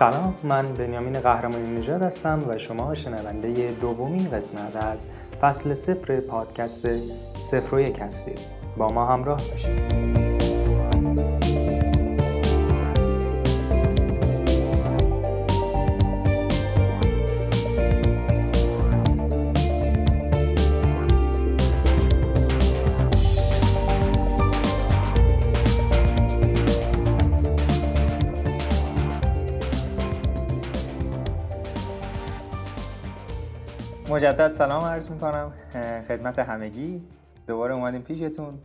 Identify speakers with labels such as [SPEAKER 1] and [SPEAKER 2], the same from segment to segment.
[SPEAKER 1] سلام من بنیامین قهرمانی نژاد هستم و شما شنونده دومین قسمت از فصل صفر پادکست صفر و یک هستید. با ما همراه باشید. مجدد سلام عرض می‌کنم خدمت همگی. دوباره اومدیم پیشتون.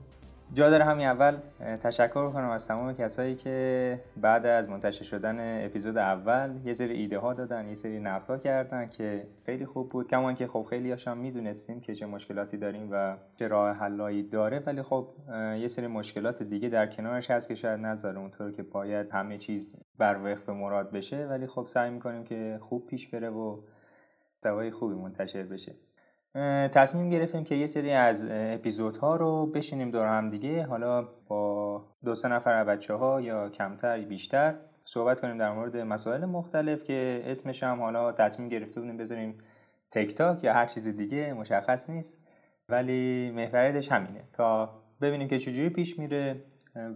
[SPEAKER 1] جا داره همین اول تشکر کنم از تمام کسایی که بعد از منتشر شدن اپیزود اول یه سری ایده ها دادن یه سری نقد ها کردن که خیلی خوب بود. کمان که خب خیلی هاشم می‌دونستیم که چه مشکلاتی داریم و چه راه حلایی داره ولی خب یه سری مشکلات دیگه در کنارش هست که شاید نذاره. اونطور که باید همه چیز بر وقف مراد بشه ولی خب سعی می‌کنیم که خوب پیش بره و محتوای خوبی منتشر بشه. تصمیم گرفتیم که یه سری از اپیزودها رو بشینیم دور هم دیگه. حالا با دو سه نفر بچه ها یا کمتر بیشتر صحبت کنیم در مورد مسائل مختلف که اسمش هم حالا تصمیم گرفته بودیم بذاریم تک تاک یا هر چیز دیگه مشخص نیست. ولی محوریتش همینه. تا ببینیم که چجوری پیش میره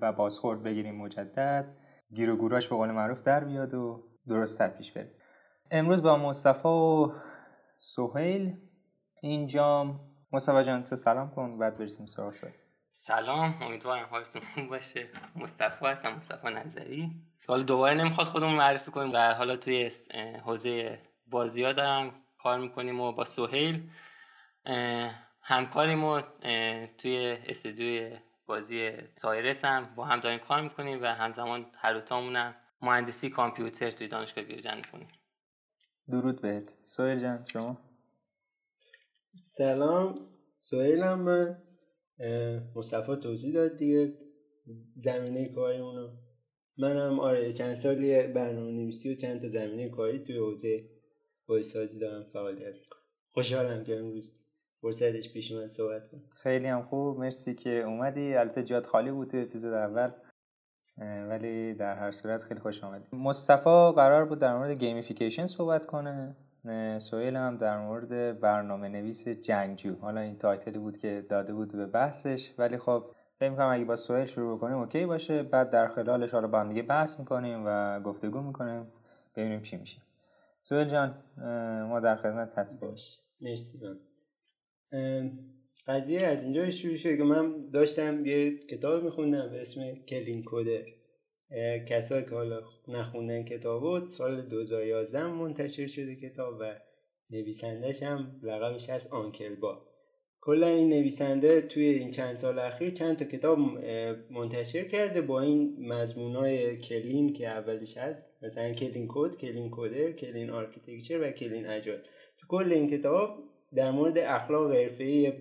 [SPEAKER 1] و بازخورد بگیریم مجدد. گیر و گوراش به قول معروف در بیاد و درستتر پیش بره. امروز با مصطفی و سهیل اینجام. مصطفی جان تو سلام کن بعد برسیم سراغ
[SPEAKER 2] سلام امیدوارم حالتون خوب باشه. مصطفی هستم مصطفی نظری. حالا دوباره نمی‌خواد خودمون معرفی کنیم. و حالا توی حوزه بازی ها دارم کار می‌کنیم و با سهیل همکاریم و توی استودیوی بازی سایرس هم با هم داریم کار می‌کنیم و همزمان هر دوتامون مهندسی کامپیوتر توی دانشگاه بیوجن می‌کنیم.
[SPEAKER 1] درود بهت. سوهل جان شما؟
[SPEAKER 3] سلام. سوهیلم من. مصطفی توضیح داد دیگه. زمینه کاریمونو منم آره چند سالی برنامه نویسی و چند تا زمینه کاری توی حوزه بایسازی دارم فعالیت می‌کنم. خوشحالم که امروز فرصتش پیش من صحبت کنم.
[SPEAKER 1] خیلی هم خوب. مرسی که اومدی. البته جات خالی بود تو اپیزود اول. ولی در هر صورت خیلی خوش آمدید مصطفی قرار بود در مورد gamification صحبت کنه. سویل هم در مورد برنامه نویس جنگجو. حالا این title ی بود که داده بود به بحثش ولی خب فکر می‌کنم اگه با سویل شروع کنیم OK باشه. بعد در خلالش حالا با هم دیگه بحث می‌کنیم و گفتگو می‌کنیم. ببینیم چی میشه. سویل جان ما در خدمت هستیم.
[SPEAKER 3] مرسی قضیه از اینجا شروع شد که من داشتم یه کتاب میخوندم به اسم Clean Coder. کسایی که حالا نخوندن کتاب بود سال 2011 منتشر شده کتاب و نویسندهش هم لقبش هست Uncle Bob. کلا این نویسنده توی این چند سال اخیر چند تا کتاب منتشر کرده با این های clean که اولش هست. مثلا Clean Code، Clean Coder، Clean Architecture و Clean Agile تو کل این کتاب در مورد اخلاق حرفه‌ای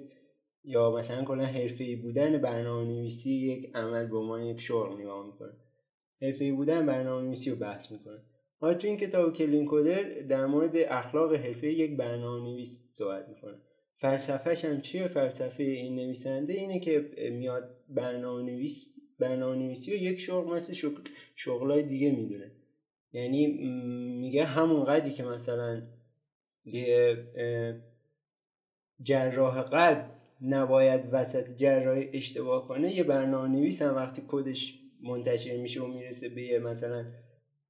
[SPEAKER 3] یا مثلا کلا حرفه‌ای بودن برنامه نویسی یک عمل به عنوان یک شغل نگاه می‌کنه. حرفه‌ای بودن برنامه نویسی رو بحث می‌کنه. حالا تو این کتاب کلین کودر در مورد اخلاق حرفه یک برنامه نویس صحبت می‌کنه. فلسفهش هم چیه؟ فلسفه این نویسنده اینه که میاد برنامه نویس برنامه نویسی رو یک شغل مثل شغل شغلای دیگه می‌دونه. یعنی میگه همون قدری که مثلا یه جراح قلب نباید وسط جراحی اشتباه کنه یه برنامه نویس هم وقتی کدش منتشر میشه و می‌رسه به یه مثلا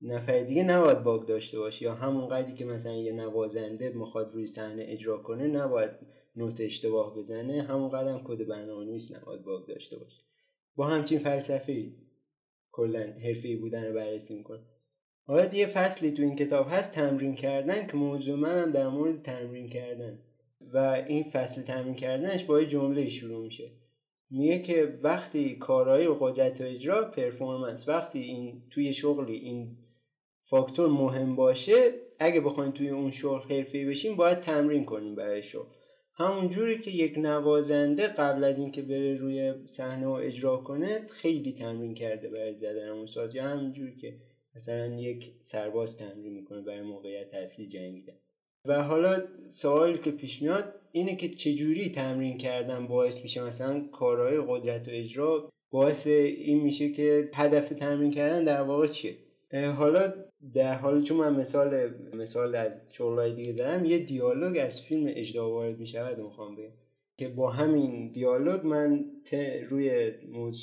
[SPEAKER 3] نفر دیگه نباید باگ داشته باشه. یا همون قدری که مثلا یه نوازنده می‌خواد روی صحنه اجرا کنه نباید نوت اشتباه بزنه. همون قدم کد برنامه نویس نباید باگ داشته باشه. با همچین فلسفه کلا حرفه‌ای بودن رو بررسی می‌کنه حالا یه فصلی تو این کتاب هست تمرین کردن که موضوع من هم در مورد تمرین کردن. و این فصل تمرین کردنش با یه جمله شروع میشه. میگه که وقتی کارهای و قدرت و اجرا پرفورمنس وقتی این توی شغلی این فاکتور مهم باشه اگه بخوایم توی اون شغل حرفه‌ای بشیم باید تمرین کنیم برای شغل. همون جوری که یک نوازنده قبل از اینکه بره روی صحنه و اجرا کنه خیلی تمرین کرده برای زدن اون ساز. یا همون جوری که مثلا یک سرباز تمرین می‌کنه برای موقعیت اصلی جنگیدن. و حالا سوالی که پیش میاد اینه که چجوری تمرین کردن باعث میشه مثلا کارهای قدرت و اجرا باعث این میشه که هدف تمرین کردن در واقع چیه؟ حالا در حال چون من مثال مثال از شغلای دیگه زدم یه دیالوگ از فیلم اجدا وارد می‌شود می‌خوام بگم که با همین دیالوگ من روی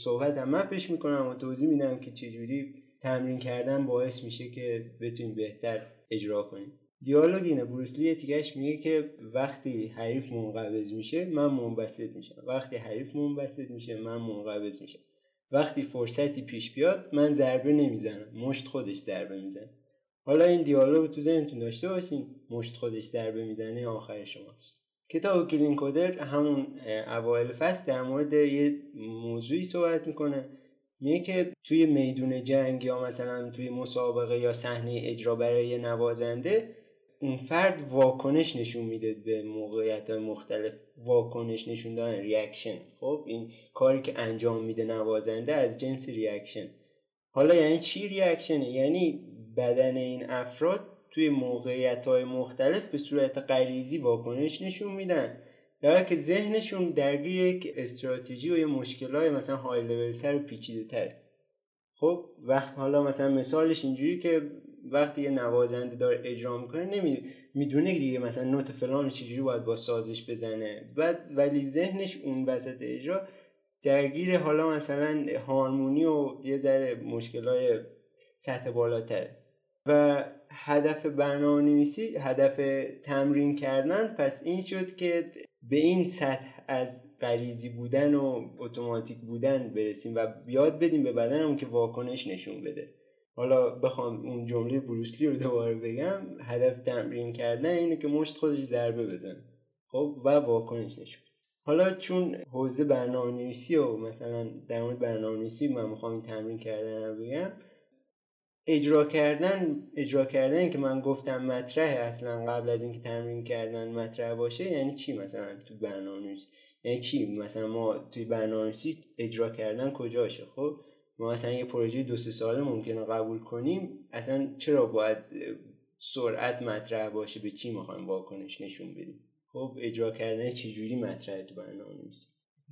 [SPEAKER 3] صحبت هم مپش می‌کنم و توضیح میدم که چجوری تمرین کردن باعث میشه که بتونیم بهتر اجرا کنیم. دیالوگ اینه بروسلی تیکش میگه که وقتی حریف منقبض میشه من منبسط میشم. وقتی حریف منبسط میشه من منقبض میشم. وقتی فرصتی پیش بیاد من ضربه نمی‌زنم. مشت خودش ضربه می‌زنه. حالا این دیالوگ تو ذهنتون داشته باشین. مشت خودش ضربه می‌زنه آخر شما کتاب Clean Coder همون اوایل فصل در مورد یه موضوعی صحبت می‌کنه. میگه که توی میدون جنگ یا مثلا توی مسابقه یا صحنه اجرا برای نوازنده اون فرد واکنش نشون میده به موقعیت مختلف واکنش نشون دادن reaction خب این کاری که انجام میده نوازنده از جنس reaction حالا یعنی چی ریاکشنه یعنی بدن این افراد توی موقعیت های مختلف به صورت غریزی واکنش نشون میدن. در که ذهنشون درگیر یک استراتژی و یه مشکل های مثلا های لول تر و پیچیده تر خب وقت حالا مثلا مثالش اینجوری که وقتی یه نوازنده داره اجرا می‌کنه نمی‌دونه دیگه مثلا نوت فلان چجوری باید با سازش بزنه. بعد ولی ذهنش اون وسط اجرا درگیر حالا مثلا هارمونی و یه ذره مشکلای سطح بالاتره. و هدف برنامه نویسی هدف تمرین کردن پس این شد که به این سطح از غریزی بودن و اتوماتیک بودن برسیم و یاد بدیم به بدنمون که واکنش نشون بده. حالا بخوام اون جمله بروسلی رو دوباره بگم هدف تمرین کردن اینه که مشت خودش ضربه بزن خب و واکنش نشون حالا چون حوزه برنامه نویسی و مثلا در مورد برنامه نویسی من می‌خوام تمرین کردن رو بگم اجرا کردن اجرا کردن که من گفتم مطرح اصلا قبل از اینکه تمرین کردن مطرح باشه یعنی چی مثلا تو برنامه یعنی چی؟ مثلا ما توی برنامه اجرا کردن کجاشه؟ خب ما مثلا یه پروژه دو سه ساله ممکنه قبول کنیم اصلا چرا باید سرعت مطرح باشه؟ به چی می‌خوایم واکنش نشون بدیم؟ خب اجرا کردن چجوری مطرح تو برنامه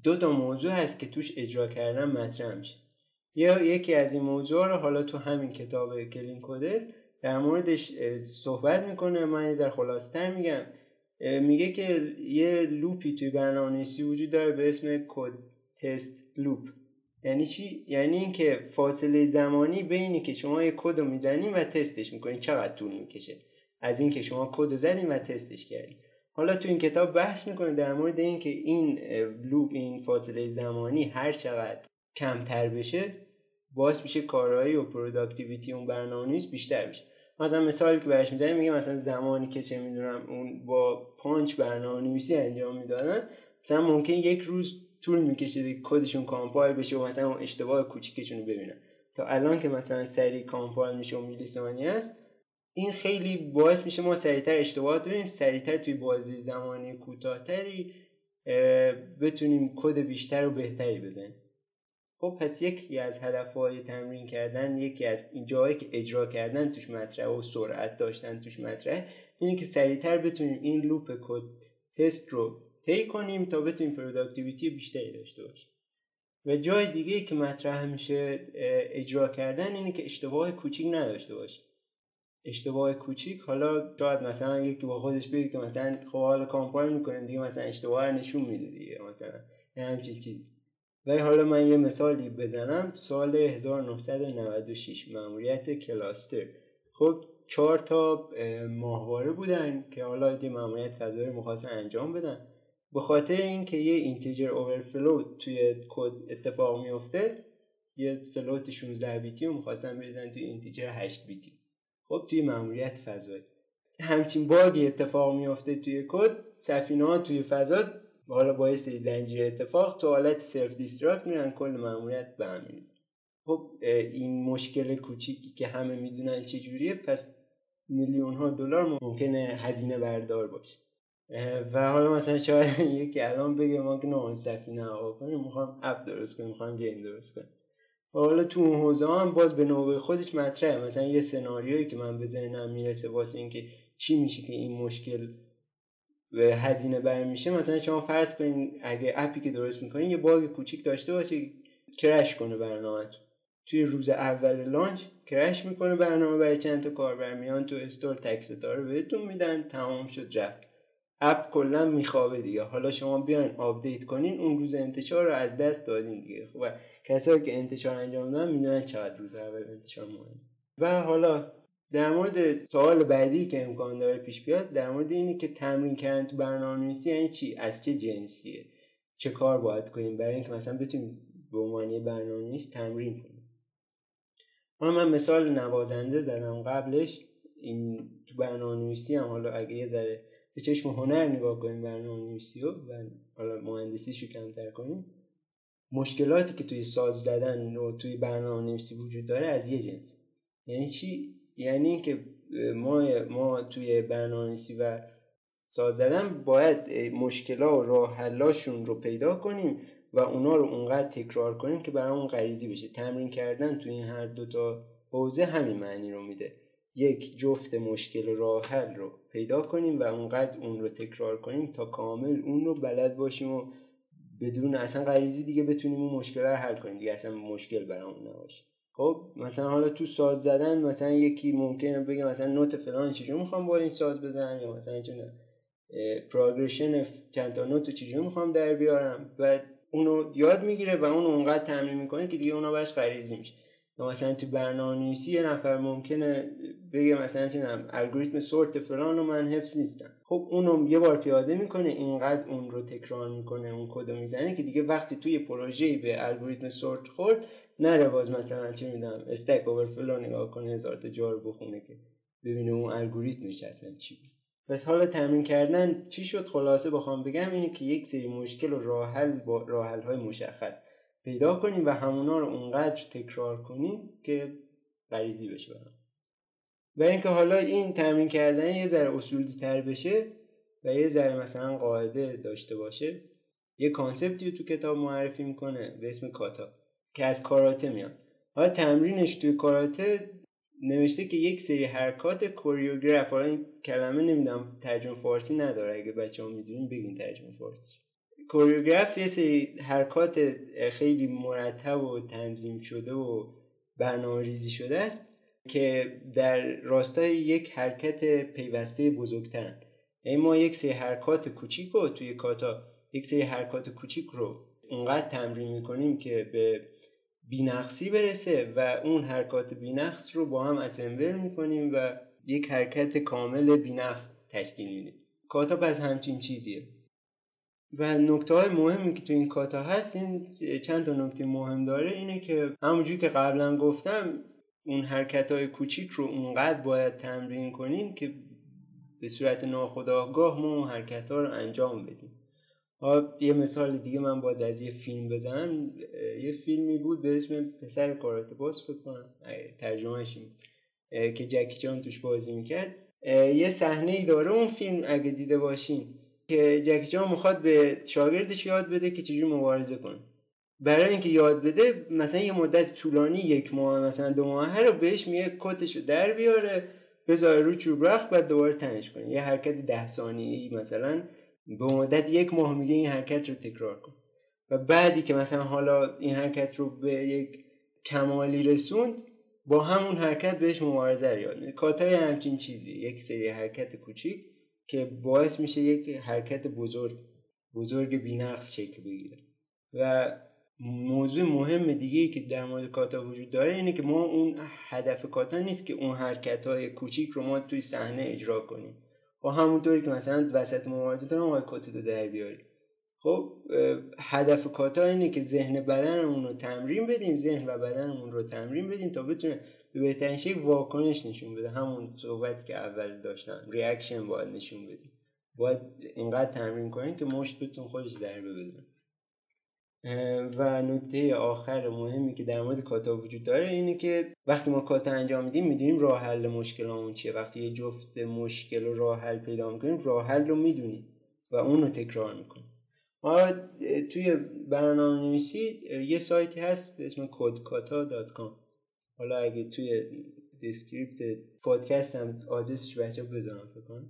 [SPEAKER 3] دو تا موضوع هست که توش اجرا کردن مطرح میشه. یا یکی از این موضوع رو حالا تو همین کتاب Clean Coder در موردش صحبت می‌کنه. من یه ذره خلاصتر میگم. میگه که یه loop ی توی برنامه‌نویسی وجود داره به اسم code test loop. یعنی چی؟ یعنی اینکه فاصله زمانی بینی که شما یه کد رو و تستش می‌کنین چقدر طول می‌کشه؟ از اینکه شما کد رو و تستش کردین حالا تو این کتاب بحث می‌کنه در مورد اینکه این loop این فاصله زمانی هر چقدر کمتر بشه باعث میشه کارایی و productivity اون برنامه نویس بیشتر میشه مثلا مثالی که برش می‌زنیم میگه مثلا زمانی که چه می‌دونم اون با پانچ برنامه نویسی انجام می‌دادن مثلا ممکن یک روز طول می‌کشه کدشون compile بشه و مثلا اون اشتباه کوچیکشون رو ببینن. تا الان که مثلا سری compile میشه و میلی ثانیه است این خیلی باعث میشه ما سریعتر اشتباهات ببینیم سریعتر توی بازه‌ی زمانی کوتاهتری بتونیم کد بیشتر و بهتری بزنیم. خب پس یکی از هدفهای تمرین کردن یکی از این جایی که اجرا کردن توش مطرح و سرعت داشتن توش مطرح اینه که سریعتر بتونیم این loop code test رو طی کنیم تا بتونیم productivity بیشتری داشته باشیم. و جای دیگه که مطرح میشه اجرا کردن اینه که اشتباه کوچیک نداشته باشیم. اشتباه کوچیک حالا شاید مثلا یکی با خودش بگه که مثلا خب حالا کامپایل می‌کنیم دیگه مثلا اشتباه نشون میده دیگه مثلا. همچین چیزی. ولی حالا من یه مثالی بزنم. سال 1996 ماموریت کلاستر. خب چهار تا ماهواره بودن که حالا دی ماموریت فضایی مخواستن انجام بدن. به خاطر اینکه یه integer overflow توی کد اتفاق میفته یه float 16 بیتی رو می‌خواستن بریزن توی integer 8 بیتی. خب توی ماموریت فضایی همچین bug ی اتفاق میفته توی کد سفینه ها توی فضا حالا باعث زنجیره اتفاق تو حالت self destruct میرن کل ماموریت به هم میریزه. خب این مشکل کوچیکی که همه می‌دونن چجوریه پس میلیون ها دلار ممکنه هزینه بردار باشه. و حالا مثلا شاید یکی الان بگه ما که نه سفینه هوا کنیم می‌خوام app درست کنیم می‌خوام game درست کنیم. و حالا تو اون حوزه هم باز به نوبه خودش مطرحه. مثلا یه سناریویی که من به ذهنم می‌رسه واسه اینکه چی میشه که این مشکل به هزینه بر میشه مثلا شما فرض کنین اگه app ی که درست می‌کنین یه bug کوچیک داشته باشه crash کنه برنامه توی روز اول launch crash می‌کنه برنامه برای چند تا کاربر میان تو store تک رو بهتون میدن تمام شد رفت. app کلا میخوابه دیگه. حالا شما بیاین آپدیت کنین اون روز انتشار رو از دست دادین دیگه. خب کسایی که انتشار انجام دادن می‌دونن چقدر روز اول انتشار مهم و حالا در مورد سوال بعدی که امکان داره پیش بیاد در مورد اینه که تمرین کردن تو برنامه‌نویسی یعنی چی؟ از چه جنسیه؟ چه کار باید کنیم؟ برای اینکه مثلا بتونیم به عنوان برنامه‌نویس تمرین کنیم. من مثال نوازنده زدم قبلش. این تو برنامه‌نویسی هم حالا اگه یه ذره به چشم هنر نگاه کنیم برنامه‌نویسی رو و حالا مهندسیشو کمتر کنیم. مشکلاتی که توی ساز زدن و توی برنامه نویسی وجود داره از یه جنس. یعنی چی؟ یعنی اینکه ما ما توی برنامه‌نویسی و ساز زدن باید مشکلات و راه حلاشون رو پیدا کنیم و اونا رو اونقدر تکرار کنیم که برامون غریزی بشه. تمرین کردن توی این هر دوتا حوزه همین معنی رو میده. یک جفت مشکل راه حل رو پیدا کنیم و اونقدر اون رو تکرار کنیم تا کامل اون رو بلد باشیم و بدون اصلا غریزی دیگه بتونیم اون مشکل رو حل کنیم. دیگه اصلا مشکل برامون نباشه. خب مثلا حالا تو ساز زدن مثلا یکی ممکنه بگه مثلا نوت فلان چجوری می‌خوام با این ساز بزنم یا مثلا چون پروگرشن چند تا نوت چجوری می‌خوام در بیارم؟ و اونو یاد می‌گیره و اون اونقدر تمرین می‌کنه که دیگه اونا براش غریزی میشه. یا مثلا تو برنامه یه نفر ممکنه بگه مثلا چون الگوریتم سورت فلان و من حفظ نیستم. خب اونو یه بار پیاده می‌کنه اینقدر اون رو تکرار می‌کنه اون کد می‌زنه که دیگه وقتی توی پروژه به الگوریتم سورت خورد نره باز مثلا چه می‌دونم استک اوورفلو نگاه کنه هزار تا جار بخونه که ببینه اون الگوریتمش اصلا چی بود. پس حالا تمرین کردن چی شد؟ خلاصه بخوام بگم اینه که یک سری مشکل و راه حل با راه های مشخص. پیدا کنیم و همونا رو اونقدر تکرار کنیم که غریزی بشه برام. و اینکه حالا این تمرین کردن یه ذره اصولی تر بشه و یه ذره مثلا قاعده داشته باشه یه کانسپتی تو کتاب معرفی می‌کنه به اسم کاتا که از کاراته میاد. حالا تمرینش توی کاراته نوشته که یک سری حرکات کوریوگراف حالا این کلمه نمی‌دونم ترجمه فارسی نداره اگه بچه ها می‌دونین بگین ترجمه فارسی. کوریوگراف یه سری حرکات خیلی مرتب و تنظیم شده و برنامه ریزی شده است که در راستای یک حرکت پیوسته بزرگترن یعنی ما یک سری حرکات کوچیک رو توی کاتا یک سری حرکات کوچیک رو اونقدر تمرین می‌کنیم که به بینقصی برسه و اون حرکات بینقص رو با هم اسمبل می‌کنیم و یک حرکت کامل بینقص تشکیل میدیم. کاتا پس همچین چیزیه. و نکته های مهمی که تو این کاتا هست این چند تا نکته مهم داره اینه که همونجوری که قبلا گفتم اون حرکت های کوچیک رو اونقدر باید تمرین کنیم که به صورت ناخودآگاه ما اون حرکت ها رو انجام بدیم. یه مثال دیگه من باز از یه فیلم بزنم. یه فیلمی بود به اسم پسر کارات باز فکر کنم. ترجمهش که جکی چان توش بازی می‌کرد. یه صحنه ای داره اون فیلم اگه دیده باشین. که جکی چان می‌خواد به شاگردش یاد بده که چجوری مبارزه کنه. برای اینکه یاد بده مثلا یه مدت طولانی یک ماه مثلا دو ماه رو بهش میگه کتشو در بیاره بذاره رو چوب رخ بعد دوباره تنش کنه. یه حرکت ده ثانیه‌ای مثلا به مدت یک ماه میگه این حرکت رو تکرار کن. و بعدی که مثلا حالا این حرکت رو به یک کمالی رسوند با همون حرکت بهش مبارزه یاد کاتای همچین چیزی یک سری حرکت کوچیک. که باعث میشه یک حرکت بزرگ بزرگ بینقص شکل بگیره. و موضوع مهم دیگه ای که در مورد کاتا وجود داره اینه که ما اون هدف کاتا نیست که اون حرکت های کوچیک رو ما توی صحنه اجرا کنیم. با همونطوری که مثلا وسط مبارزه دارم آقای کاتا رو در بیاریم. خب هدف کاتا اینه که ذهن بدنمون رو تمرین بدیم ذهن و بدنمون رو تمرین بدیم تا بتونه به بهترین شکل واکنش نشون بده. همون صحبتی که اول داشتم ریاکشن باید نشون بدیم. باید اینقدر تمرین کنیم که مشت بتون خودش ضربه بده و نکته آخر مهمی که در مورد کاتا وجود داره اینه که وقتی ما کاتا انجام میدیم می‌دونیم راه حل مشکلمون چیه. وقتی یه جفت مشکل و راه حل پیدا می‌کنیم راه حل رو می‌دونیم و اون رو تکرار می‌کنیم. ما توی برنامه نویسی یه سایتی هست به اسم codekata.com حالا اگه توی description پادکست هم آدرسش بچه بذارم فکر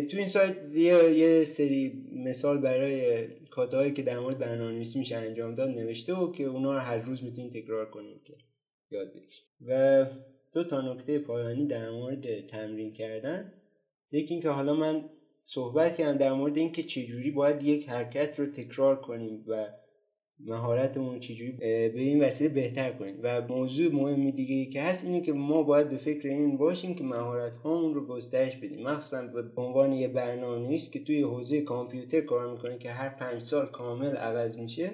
[SPEAKER 3] تو این سایت یه, یه سری مثال برای کاتاهایی که در مورد برنامه‌نویسی میشه انجام داد نوشته و که اونا رو هر روز می‌تونید تکرار کنید که یاد بگیریم و دو تا نکته پایانی در مورد تمرین کردن. یکی اینکه حالا من صحبت کردم در مورد اینکه چجوری باید یک حرکت رو تکرار کنیم و مهارتمون چجوری به این وسیله بهتر کنیم. و موضوع مهمی دیگه که هست اینه که ما باید به فکر این باشیم که مهارت هامون رو گسترش بدیم. مخصوصا به عنوان یه برنامه نیست که توی حوزه کامپیوتر کار می‌کنه که هر پنج سال کامل عوض میشه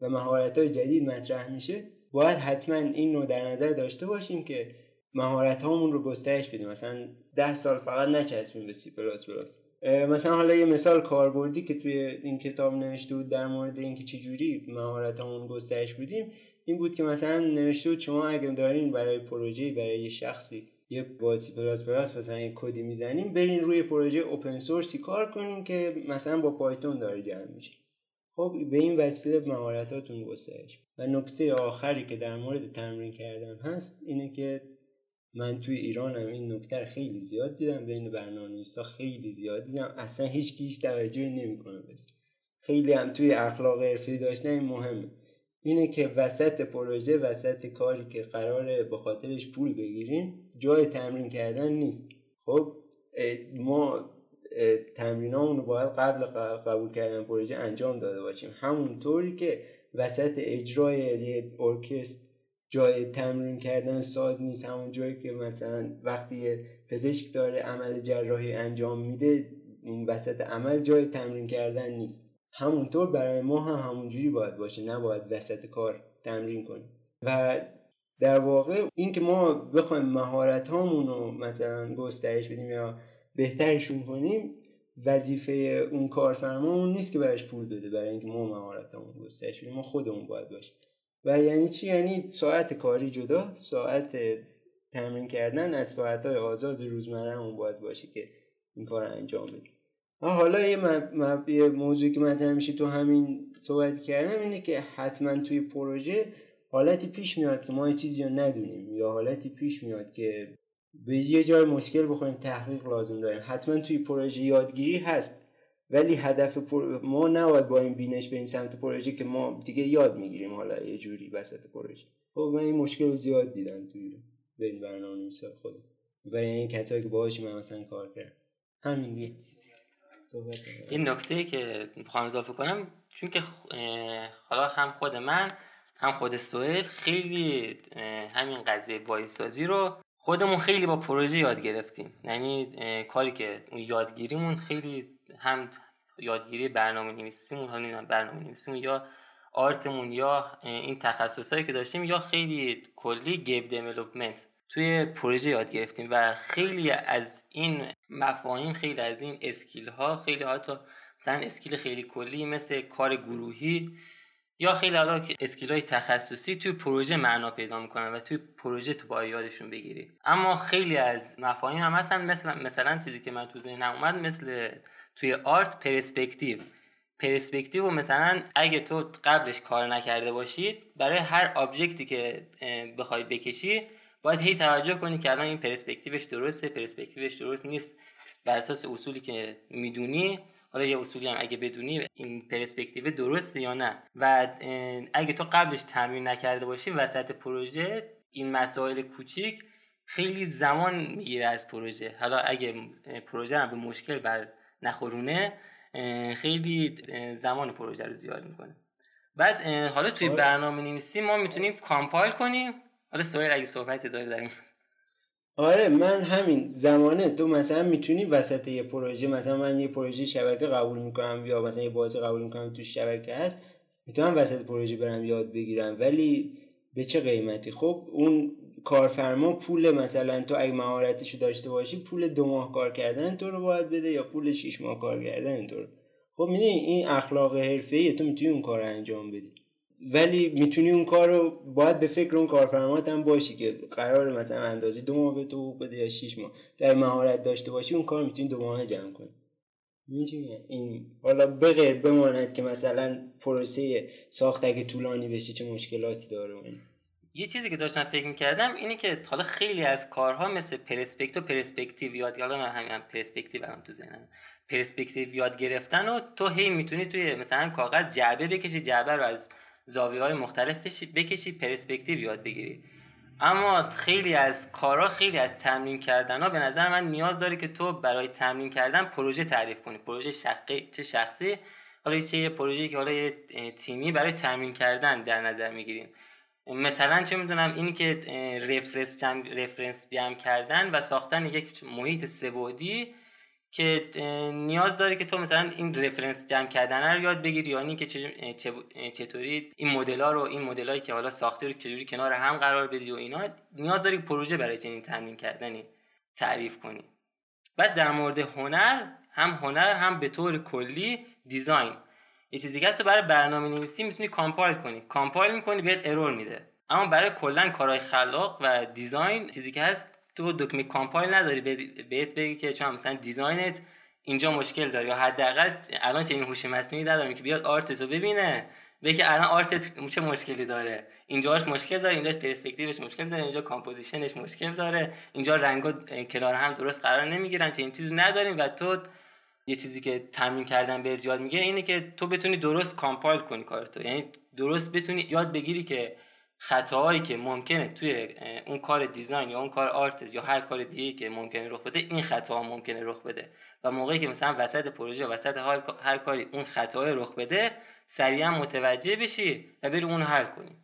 [SPEAKER 3] و مهارت های جدید مطرح میشه باید حتما این رو در نظر داشته باشیم که مهارت هامون رو گسترش بدیم. مثلا ده سال فقط نچسبیم به سی پلاس پلاس مثلا حالا یه مثال کاربردی که توی این کتاب نوشته بود در مورد اینکه چجوری مهارتمون گسترش بدیم این بود که مثلا نوشته بود شما اگه دارین برای پروژه برای یه شخصی یه باسی پلاس پلاس مثلا یه کدی می‌زنیم برین روی پروژه open source ی کار کنین که مثلا با Python داره جمع میشه. خب به این وسیله مهارتاتون گسترش. و نکته آخری که در مورد تمرین کردن هست اینه که من توی ایرانم این نکته خیلی زیاد دیدم بین برنامه‌نویسا خیلی زیاد دیدم. اصلا هیچ کی هیچ توجهی نمی‌کنه بهش. خیلی هم توی اخلاق حرفی داشتن این مهمه. اینه که وسط پروژه وسط کاری که قراره به خاطرش پول بگیریم جای تمرین کردن نیست. خب ما رو باید قبل قبول کردن پروژه انجام داده باشیم. همونطوری که وسط اجرای ارکستر جای تمرین کردن ساز نیست. همون جایی که مثلا وقتی پزشک داره عمل جراحی انجام میده اون وسط عمل جای تمرین کردن نیست. همونطور برای ما هم همونجوری باید باشه. نباید وسط کار تمرین کنیم. و در واقع اینکه ما بخوایم مهارت هامون رو مثلا گسترش بدیم یا بهترشون کنیم وظیفه اون کارفرمامون نیست که برش پول بده. برای اینکه ما مهارت همون گسترش بدیم. ما خودمون باید باشیم. و یعنی چی؟ یعنی ساعت کاری جدا ساعت تمرین کردن از ساعت های آزاد روزمره اون باید باشه که این کار انجام بدیم. حالا یه, مب... یه موضوعی که من میشه تو همین صحبت کردم اینه که حتما توی پروژه حالتی پیش میاد که ما یه چیزی رو ندونیم یا حالتی پیش میاد که به یه جای مشکل بخوریم تحقیق لازم داریم. حتما توی پروژه یادگیری هست. ولی هدف ما نباید با این بینش بریم سمت پروژه که ما دیگه یاد می‌گیریم حالا یه جوری وسط پروژه. خب من این مشکل رو زیاد دیدم توی بین برنامه نویسا خودم. و این کسایی که باهاش من مثلا کار کردم همین دیگه
[SPEAKER 2] این نکته که می‌خوام اضافه کنم چون که حالا هم خود من هم خود سوئل خیلی همین قضیه بایسازی رو خودمون خیلی با پروژه یاد گرفتیم. یعنی کاری که یادگیریمون خیلی هم یادگیری برنامه نویسیمون حالا برنامه نویسیمون یا art مون یا این تخصصهایی که داشتیم یا خیلی کلی game development توی پروژه یاد گرفتیم و خیلی از این مفاهیم خیلی از این skill ها خیلی حتی مثلا skill خیلی کلی مثل کار گروهی یا خیلی حالا skill های تخصصی توی پروژه معنا پیدا می‌کنن و توی پروژه تو باید یادشون بگیری. اما خیلی از مفاهیم هم مثلا مثلا چیزی که من تو ذهنم اومد مثل توی art پرسپکتیو. پرسپکتیو و مثلا اگه تو قبلش کار نکرده باشید برای هر object ی که بخوای بکشی باید هی توجه کنی که الان این پرسپکتیوش درسته پرسپکتیوش درست نیست. بر اساس اصولی که می‌دونی حالا یه اصولی هم اگه بدونی این پرسپکتیو درسته یا نه. و اگه تو قبلش تمرین نکرده باشی وسط پروژه این مسائل کوچیک خیلی زمان می‌گیره از پروژه. حالا اگه پروژه هم به مشکل بر نخورونه خیلی زمان پروژه رو زیاد می‌کنه. بعد حالا توی. برنامه نویسی ما می‌تونیم کامپایل کنیم. حالا سویر اگه صحبتی داره داریم
[SPEAKER 3] آره من همین زمانه تو مثلا می‌تونی وسط یه پروژه مثلا من یه پروژه شبکه قبول می‌کنم یا مثلا یه بازی قبول می‌کنم تو شبکه هست می‌تونم وسط پروژه برم یاد بگیرم. ولی به چه قیمتی؟ خب اون کارفرما پول مثلا تو اگه مهارتشو داشته باشی پول دو ماه کار کردن تو رو باید بده یا پول شیش ماه کار کردن تو رو. خب می‌دونی این اخلاق حرفه‌ای تو می‌تونی اون کار رو انجام بدی. ولی می‌تونی اون کار رو باید به فکر اون کارفرمات هم باشی که قرار مثلا اندازی دو ماه به تو بده یا شیش ماه. در مهارت داشته باشی اون کار می‌تونی دو ماه جمع کنی. این حالا بغیر بماند که مثلا پروسه ساخت اگه طولانی بشه چه مشکلاتی داره
[SPEAKER 2] یه چیزی که داشتم فکر می‌کردم اینه که حالا خیلی از کارها مثل پرسپکت و پرسپکتیو یاد حالا من همین پرسپکتیو هم تو ذهنم. پرسپکتیو یاد گرفتن و تو هی می‌تونی توی مثلا کاغذ جعبه بکشی جعبه رو از زاویه های مختلف بکشی پرسپکتیو یاد بگیری. اما خیلی از کارا خیلی از تمرین کردن ها به نظر من نیاز داره که تو برای تمرین کردن پروژه تعریف کنی. پروژه شقی چه شخصی؟ حالا چه یه پروژه که حالا یه تیمی برای تمرین کردن در نظر می‌گیریم. مثلا چه می‌دونم اینی که رفرنس جمع, رفرنس جمع کردن و ساختن یک محیط سبودی که نیاز داره که تو مثلا این رفرنس جمع کردن رو یاد بگیری یعنی که چطوری این مدل رو این مدل که حالا ساخته رو چجوری کنار هم قرار بدی و اینا نیاز داری پروژه برای چنین تمرین کردنی تعریف کنی. بعد در مورد هنر هم هنر هم به طور کلی دیزاین. یه چیزی که برای برنامه نویسی می‌تونی compile کنی. compile می‌کنی بهت error میده. اما برای کلا کارهای خلاق و design چیزی که هست تو دکمه compile نداری. بهت بگی که چون مثلا design ت اینجا مشکل داره یا حداقل الان چنین هوش مصنوعی نداریم که بیاد art تو ببینه. بگه الان art ت چه مشکلی داره. اینجاش مشکل داره اینجاش پرسپکتیوش مشکل داره اینجا composition ش مشکل داره. اینجا رنگا کنار هم درست قرار نمی‌گیرن. چنین چیزی نداریم و تو یه چیزی که تمرین کردن بهت یاد میگه اینه که تو بتونی درست کامپایل کنی کارتو یعنی درست بتونی یاد بگیری که خطاهایی که ممکنه توی اون کار دیزاین یا اون کار آرتز یا هر کار دیگه که ممکنه رخ بده این خطاها ممکنه رخ بده. و موقعی که مثلا وسط پروژه وسط هر کاری اون خطاهای رخ بده سریعا متوجه بشی و بری اون حل کنی.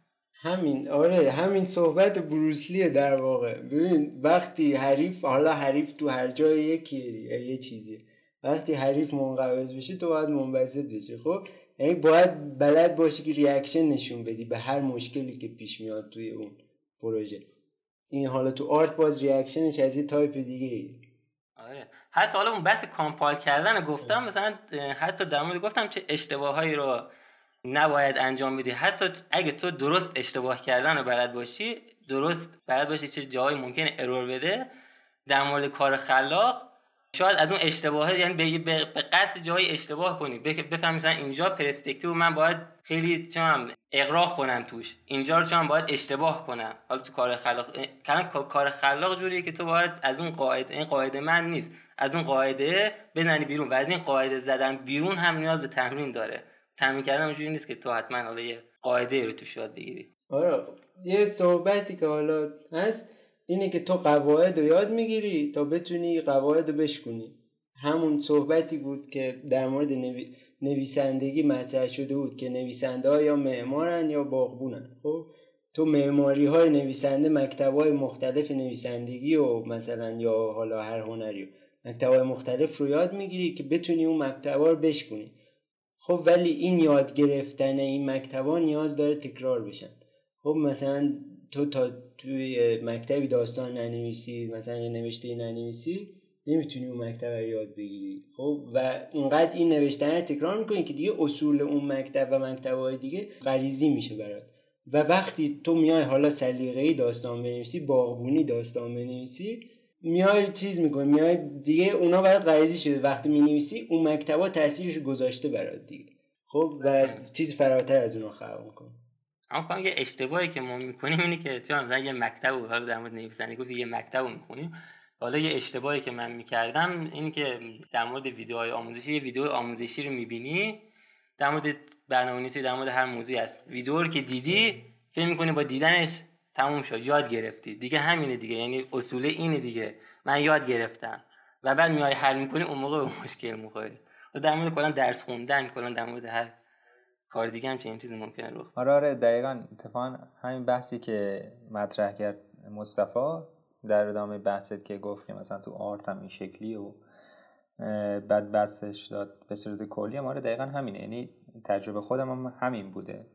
[SPEAKER 3] همین آره همین صحبت بروسلیه در واقع. ببین وقتی حریف حالا حریف تو هر جای یکی یه چیزی. وقتی حریف منقبض بشه تو باید منبسط بشی. خب یعنی باید بلد باشی که reaction نشون بدی به هر مشکلی که پیش میاد توی اون پروژه. این حالا تو art باز reaction ش از یه تایپ دیگه ای.
[SPEAKER 2] آره. حتی حالا اون بحث compile کردن گفتم مثلا حتی در مورد گفتم چه اشتباهایی رو نباید انجام بدی. حتی اگه تو درست اشتباه کردن رو بلد باشی درست بلد باشی چه جایی ممکنه error بده. در مورد کار خلاق شاید از اون اشتباهه یعنی به, قطع جای اشتباه کنی. بفهمی مثلا اینجا پرسپکتیو من باید خیلی چم اقراق کنم توش. اینجا رو چم باید اشتباه کنم. حالا تو کار خلاق کار خلاق جوریه که تو باید از اون قاعده این قاعده من نیست. از اون قاعده بزنی بیرون و از این قاعده زدن بیرون هم نیاز به تمرین داره. تمرین کردن اونجوری نیست که تو حتما حالا یه قاعده رو توش یاد بگیری.
[SPEAKER 3] آره یه صحبتی که حالا هست اینه که تو قواعد رو یاد می‌گیری تا بتونی قواعد رو بشکنی همون صحبتی بود که در مورد نویسندگی مطرح شده بود که نویسنده ها یا معمارن یا باغبونن. خب؟ تو معماری های نویسنده مکتب های مختلف نویسندگی و مثلا یا حالا هر هنری مکتب های مختلف رو یاد می‌گیری که بتونی اون مکتب رو بشکنی خب ولی این یاد گرفتن این مکتب نیاز داره تکرار بشن. خب مثلا تو تا توی مکتبی داستان ننویسی مثلا یه نوشته ننویسی نمی‌تونی اون مکتب رو یاد بگیری. خب و اینقدر این نوشتن رو تکرار می‌کنی که دیگه اصول اون مکتب و مکتب دیگه غریزی میشه برات. و وقتی تو میای حالا سلیقه‌ای داستان بنویسی باغبونی داستان بنویسی میای چیز می‌کنی میای دیگه اونا برات غریزی شده. وقتی می‌نویسی اون مکتبا تاثیرش گذاشته برات دیگه. خب و چیز فراتر از اونا خلق می‌کنی
[SPEAKER 2] اما یه اشتباهی که ما می‌کنیم اینه که چون مثلا یه مکتب حالا در مورد نویسندگی گفت یه مکتب می‌خونیم. حالا یه اشتباهی که من می‌کردم اینه که در مورد ویدیوهای آموزشی یه ویدیو آموزشی رو می‌بینی در مورد برنامه‌نویسی در مورد هر موضوعی هست. ویدیو رو که دیدی فکر می‌کنی با دیدنش تموم شد یاد گرفتی. دیگه همینه دیگه یعنی اصول اینه دیگه. من یاد گرفتم. و بعد میای حل می‌کنی اون موقع به مشکل می‌خوری. در مورد کلا درس خوندن کلا در مورد هر کار دیگه هم چنین چیزی ممکنه رو
[SPEAKER 1] آره آره دقیقا. اتفاقا همین بحثی که مطرح کرد مصطفی در ادامه بحثت که گفت که مثلا تو آرت هم این شکلی و بعد بحثش داد به صورت کلی هم آره دقیقا همینه. یعنی تجربه خودم هم همین بوده.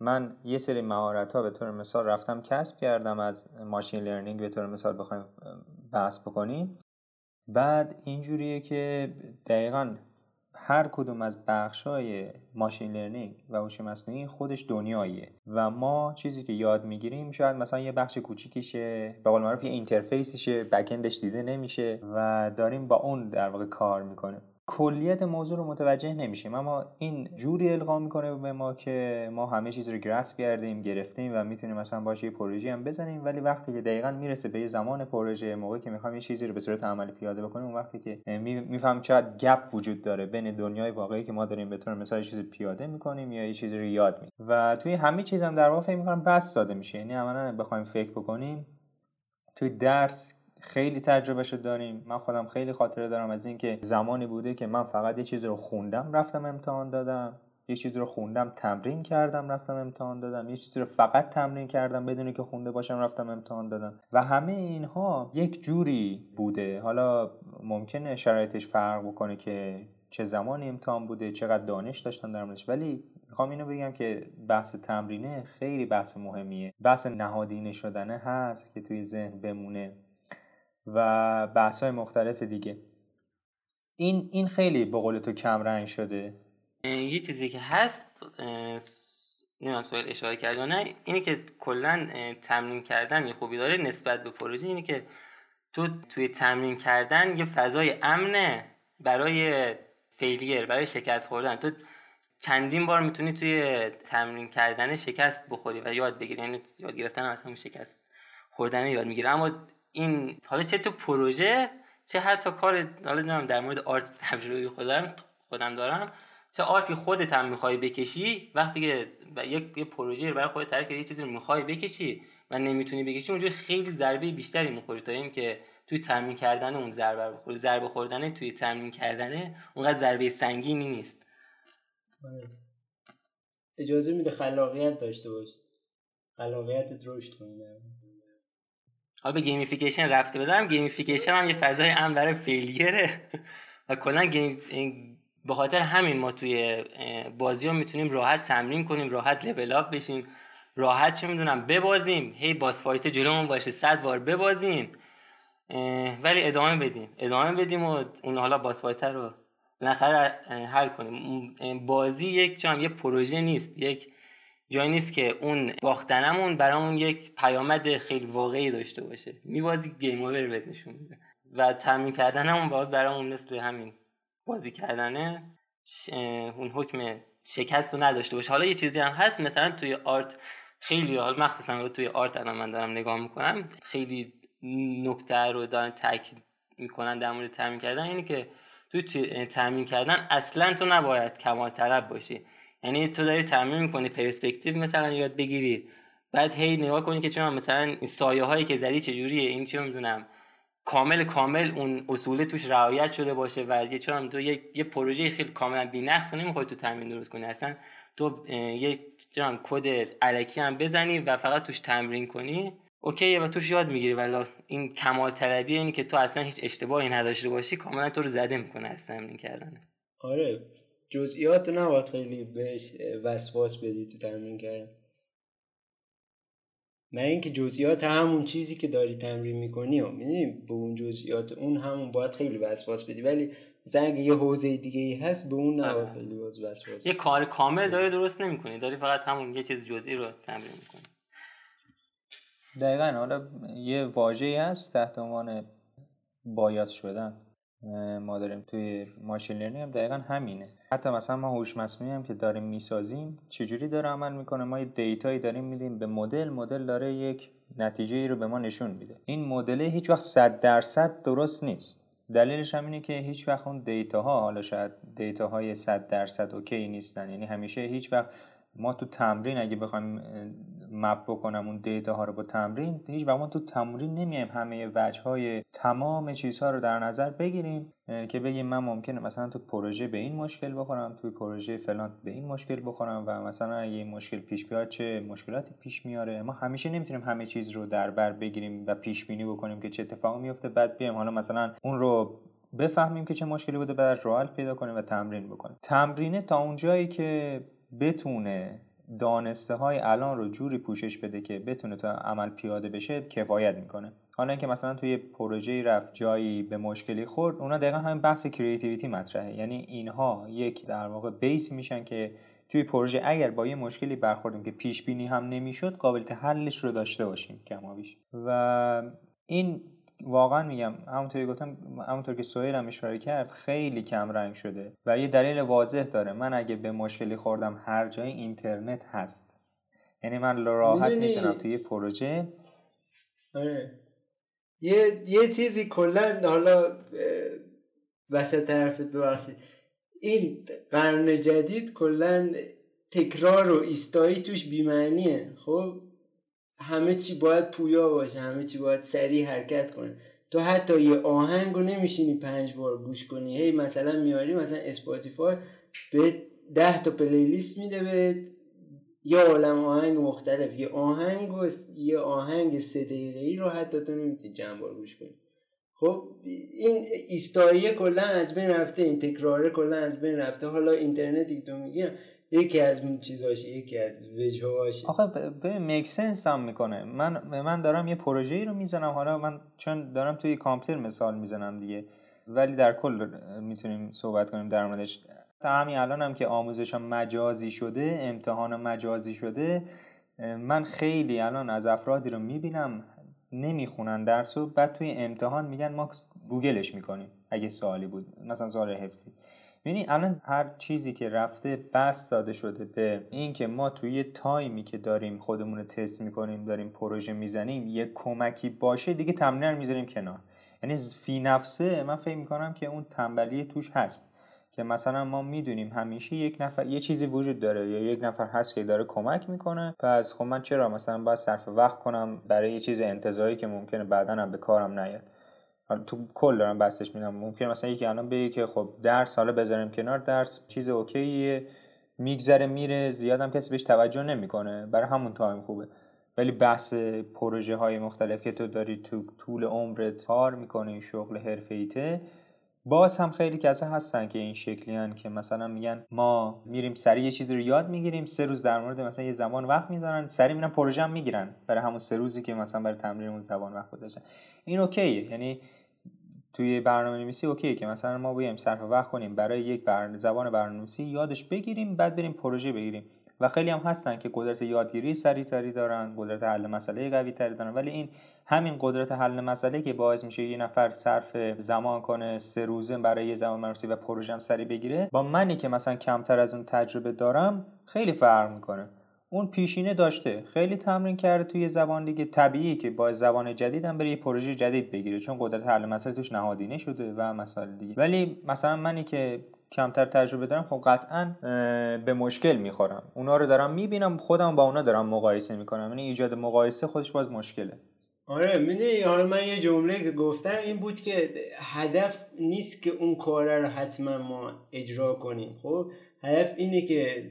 [SPEAKER 1] من یه سری مهارت ها به طور مثال رفتم کسب کردم از ماشین لرنینگ به طور مثال بخوایم بحث بکنیم. بعد اینجوریه که دقیقا هر کدوم از بخش های ماشین لرنینگ و هوش مصنوعی خودش دنیاییه و ما چیزی که یاد می‌گیریم شاید مثلا یه بخش کوچیکیشه به قول معروف یه اینترفیسشه بکندش دیده نمیشه و داریم با اون در واقع کار می‌کنیم. کلیت موضوع رو متوجه نمیشیم. اما این جوری القا می‌کنه به ما که ما همه چیز رو گرس کردیم گرفتیم و می‌تونیم مثلا باشه یه پروژه هم بزنیم. ولی وقتی که دقیقا می‌رسه به یه زمان پروژه موقعی که می‌خوایم یه چیزی رو به صورت عملی پیاده بکنیم اون وقتی که میفهم چقدر گپ وجود داره بین دنیای واقعی که ما داریم به طور مثال چیزی پیاده می‌کنیم یا یه چیزی رو یاد می‌گیریم. و توی همه چیز هم در واقع فکر می‌کنم بس ساده میشه. یعنی عملا بخوایم فکر بکنیم توی درس خیلی تجربه شد داریم. من خودم خیلی خاطره دارم از اینکه زمانی بوده که من فقط یه چیز رو خوندم رفتم امتحان دادم. یه چیز رو خوندم تمرین کردم رفتم امتحان دادم. یه چیزی رو فقط تمرین کردم بدونی که خونده باشم رفتم امتحان دادم. و همه اینها یک جوری بوده. حالا ممکنه شرایطش فرق بکنه که چه زمانی امتحان بوده چقدر دانش داشتن در موردش. ولی می‌خوام اینو بگم که بحث تمرینه خیلی بحث مهمیه. بحث نهادینه شدنه هست که توی ذهن بمونه. و بحث های مختلف دیگه. این این خیلی به قول تو کم رنگ شده.
[SPEAKER 2] یه چیزی که هست نمی‌دونم سوال اشاره کرد نه اینی که کلا تمرین کردن یه خوبی داره نسبت به پروژه اینه که تو توی تمرین کردن یه فضای امنه برای فیلیر برای شکست خوردن. تو چندین بار می‌تونی توی تمرین کردن شکست بخوری و یاد بگیری. یعنی یاد گرفتن هم شکست خوردن یاد می‌گیره اما این حالا چه تو پروژه چه حتی کار حالا در مورد آرت تجربه خودم خودم دارم چه آرتی خودت هم می‌خوای بکشی وقتی که یک یه پروژه برای خودت تعریف یه چیزی رو می‌خوای بکشی و نمی‌تونی بکشی اونجا خیلی ضربه بیشتری می‌خوری تا این که توی تمرین کردن اون ضربه بخوری. ضربه خوردن توی تمرین کردن اونقدر ضربه سنگینی نیست.
[SPEAKER 3] آره. اجازه میده خلاقیت داشته باش. خلاقیت رشد کنی.
[SPEAKER 2] حالا به gamification ربطش بدم gamification هم یه فضای امن برای failure ه و کلا game به خاطر همین ما توی بازی ها می‌تونیم راحت تمرین کنیم راحت level up بشیم. راحت چه می‌دونم ببازیم. هی boss fight جلومون باشه صد بار ببازیم. ولی ادامه بدیم. ادامه بدیم و اون حالا boss fight رو بالاخره حل کنیم. بازی یک جام یه پروژه نیست. یک جایی نیست که اون باختنمون برامون یک پیامد خیلی واقعی داشته باشه. میبازی game over بهت نشون میده. و تمرین کردنمون باید برامون مثل همین بازی کردنه. اون حکم شکست رو نداشته باشه. حالا یه چیزی هم هست مثلا توی آرت خیلی حال مخصوصا توی آرت الان من دارم نگاه می‌کنم خیلی نکته رو دارن تاکید می‌کنن در مورد تمرین کردن اینه که توی تمرین کردن اصلا تو نباید کمال طلب باشی. یعنی تو داری تمرین می‌کنی پرسپکتیو مثلا یاد بگیری. بعد هی نگاه کنی که چون مثلا این سایه هایی که زدی چجوریه؟ این چه می‌دونم کامل کامل اون اصول توش رعایت شده باشه و یه چون تو یه, یه پروژه خیلی کاملا بی‌نقص نمی‌خوای تو تمرین درست کنی. اصلا تو یه جان کد الکی هم بزنی و فقط توش تمرین کنی اوکی و توش یاد می‌گیری. ولی این کمال طلبی اینی که تو اصلا هیچ اشتباهی نداشته باشی کاملا تو رو زده می‌کنه اصلا تمرین کردن.
[SPEAKER 3] آره. جزئیات نباید خیلی بهش وسواس بدی تو تمرین کردن. من اینکه جزئیات همون چیزی که داری تمرین می‌کنی و می‌دونی به اون جزئیات اون همون باید خیلی وسواس بدی. ولی مثلا اگه یه حوزه دیگه ای هست به اون نباید آره. خیلی وسواس
[SPEAKER 2] یه کار کامل داری درست نمی‌کنی. داری فقط همون یه چیز جزئی رو تمرین می‌کنی.
[SPEAKER 1] دقیقا. حالا یه واژه‌ای هست تحت عنوان بایاس شدن. ما داریم توی ماشین لرنینگ هم دقیقا همینه. حتی مثلا ما هوش مصنوعی هم که داریم می‌سازیم چجوری داره عمل می‌کنه؟ ما یه دیتایی داریم میدیم به مدل مدل داره یک نتیجه ای رو به ما نشون میده. این مدل هیچ وقت 100 درصد درست نیست. دلیلش هم اینه که هیچ وقت اون data ها حالا شاید data های 100 درصد OK نیستن یعنی همیشه هیچ وقت ما تو تمرین اگه بخوایم map بکنم اون data ها رو با تمرین هیچ ما تو تمرین نمیایم. همه وجه های تمام چیزها رو در نظر بگیریم که بگیم من ممکنه مثلا تو پروژه به این مشکل بخورم توی پروژه فلان به این مشکل بخورم و مثلا اگه این مشکل پیش بیاد چه مشکلاتی پیش میاره. ما همیشه نمی‌تونیم همه چیز رو در بر بگیریم و پیش بینی بکنیم که چه اتفاقی میفته بعد بیایم حالا مثلا اون رو بفهمیم که چه مشکلی بوده بعد راه پیدا کنیم و تمرین بکنیم. تمرینه تا اونجایی که بتونه دانسته های الان رو جوری پوشش بده که بتونه تا عمل پیاده بشه کفایت می‌کنه. حالا اینکه مثلا توی پروژه رفت جایی به مشکلی خورد اونا دقیقا همین بحث کریتیویتی مطرحه. یعنی اینها یک در واقع بیس میشن که توی پروژه اگر با یه مشکلی برخوردیم که پیش بینی هم نمی‌شد قابلیت حلش رو داشته باشیم کمابیش و این واقعا میگم همونطوری گفتم همونطور که سویل هم اشاره کرد خیلی کم رنگ شده و یه دلیل واضح داره. من اگه به مشکلی خوردم هر جای اینترنت هست. یعنی من راحت می‌تونم توی یه پروژه
[SPEAKER 3] آره. یه یه چیزی کلا حالا وسط حرفت ببخشید. این قرن جدید کلا تکرار و ایستایی توش بیمعنیه. خب؟ همه چی باید پویا باشه همه چی باید سریع حرکت کنه. تو حتی یه آهنگ رو نمیشینی پنج بار گوش کنی. هی مثلا میاری مثلا Spotify بهت ده تا playlist میده به یه عالم آهنگ مختلف. یه آهنگ و یه آهنگ سه دقیقه ای رو حتی تو نمی‌تونی چند بار گوش کنی. خب این ایستاییه کلا از بین رفته این تکراره کلا از بین رفته. حالا اینترنتی که تو میگی یکی از این چیزاش یکی از وجهاش
[SPEAKER 1] آخه به میک سنس هم می‌کنه. من من دارم یه پروژه ای رو می‌زنم. حالا من چون دارم توی کامپیوتر مثال می‌زنم دیگه. ولی در کل می‌تونیم صحبت کنیم در موردش. تا همین الان هم که آموزش مجازی شده امتحان مجازی شده من خیلی الان از افرادی رو می‌بینم نمی‌خونن درس و بعد توی امتحان میگن ما گوگلش می‌کنیم. اگه سوالی بود. مثلا سوال حفظی. ببینید الان هر چیزی که رفته بس داده شده به اینکه ما توی تایمی که داریم خودمون رو تست می‌کنیم داریم پروژه می‌زنیم یه کمکی باشه دیگه تمرین رو می‌ذاریم کنار. یعنی فی نفسه من فکر می‌کنم که اون تنبلی توش هست که مثلا ما می‌دونیم همیشه یک نفر یه چیزی وجود داره یا یک نفر هست که داره کمک می‌کنه پس خب من چرا مثلا باید صرف وقت کنم برای یه چیز انتظاری که ممکنه بعدا هم به کارم نیاد؟ تو کل دارم بستش میدم ممکن مثلا یکی الان بگه که خب درس حالا بذاریم کنار. درس چیز اوکیه. میگذره میره. زیادم کسی بهش توجه نمی‌کنه. برای همون تایم خوبه. ولی بحث پروژه های مختلف که تو داری تو طول عمرت کار می‌کنی شغل حرفه باز هم خیلی کسا هستن که این شکلی هن که مثلا میگن ما میریم سریع یه چیزی رو یاد می‌گیریم سه روز در مورد مثلا یه زبان وقت می‌ذارن سریع میرن پروژه هم می‌گیرن برای همون سه روزی که مثلا برای تمرین اون زبان وقت گذاشتن. این اوکیه. یعنی توی برنامه نویسی اوکیه که مثلا ما بیایم صرف وقت کنیم برای یک برنامه زبان برنامه نویسی یادش بگیریم بعد بریم پروژه بگیریم. و خیلی هم هستن که قدرت یادگیری سریعتری دارن قدرت حل مسئله قوی تری دارن. ولی این همین قدرت حل مسئله که باعث میشه یه نفر صرف زمان کنه سه روزه برای یه زمان مرسی و پروژه هم سریع بگیره با منی که مثلا کمتر از اون تجربه دارم خیلی فرق می‌کنه. اون پیشینه داشته خیلی تمرین کرده توی زبان دیگه. طبیعی که با زبان جدید هم بره یه پروژه جدید بگیره چون قدرت حل مسئله توش نهادینه شده و مسائل دیگه. ولی مثلا منی که کمتر تجربه دارم خب قطعا به مشکل می‌خورم. اونا رو دارم می‌بینم خودم با اونا دارم مقایسه می‌کنم. یعنی ایجاد مقایسه خودش باز مشکله.
[SPEAKER 3] آره می‌دونی حالا من یه جمله که گفتم این بود که هدف نیست که اون کار رو حتما ما اجرا کنیم. خب هدف اینه که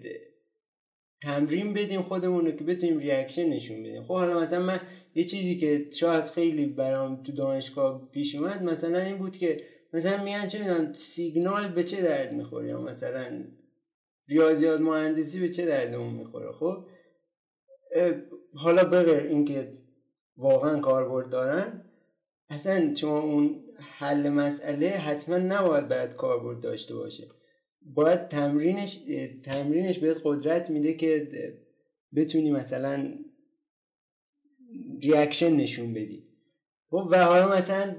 [SPEAKER 3] تمرین بدیم خودمون رو که بتونیم ریاکشن نشون بدیم. خب حالا مثلا من یه چیزی که شاید خیلی برام تو دانشگاه پیش اومد مثلا این بود که مثلا میان چه می‌دونم سیگنال به چه درد می‌خوره؟ یا مثلا ریاضیات مهندسی به چه دردمون می‌خوره؟ خب حالا بغیر اینکه واقعا کاربرد دارن اصلا شما اون حل مسئله حتما نباید باید کاربرد داشته باشه. باید تمرینش تمرینش بهت قدرت میده که بتونی مثلا reaction نشون بدی. خب و حالا مثلا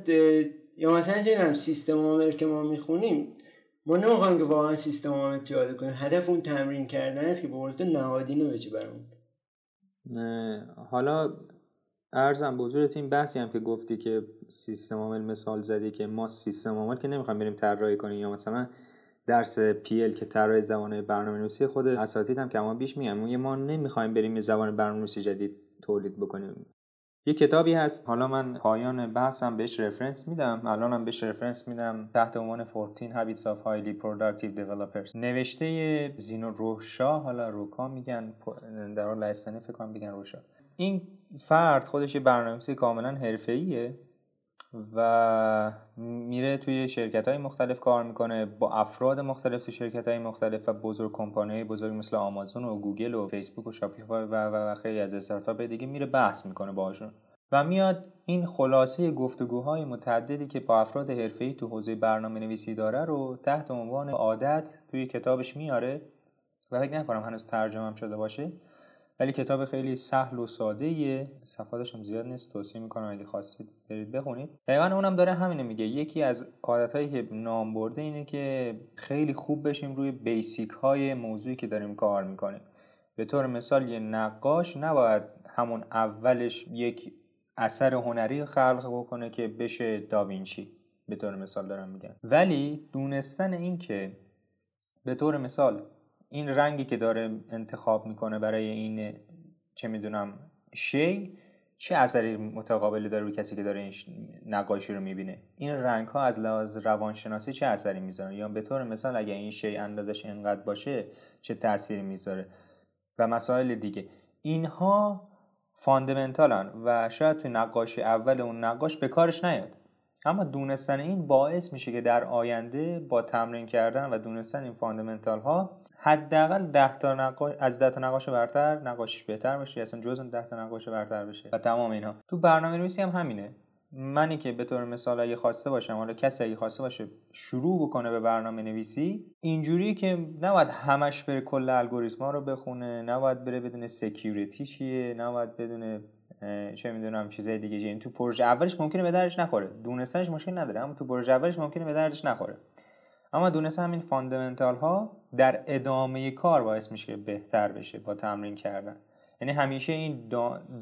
[SPEAKER 3] یا مثلا چه سیستم عامل که ما می‌خونیم ما نمی‌خوایم که واقعا سیستم عامل پیاده کنیم. هدف اون تمرین کردن است که به نهادینه بشه برامون.
[SPEAKER 1] حالا عرضم به حضورت این بحثی هم که گفتی که سیستم عامل مثال زدی که ما سیستم عامل که نمی‌خوایم بریم طراحی کنیم یا مثلا درس PL که طراحی زبان برنامه‌نویسی خود اساتید هم که ما بیش میگم ما نمی‌خوایم بریم یه زبان برنامه‌نویسی جدید تولید بکنیم. یه کتابی هست. حالا من پایان بحثم بهش reference میدم. الانم بهش reference میدم. تحت عنوان 14 Habits of Highly Productive Developers. نوشته زینو روشا حالا روکا میگن. در حال لهستانی فکر کنم بگن روشا. این فرد خودش یه برنامه‌نویسی کاملا حرفه‌ایه. و میره توی شرکت های مختلف کار می‌کنه با افراد مختلف تو شرکت های مختلف و بزرگ کمپانی بزرگ مثل آمازون و گوگل و فیسبوک و Shopify و, و, خیلی از استارتاپ دیگه میره بحث می‌کنه باشون و میاد این خلاصه گفتگوهای متعددی که با افراد حرفه‌ای تو حوزه برنامه نویسی داره رو تحت عنوان عادت توی کتابش میاره. و فکر نکنم هنوز ترجمه شده باشه. ولی کتاب خیلی سهل و ساده ایه صفحاتش هم زیاد نیست. توصیه می‌کنم اگه خواستید برید بخونید. دقیقا اونم داره همینه میگه. یکی از عادتهایی که نام برده اینه که خیلی خوب بشیم روی بیسیک های موضوعی که داریم کار می‌کنیم. به طور مثال یه نقاش نباید همون اولش یک اثر هنری خلق بکنه که بشه داوینچی. به طور مثال دارم میگم ولی دونستن این که به طور مثال این رنگی که داره انتخاب می‌کنه برای این چه می‌دونم شی چه اثری متقابلی داره روی کسی که داره این نقاشی رو می‌بینه؟ این رنگ ها از لحاظ روانشناسی چه اثری می‌ذاره؟ یا به طور مثال اگه این شی اندازش انقدر باشه چه تأثیری می‌ذاره؟ و مسائل دیگه. اینها fundamentalن و شاید توی نقاشی اول اون نقاش به کارش نیاد. اما دونستن این باعث میشه که در آینده با تمرین کردن و دونستن این fundamental ها حداقل 10 تا نقاش از 10 تا نقاش برتر نقاشش بهتر بشه اصلا جزء 10 تا نقاش برتر بشه. و تمام اینها. تو برنامه نویسی هم همینه. منی که به طور مثال اگه خواسته باشم حالا کسی اگه خواسته باشه شروع بکنه به برنامه نویسی اینجوری که نباید همش بره کل الگوریتما رو بخونه نباید بره بدونه security چیه نباید بدونه چه می‌دونم چیزای دیگه این تو پروژه اولش ممکنه به دردش نخوره. دونستنش مشکل نداره اما تو پروژه اولش ممکنه به دردش نخوره. اما دونستن همین فاندامنتال ها در ادامه کار باعث میشه بهتر بشه با تمرین کردن. یعنی همیشه این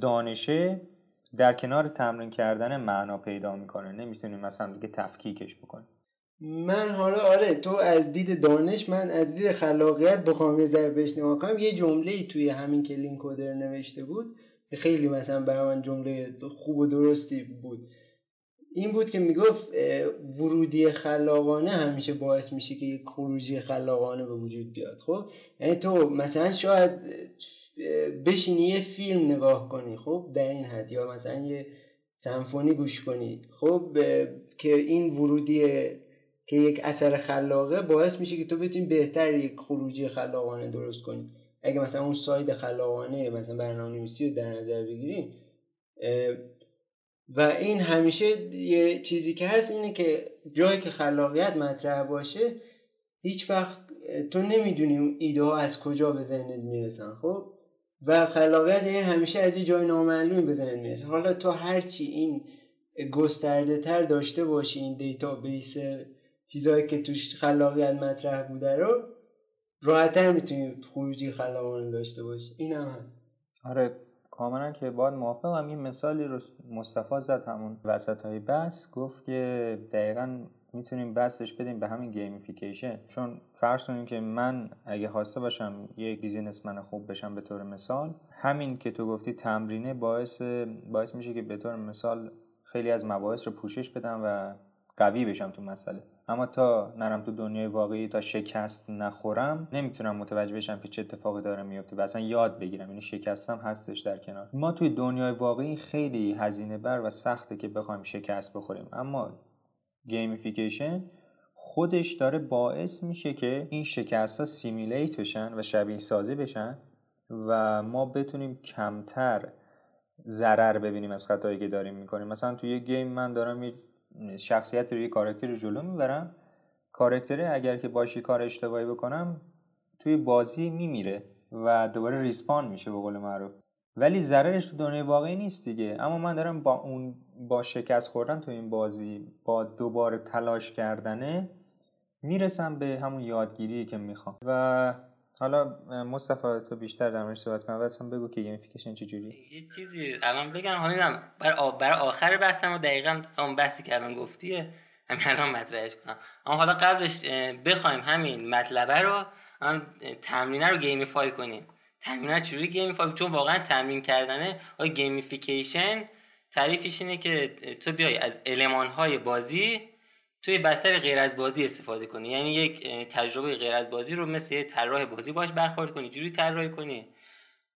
[SPEAKER 1] دانشه در کنار تمرین کردن معنا پیدا می‌کنه. نمی‌تونیم مثلا دیگه تفکیکش بکنیم.
[SPEAKER 3] من حالا آره تو از دید دانش من از دید خلاقیت بخوام یه ذره بهش نگاه کنم. یه جمله توی همین که لینکودر نوشته بود. خیلی مثلا برای من جمله خوب و درستی بود. این بود که می‌گفت ورودی خلاقانه همیشه باعث میشه که یک خروجی خلاقانه به وجود بیاد. خب؟ یعنی تو مثلا شاید بشینی یه فیلم نگاه کنی خب؟ در این حد. یا مثلا یه سمفونی گوش کنی. خب؟ که این ورودی که یک اثر خلاقه باعث میشه که تو بتونی بهتر یک خروجی خلاقانه درست کنی. اگه مثلا اون ساید خلاقانه مثلا برنامه نویسی رو در نظر بگیریم و این همیشه یه چیزی که هست اینه که جایی که خلاقیت مطرح باشه هیچ وقت تو نمی‌دونی اون ایده ها از کجا به ذهنت می‌رسن خب؟ و خلاقیت یعنی همیشه از یه جای نامعلومی به ذهنت می‌رسه. حالا تو هرچی این گسترده تر داشته باشی این دیتا بیس چیزهایی که توش خلاقیت مطرح بوده رو راحتتر می‌تونی خروجی خلاقانه داشته باشی. این هم هست.
[SPEAKER 1] آره کاملا که باید موافقم. این مثالی رو مصطفی زد همون وسط های بحث گفت که دقیقا می‌تونیم بسطش بدیم به همین gamification چون فرض کنیم که من اگه خواسته باشم یک businessman خوب بشم به طور مثال همین که تو گفتی تمرینه باعث باعث میشه که به طور مثال خیلی از مباحث رو پوشش بدم و قوی بشم تو مسئله. اما تا نرم تو دنیای واقعی تا شکست نخورم نمی‌تونم متوجه بشم که چه اتفاقی داره میفته و اصلا یاد بگیرم. یعنی شکستم هستش در کنار. ما توی دنیای واقعی خیلی هزینه بر و سخته که بخوایم شکست بخوریم. اما gamification خودش داره باعث میشه که این شکست ها simulate بشن و شبیه سازی بشن و ما بتونیم کمتر ضرر ببینیم از خطایی که داریم می‌کنیم. مثلا توی یه گیم من دارم یه شخصیت روی کاراکتر رو جلو می‌برم. کاراکتره اگر که باشی کار اشتباهی بکنم توی بازی میمیره و دوباره ریسپان میشه به قول معروف. ولی ضررش تو دنیای واقعی نیست دیگه. اما من دارم با اون با شکست خوردن تو این بازی با دوباره تلاش کردنه می‌رسم به همون یادگیری که می‌خوام. و حالا مصطفی تو بیشتر در موردش صحبت کنم بعدش بگو که gamification چجوری.
[SPEAKER 2] یه چیزی الان بگم حالا بر برای آخر بحثم و دقیقا اون بحثی که الان گفتی رو همین الان مطرحش کنم. اما حالا قبلش بخوایم همین مطلبه رو هم تمرینه رو gamify کنیم. تمرینه چجوری gamify چون واقعا تمرین کردنه. gamification تعریفش اینه که تو بیای از المان های بازی توی بستر غیر از بازی استفاده کنی. یعنی یک تجربه غیر از بازی رو مثل طراح بازی باش برخورد کنی جوری طراحی کنی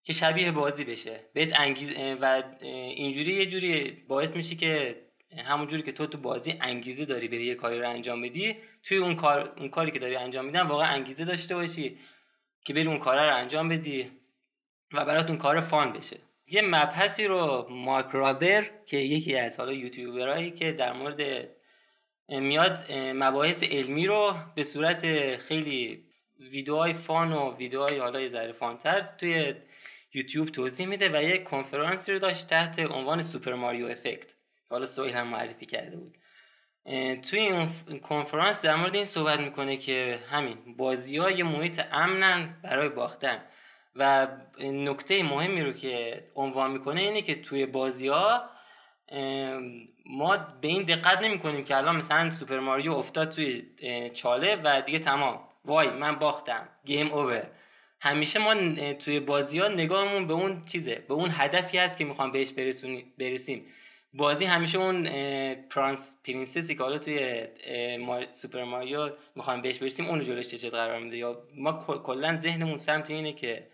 [SPEAKER 2] که شبیه بازی بشه. بهت انگیز و اینجوری یه جوری باعث میشه که همون جوری که تو تو بازی انگیزه داری بری یه کاری رو انجام بدی توی اون کار اون کاری که داری انجام میدن واقعا انگیزه داشته باشی که بری اون کار رو انجام بدی و برات اون کار فان بشه. یه مبحثی رو مارک رابر که یکی از حالا یوتیوبرایی که در مورد میاد مباحث علمی رو به صورت خیلی ویدیوهای fun و ویدیوهای حالا یه ذره funتر توی یوتیوب توضیح میده و یک کنفرانسی رو داشت تحت عنوان Super Mario Effect. حالا سویل هم معرفی کرده بود. توی این کنفرانس در مورد این صحبت می‌کنه که همین بازی ها یه محیط امنن برای باختن. و نکته مهمی رو که عنوان می‌کنه اینه که توی بازی ها ما به این دقت نمی کنیم که الان مثلا سوپر ماریو افتاد توی چاله و دیگه تمام. وای من باختم. game over همیشه ما توی بازی ها نگاهمون به اون چیزه به اون هدفی هست که می‌خوام بهش برسیم. بازی همیشه اون پرانس princessی که حالا توی سوپر ماریو می‌خوام بهش برسیم اون جلوش چه قرار میده؟ یا ما کلا ذهنمون سمت اینه که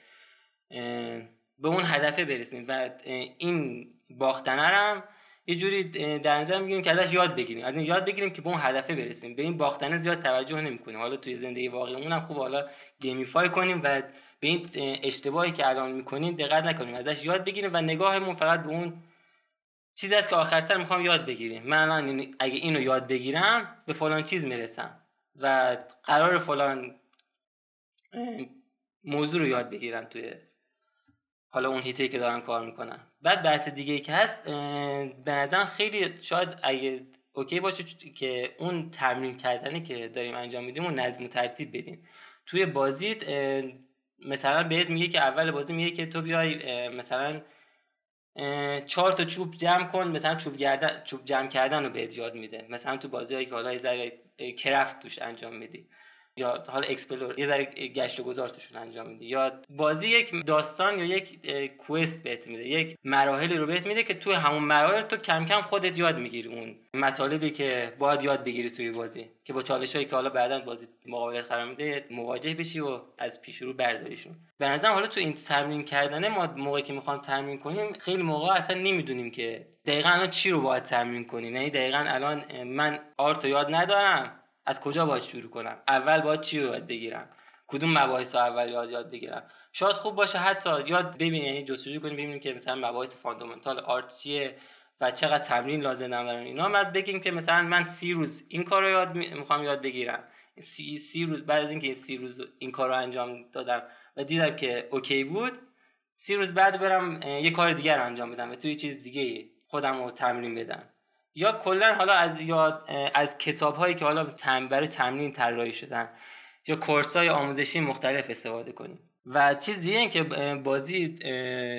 [SPEAKER 2] به اون هدفه برسیم. و این باختنه هم یه جوری در نظر می‌گیریم که ازش یاد بگیریم. از این یاد بگیریم که به اون هدفه برسیم. به این باختنه زیاد توجه نمی‌کنیم. حالا توی زندگی واقعیمون هم خوب حالا گیمیفای کنیم و به این اشتباهی که الان می‌کنیم دقت نکنیم. ازش یاد بگیریم و نگاهمون فقط به اون چیزی است که آخر سر می‌خوام یاد بگیریم. من الان اگه اینو یاد بگیرم به فلان چیز می‌رسم و قرار فلان موضوع رو یاد بگیرم توی حالا اون هیته که دارم کار می‌کنم بعد بحث دیگه که هست به نظرم خیلی شاید اگه okay باشه که اون تمرین کردنی که داریم انجام میدیم اون نظم ترتیب بدیم. توی بازیت مثلا بهت میگه که اول بازی میگه که تو بیای مثلا چهار تا چوب جمع کن مثلا چوب گردن چوب جمع کردن رو بهت یاد میده. مثلا تو بازی هایی که حالا یه craft توش انجام میدی. یا حالا explore یه ذره گشت و گذار توشون انجام میده یا بازی یک داستان یا یک کوست بهت میده. یک مراحلی رو بهت میده که توی همون مراحل تو کم کم خودت یاد می‌گیری اون مطالبی که باید یاد بگیری توی بازی. که با چالش هایی که حالا بعدا بازی مقابلت قرار میده مواجه بشی و از پیش رو برداریشون. به نظر حالا تو این تمرین کردنه ما موقعی که می‌خوام تمرین کنیم خیلی موقع اصلا نمی‌دونیم که دقیقا الان چی رو باید تمرین کنیم. یعنی دقیقا الان من آرت یاد ندارم. از کجا باید شروع کنم؟ اول باید چی رو یاد بگیرم؟ کدوم مباحث اول یاد یاد بگیرم؟ شاید خوب باشه حتی یاد ببینیم یعنی جستجو کنیم ببینیم که مثلا مباحث fundamental art چیه و چقدر تمرین لازم دارم اینا بعد بگیم که مثلا من سی روز این کار رو یاد می‌خوام یاد بگیرم. سی, سی روز بعد از اینکه سی روز این کار رو انجام دادم و دیدم که okay بود سی روز بعد برم یه کار دیگر انجام بدم و توی چیز دیگه خودم رو تمرین بدم. یا کلا حالا از یاد از کتاب هایی که حالا برای تمرین طراحی شدن یا course های آموزشی مختلف استفاده کنیم. و چیزی این که بازی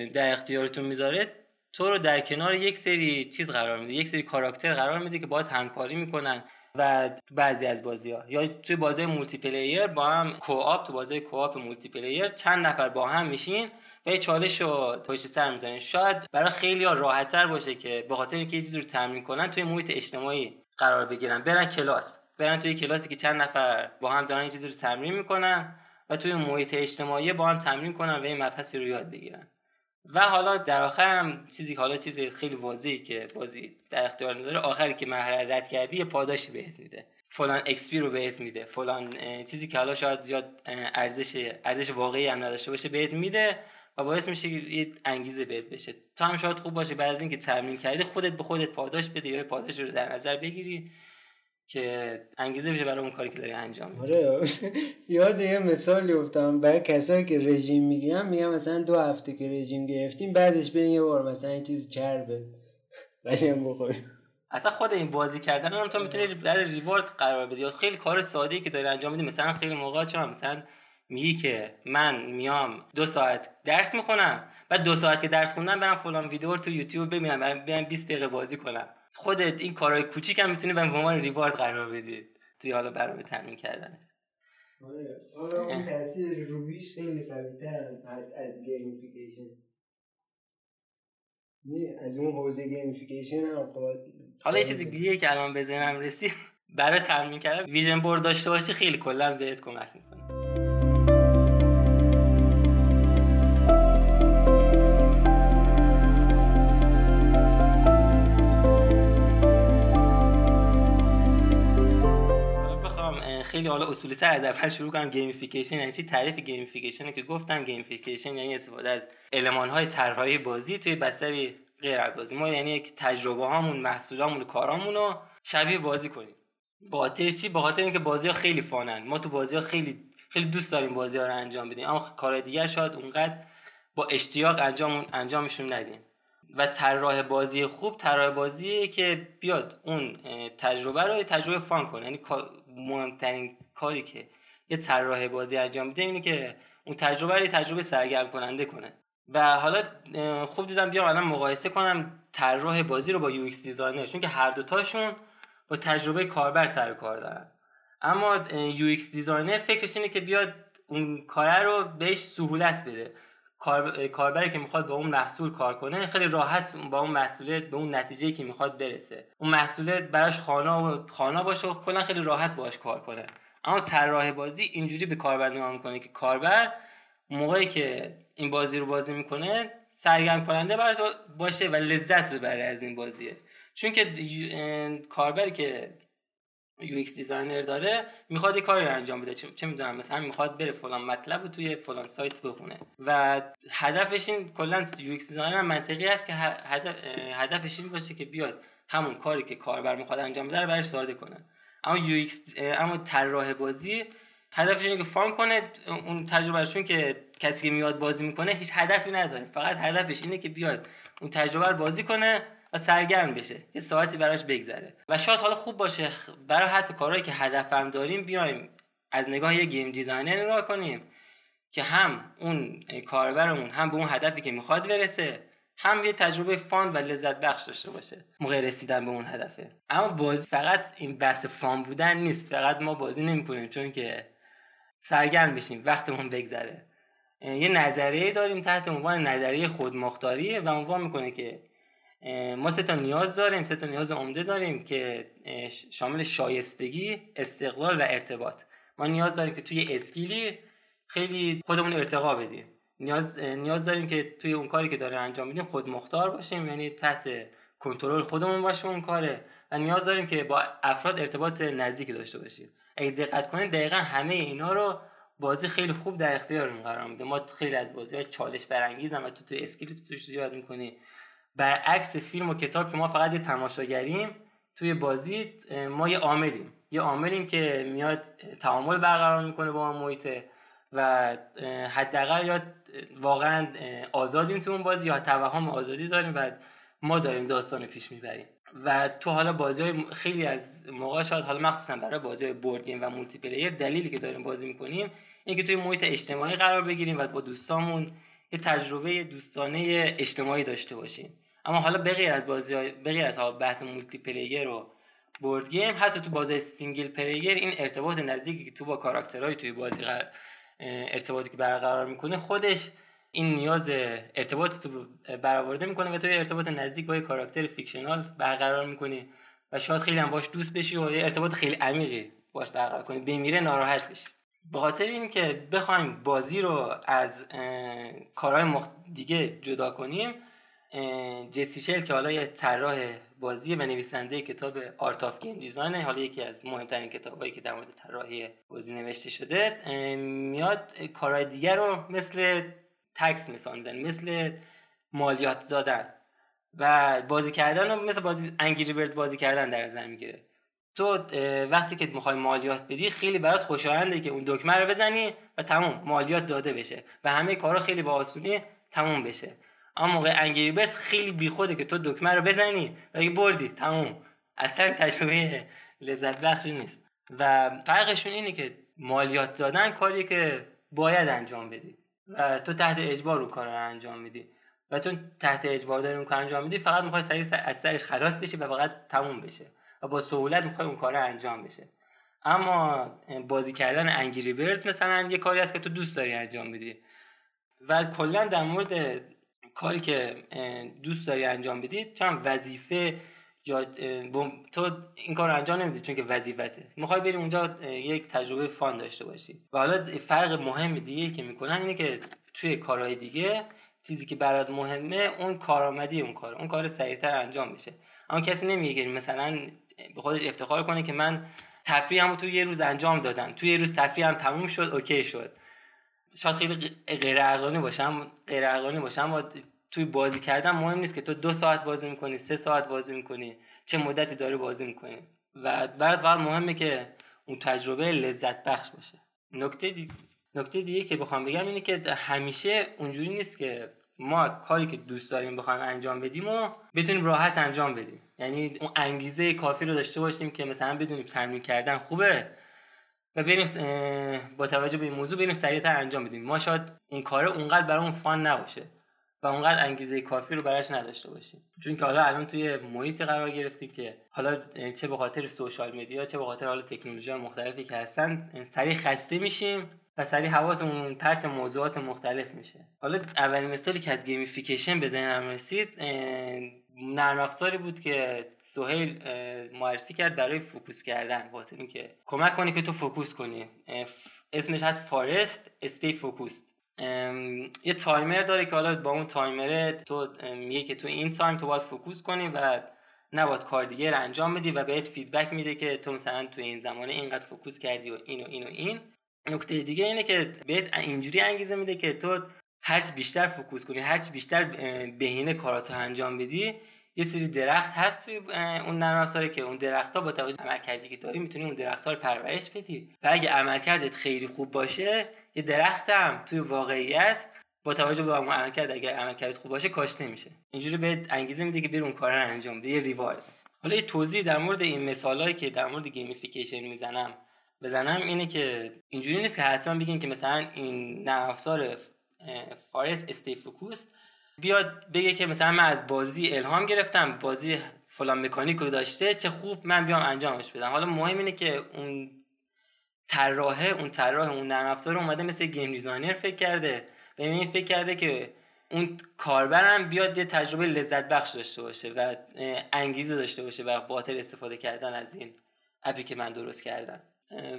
[SPEAKER 2] در اختیارتون می‌ذاره تو رو در کنار یک سری چیز قرار میده یک سری کاراکتر قرار میده که باید همکاری می‌کنن و بعضی از بازی ها یا توی بازی multiplayer با هم co-op تو بازی co-op multiplayer چند نفر با هم میشین و یه چالش رو پشت سر می‌زنین شاید برای خیلی راحتتر باشه که به خاطر اینکه چیزی رو تمرین کنن توی محیط اجتماعی قرار بگیرن. برن کلاس. برن توی کلاسی که چند نفر با هم دارن چیزی رو تمرین می‌کنن و توی محیط اجتماعی با هم تمرین کنن و این مبحثی رو یاد بگیرن. و حالا در آخر هم چیزی حالا چیزی خیلی واضحی که بازی در اختیار می‌ذاره آخری که مرحله رد کردی یه پاداشی بهت میده. فلان اکسپی رو بهت میده. فلان چیزی که حالا شاید زیاد ارزش ارزش واقعی هم نداشته باشه بهت میده. و باعث میشه یه انگیزه بهت بشه. تو هم شاید خوب باشه بعد از اینکه تمرین کردی خودت به خودت پاداش بده یا پاداش رو در نظر بگیری که انگیزه بشه برای اون کاری که داری انجام میدی.
[SPEAKER 3] آره. یاد یه مثالی افتم برای کسایی که رژیم می‌گیرن میگم مثلا دو هفته که رژیم گرفتیم بعدش برین یه بار مثلا یه چیز چربه. قشنگ بخوریم.
[SPEAKER 2] اصلا خود این بازی کردن هم تو می‌تونی در ریوارد قرار بدی خیلی کار ساده ای که داری انجام میدی. مثلا خیلی موقع چون مثلا میگی که من میام دو ساعت درس می‌خونم بعد دو ساعت که درس خوندم برم فلان ویدیو رو تو یوتیوب ببینم برم 20 دقیقه بازی کنم. خودت این کارهای کوچیک هم می‌تونی به عنوان reward قرار بدی توی حالا برنامه تمرین کردن.
[SPEAKER 3] آره اون تاثیر رویش خیلی قوی‌تر از از gamification از اون حوزه gamification هم
[SPEAKER 2] حالا یه چیزی دیگه که الان به ذهنم رسید برای تمرین کردن vision board داشته باشی خیلی کلا بهت کمک می‌کنه. خیلی حالا اصولی تر از اول شروع کنم. gamification یعنی چی؟ تعریف gamification که گفتم. gamification یعنی استفاده از المان های طراحی بازی توی بستری غیر بازی ما یعنی یک تجربه هامون محصولامون کارامون رو شبیه بازی کنیم. با چی؟ به خاطر اینکه بازی ها خیلی funن. ما تو بازی ها خیلی خیلی دوست داریم بازی ها رو انجام بدیم. اما کار دیگر شاید اونقدر با اشتیاق انجام انجامشون ندیم. و طراح بازی خوب طراح بازیه که بیاد اون تجربه رو تجربه fun کنه. یعنی مهمترین کاری که یه طراح بازی انجام میده اینه که اون تجربه رو تجربه سرگرم کننده کنه. و حالا خوب دیدم بیام الان مقایسه کنم طراح بازی رو با UX designer چون که هر دوتاشون با تجربه کاربر سر کار دارن. اما یو ایکس دیزاینر فکرش اینه که بیاد اون کاره رو بهش سهولت بده. کاربری که می‌خواد با اون محصول کار کنه خیلی راحت با اون محصول به اون نتیجه که می‌خواد برسه. اون محصول براش خانه و خانه باشه و کلا خیلی راحت باش کار کنه. اما طراح بازی اینجوری به کاربر نگاه می‌کنه که کاربر موقعی که این بازی رو بازی می‌کنه سرگرم کننده براش باشه و لذت ببره از این بازیه. چون که کاربری که UX designer داره می‌خواد یه کاری انجام بده. چه می‌دونم مثلا می‌خواد بره فلان مطلب رو توی فلان سایت بخونه. و هدفش این کلا UX designer منطقی است که هدف هدفش این باشه که بیاد همون کاری که کاربر می‌خواد انجام بده رو براش ساده کنه. اما UX اما طراح بازی هدفش اینه که fun کنه اون تجربهشون که کسی که میاد بازی می‌کنه هیچ هدفی نداره. فقط هدفش اینه که بیاد اون تجربه رو بازی کنه سرگرم بشه. یه ساعتی براش بگذره. و شاید حالا خوب باشه. برای حتی کارهایی که هدفم داریم بیایم از نگاه یه game designer نگاه کنیم که هم اون کاربرمون هم به اون هدفی که می‌خواد برسه هم یه تجربه فان و لذت بخش داشته باشه. موقع رسیدن به اون هدفه. اما بازی فقط این بحث فان بودن نیست. فقط ما بازی نمی‌کنیم چون که سرگرم بشیم وقتمون بگذره. یه نظریه داریم تحت عنوان نظریه خودمختاریه و عنوان می‌کنه که ما سه تا نیاز داریم سه تا نیاز عمده داریم که شامل شایستگی استقلال و ارتباط. ما نیاز داریم که توی اسکیلی خیلی خودمون ارتقا بدیم. نیاز نیاز داریم که توی اون کاری که داره انجام میدیم خود مختار باشیم یعنی تحت کنترل خودمون باشه اون کاره. و نیاز داریم که با افراد ارتباط نزدیکی داشته باشیم. اگه دقت کنید دقیقا همه اینا رو بازی خیلی خوب در اختیارمون قرار میده. ما خیلی از بازی های چالش برانگیزم و تو تو اسکیل تو توش زیاد می‌کنی. برعکس فیلم و کتاب که ما فقط یه تماشاگریم توی بازی ما یه عاملیم. یه عاملیم که میاد تعامل برقرار می‌کنه با محیطه و حداقل یا واقعا آزادیم تو اون بازی یا توهم آزادی داریم و ما داریم داستان پیش می‌بریم. و تو حالا بازی های خیلی از موقع شاید حالا مخصوصا برای بازی های و multiplayer دلیلی که داریم بازی می‌کنیم اینکه توی محیط اجتماعی قرار بگیریم و با دوستامون یه تجربه دوستانه اجتماعی داشته باشیم. اما حالا بغیر از بازی های بغیر از بحث multiplayer و board game حتی تو بازی single player این ارتباط نزدیکی که تو با کاراکترهای توی بازی قرار ارتباطی که برقرار می‌کنه خودش این نیاز ارتباط تو برآورده می‌کنه و توی ارتباط نزدیک با یه کاراکتر fictional برقرار می‌کنی و شاید خیلی هم باش دوست بشی و ارتباط خیلی عمیقی باش برقرار کنی بمیره ناراحت بشی. به خاطر اینکه بخوایم بازی رو از کارهای مخ... دیگه جدا کنیم جسی شل که حالا یه طراح بازی و نویسنده کتاب Art of Game Design حالا یکی از مهمترین کتابایی که در مورد طراحی بازی نوشته شده. میاد کارهای دیگر رو مثل tax میساندن مثل مالیات دادن و بازی کردن رو مثل بازی Angry Birds بازی کردن در نظر می‌گیره. تو وقتی که می‌خوای مالیات بدی خیلی برات خوشاینده که اون دکمه رو بزنی و تموم مالیات داده بشه و همه کارا خیلی با آسونی تموم بشه. اما موقع انگری برس خیلی بیخوده که تو دکمه رو بزنی و بردی تموم. اصلا تجربه لذت بخشی نیست. و فرقشون اینه که مالیات دادن کاری که باید انجام بدی. و تو تحت اجبار رو کار رو انجام میدی. و تو تحت اجبار داری اون کار انجام میدی فقط می‌خوای سریع از سرش خلاص بشی و فقط تموم بشه. و با سهولت می‌خوای اون کار انجام بشه. اما بازی کردن انگری برز مثلا یه کاری است که تو دوست داری انجام بدی. و کلا در مورد کاری که دوست داری انجام بدی چون وظیفه یا تو این کار انجام نمیدی چون که وظیفته. می‌خوای بری اونجا یک تجربه فان داشته باشی. و حالا فرق مهم دیگه که می‌کنن اینه که توی کارهای دیگه چیزی که برات مهمه اون کارآمدی اون کار اون کار سریعتر انجام بشه اما کسی نمیگه که مثلا به خودش افتخار کنه که من تفریحمو تو یه روز انجام دادم. توی یه روز تفریحم تموم شد اوکی شد. شاید خیلی غیر عقلانی باشم غیر عقلانی باشم توی بازی کردن مهم نیست که تو دو ساعت بازی می‌کنی سه ساعت بازی می‌کنی چه مدتی داری بازی می‌کنی. و برات واقعا مهمه که اون تجربه لذت بخش باشه. نکته نکته دیگه که بخوام بگم اینه که همیشه اونجوری نیست که ما کاری که دوست داریم بخوایم انجام بدیم و بتونیم راحت انجام بدیم. یعنی اون انگیزه کافی رو داشته باشیم که مثلا بدونیم تمرین کردن خوبه و بریم با توجه به این موضوع بریم سریعتر انجام بدیم. ما شاید اون کار اونقدر برای اون fun نباشه و اونقدر انگیزه کافی رو براش نداشته باشیم. چون که حالا الان توی محیط قرار گرفتیم که حالا چه به خاطر social media چه به خاطر حالا تکنولوژی مختلفی که هستن سریع خسته میشیم و سریع حواسمون پرت موضوعات مختلف میشه. حالا اولین مثالی که از gamification به ذهنم رسید نرم افزاری بود که سهیل معرفی کرد برای focus کردن خاطر اینکه کمک کنی که تو focus کنی. اسمش هست Forest Stay Focused یه تایمر داره که حالا با اون تایمره تو میگه که تو این time تو باید focus کنی و نباید کار دیگه رو انجام بدی و بهت feedback میده که تو مثلا تو این زمانه اینقدر focus کردی و این و این و این. نکته دیگه اینه که بهت اینجوری انگیزه میده که تو هرچی بیشتر focus کنی هرچی بیشتر بهینه کاراتو انجام بدی یه سری درخت هست توی اون نرم که اون درخت ها با توجه عمل کردی که داری می‌تونی اون درخت ها رو پرورش بدی. و اگه عملکردت خیلی خوب باشه یه درخت هم توی واقعیت با توجه به اون عملکرد اگر عملکردت خوب باشه کاشته میشه اینجوری به انگیزه میده که بری اون کار رو انجام بده یه reward. حالا یه توضیح در مورد این مثالایی که در مورد gamification می‌زنم بزنم اینه که اینجوری نیست که حتما بگین که مثلا این نرم Forest Stay Focused بیاد بگه که مثلا من از بازی الهام گرفتم بازی فلان مکانیک رو داشته چه خوب من بیام انجامش بدم. حالا مهم اینه که اون طراحه اون طراح اون نرم افزار اومده مثل game designer فکر کرده. و این فکر کرده که اون کاربرم بیاد یه تجربه لذت بخش داشته باشه و انگیزه داشته باشه و بابت استفاده کردن از این اپی که من درست کردم.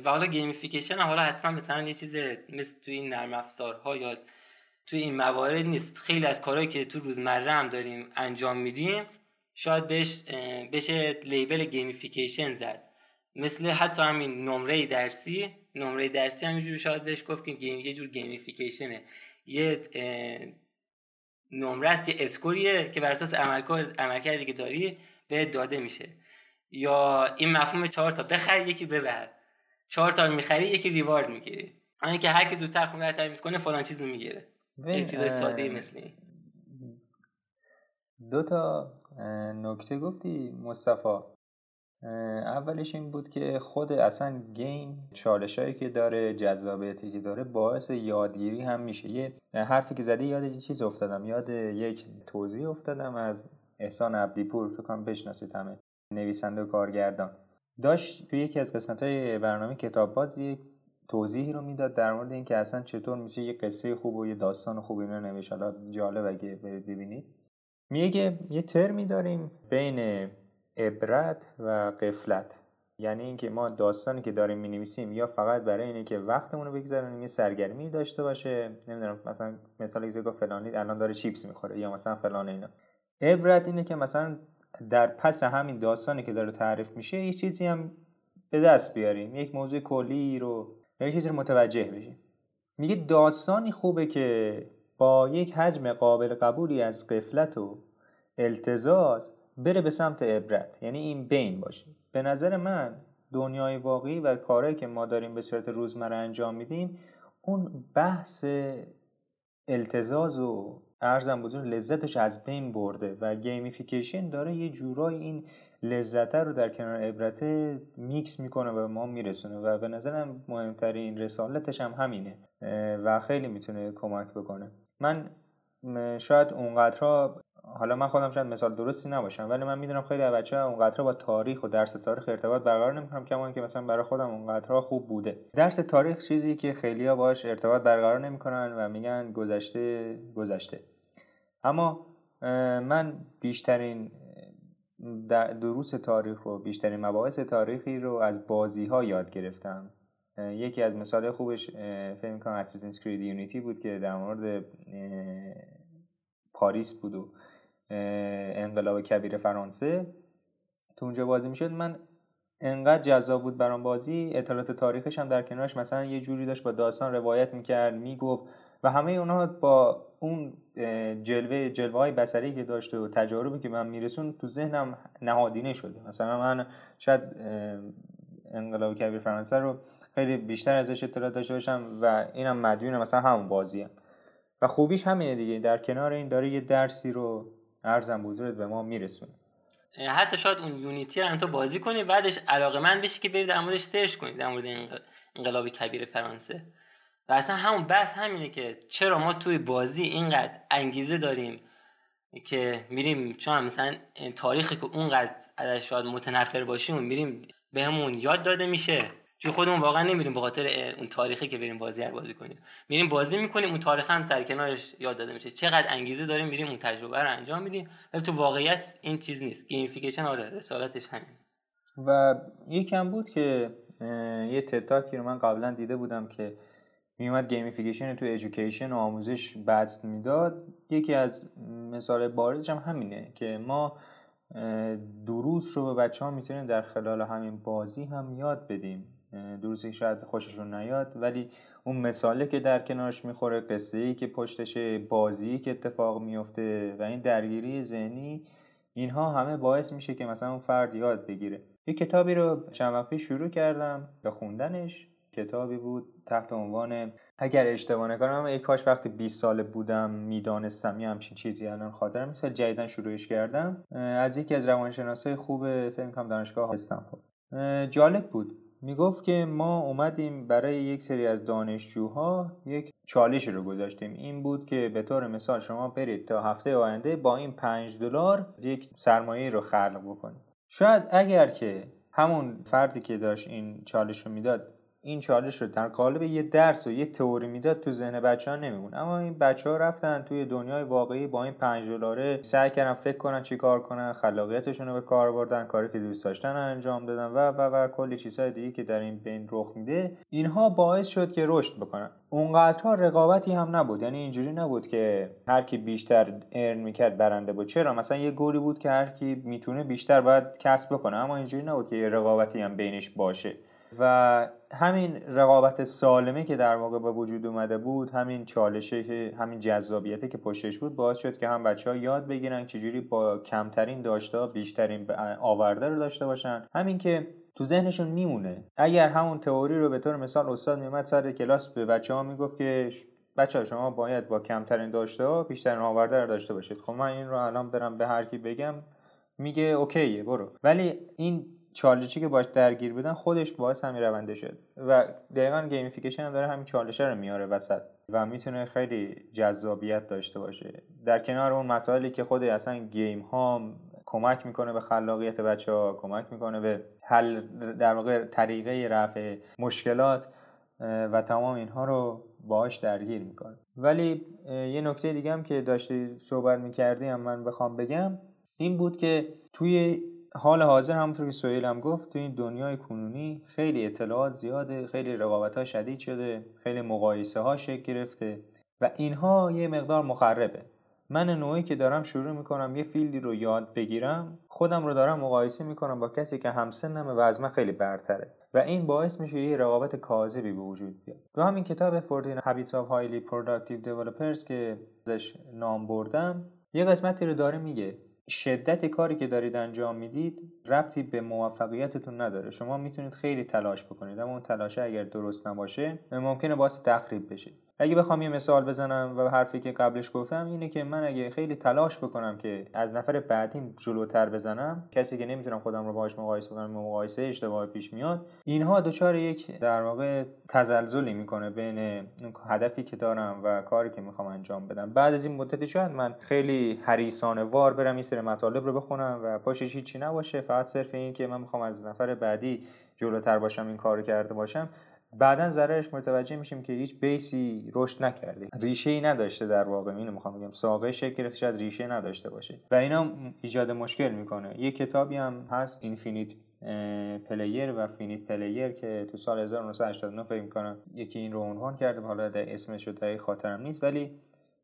[SPEAKER 2] و حالا gamification حالا حتما مثلا یه چیز مثل توی این نرم افزارها یا توی این موارد نیست. خیلی از کارهایی که تو روزمره هم داریم انجام میدیم شاید بهش بشه label gamification زد. مثل حتی همین نمره درسی نمره درسی همینجور شاید بهش گفت که یه جور gamification ه. یه نمره است یه score یه که بر اساس عملکردی که داری به داده میشه. یا این مفهوم چهار تا بخر یکی ببر. چهار تا می‌خری یکی ریوارد می‌گیری. همین که هر کی زودتر خونه رو تمیز کنه فلان چیز رو می‌گیره. یه چیز ساده مثل
[SPEAKER 1] دو تا نکته گفتی مصطفی. اولش این بود که خود اصلا گیم چالش هایی که داره جذابیتی که داره باعث یادگیری هم میشه. یه حرفی که زدی یاد یه چیز افتادم. یاد یک توضیح افتادم از احسان عبدیپور. فکر کنم بشناسید همه نویسنده و کارگردان. داشت توی یکی از قسمت های برنامه کتاب باز یک توضیحی رو می‌داد در مورد اینکه اصلا چطور میشه یه قصه خوب و یه داستان خوب اینا نوشت. حالا جالب اگه ببینید. میگه یه ترمی داریم بین عبرت و قفلت یعنی اینکه ما داستانی که داریم می‌نویسیم یا فقط برای اینه که وقتمون رو بگذرونیم یه سرگرمی داشته باشه. نمی‌دونم مثلا مثال ایزگاه فلانی الان داره چیپس می‌خوره یا مثلا فلان اینا. عبرت اینه که مثلا در پس همین داستانی که داره تعریف میشه یه چیزی هم به دست بیاریم. یک موضوع کلی رو یا یه چیزی رو متوجه بشیم میگه داستانی خوبه که با یک حجم قابل قبولی از قفلت و التزاز بره به سمت عبرت. یعنی این بین باشه. به نظر من دنیای واقعی و کارهایی که ما داریم به صورت روزمره انجام میدیم اون بحث التزاز و ارزم بزرگ لذتش از بین برده و گیمیفیکیشن داره یه جورایی این لذت رو در کنار عبرت میکس می‌کنه و ما میرسونه و به نظرم مهمترین رسالتش هم همینه و خیلی می‌تونه کمک بکنه. من شاید اونقدرها حالا من خودم شاید مثال درستی نباشم ولی من می‌دونم خیلی بچه ها اونقدرها با تاریخ و درس تاریخ ارتباط برقرار نمی‌کنم کما که مثلا برای خودم اونقدرها خوب بوده. درس تاریخ چیزی که خیلی ها باش ارتباط برقرار نمی‌کنن و میگن گذشته گذشته. اما من بیشترین دروس تاریخ رو بیشترین مباحث تاریخی رو از بازی ها یاد گرفتم. یکی از مثال خوبش فکر کنم اساسینز کرید یونیتی بود که در مورد پاریس بود و انقلاب کبیر فرانسه. تو اونجا بازی می‌شد. من انقدر جذاب بود برام بازی. اطلاعات تاریخش هم در کنارش مثلا یه جوری داشت با داستان روایت می‌کرد می‌گفت و همه اونها با اون جلوه جلوه های بسری که داشته و تجاربی که من میرسون تو ذهنم نهادینه شده. مثلا من شاید انقلاب کبیر فرانسه رو خیلی بیشتر ازش اطلاع داشته باشم و اینم مدیون مثلا همون بازیم و خوبیش همینه دیگه در کنار این داره یه درسی رو ارزم بزرگ به ما میرسونه.
[SPEAKER 2] حتی شاید اون یونیتی رو تو بازی کنی بعدش علاقه من بشی که برید در موردش سرچ کنید در مورد انقلاب کبیر فرانسه. و اصلا همون بحث همینه که چرا ما توی بازی اینقدر انگیزه داریم که میریم چون مثلا تاریخی که اونقدر ازش شاید متنفر باشیم میریم بهمون یاد داده میشه. چون خودمون واقعا نمیریم به خاطر اون تاریخی که بریم بازی هر بازی کنیم. میریم بازی می‌کنیم اون تاریخ هم در کنارش یاد داده میشه. چقدر انگیزه داریم میریم اون تجربه رو انجام میدیم. ولی تو واقعیت این چیز نیست. گیمفیکیشن آره رسالتش همین
[SPEAKER 1] و یکم بود که یه TED Talk ی رو من قبلا دیده بودم که میومد gamification تو education و آموزش بسط می‌داد. یکی از مثال بارزش هم همینه که ما دروس رو به بچه ها می‌تونیم در خلال همین بازی هم یاد بدیم. دروسی شاید خوششون نیاد. ولی اون مثاله که در کنارش می‌خوره قصه ای که پشتشه بازی که اتفاق میفته و این درگیری ذهنی اینها همه باعث میشه که مثلا اون فرد یاد بگیره. یه کتابی رو چند وقت شروع کردم به خوندنش. کتابی بود تحت عنوان اگر اشتباه نکنم ای کاش وقتی 20 ساله بودم می‌دانستم یه همچین چیزی الان خاطرم مثل جدیدن شروعش کردم. از یکی از روانشناسای خوب فکر کنم دانشگاه استنفورد جالب بود. می‌گفت که ما اومدیم برای یک سری از دانشجوها یک چالش رو گذاشتیم. این بود که به طور مثال شما برید تا هفته آینده با این 5 دلار یک سرمایه رو خلق بکنید. شاید اگر که همون فردی که داشت این چالش رو می‌داد این چالش رو در قالب یه درس و یه تئوری می‌داد تو ذهن بچه ها نمیمون. اما این بچه ها رفتن توی دنیای واقعی با این پنج دلاره سعی کردن فکر کنن چی کار کنن خلاقیتشون رو به کار بردن کاری که دوست داشتن انجام دادن و و و کلی چیزهای دیگه که در این بین رخ میده اینها باعث شد که رشد بکنن. اونقدرها رقابتی هم نبود. یعنی اینجوری نبود که هر کی بیشتر ارن می‌کرد برنده بود. چرا؟ مثلا یه گولی بود که هر کی می‌تونه بیشتر باید کسب بکنه. اما اینجوری نبود که یه رقابتی هم بینش باشه. و همین رقابت سالمه که در واقع به وجود اومده بود همین چالشه همین جذابیته که پشتش بود باعث شد که هم بچه ها یاد بگیرن چجوری با کمترین داشته بیشترین آورده رو داشته باشن. همین که تو ذهنشون میمونه. اگر همون تئوری رو به طور مثال استاد میومد سر کلاس به بچه ها می‌گفت که بچه ها شما باید با کمترین داشته ها بیشترین آورده رو داشته باشید. خب من این رو الان برم به هر کی بگم میگه okay ه برو. ولی این چالشی که باش درگیر بودن خودش باعث همین رونده شد. و دقیقا gamification هم داره همین چالشه رو میاره وسط و می‌تونه خیلی جذابیت داشته باشه. در کنار اون مسائلی که خود اصلا game ها کمک می‌کنه به خلاقیت بچه ها کمک می‌کنه به حل در واقع طریقه رفع مشکلات و تمام اینها رو باهاش درگیر می‌کنه. ولی یه نکته دیگه هم که داشتی صحبت می‌کردی هم من بخوام بگم این بود که توی حال حاضر همونطور که سویل هم گفت تو این دنیای کنونی خیلی اطلاعات زیاده خیلی رقابت ها شدید شده خیلی مقایسه ها شکل گرفته و اینها یه مقدار مخربه. من نوعی که دارم شروع می‌کنم یه فیلدی رو یاد بگیرم خودم رو دارم مقایسه می‌کنم با کسی که همسنمه و از من خیلی برتره و این باعث میشه یه رقابت کاذبی به وجود بیاد. تو همین کتاب 14 Habits of Highly Productive Developers که ازش نام بردم یه قسمتی رو داره میگه. شدت کاری که دارید انجام می‌دید ربطی به موفقیتتون نداره. شما می‌تونید خیلی تلاش بکنید اما اون تلاشه اگر درست نباشه ممکنه باعث تخریب بشه اگه بخوام یه مثال بزنم و حرفی که قبلش گفتم اینه که من اگه خیلی تلاش بکنم که از نفر بعدیم جلوتر بزنم کسی که نمی‌تونم خودم رو باهاش مقایسه بکنم مقایسه اشتباه پیش میاد اینها دچار یک در واقع تزلزلی می‌کنه بین هدفی که دارم و کاری که می‌خوام انجام بدم. بعد از این مدتی شاید من خیلی حریصانه وار برم این سری مطالب رو بخونم و پشتش هیچی نباشه. فقط صرف این که من می‌خوام از نفر بعدی جلوتر باشم این کارو کرده باشم. بعدا ضررش متوجه میشیم که هیچ base ی رشد نکرده. ریشه ای نداشته در واقع. اینو می‌خوام بگم. ساقه شکل گرفته شاید ریشه نداشته باشه. و اینا ایجاد مشکل می‌کنه. یه کتابی هم هست. infinite player و finite player که تو سال 1989 فکر می‌کنم یکی این رو عنوان کرده. حالا در اسمش رو خاطرم نیست. ولی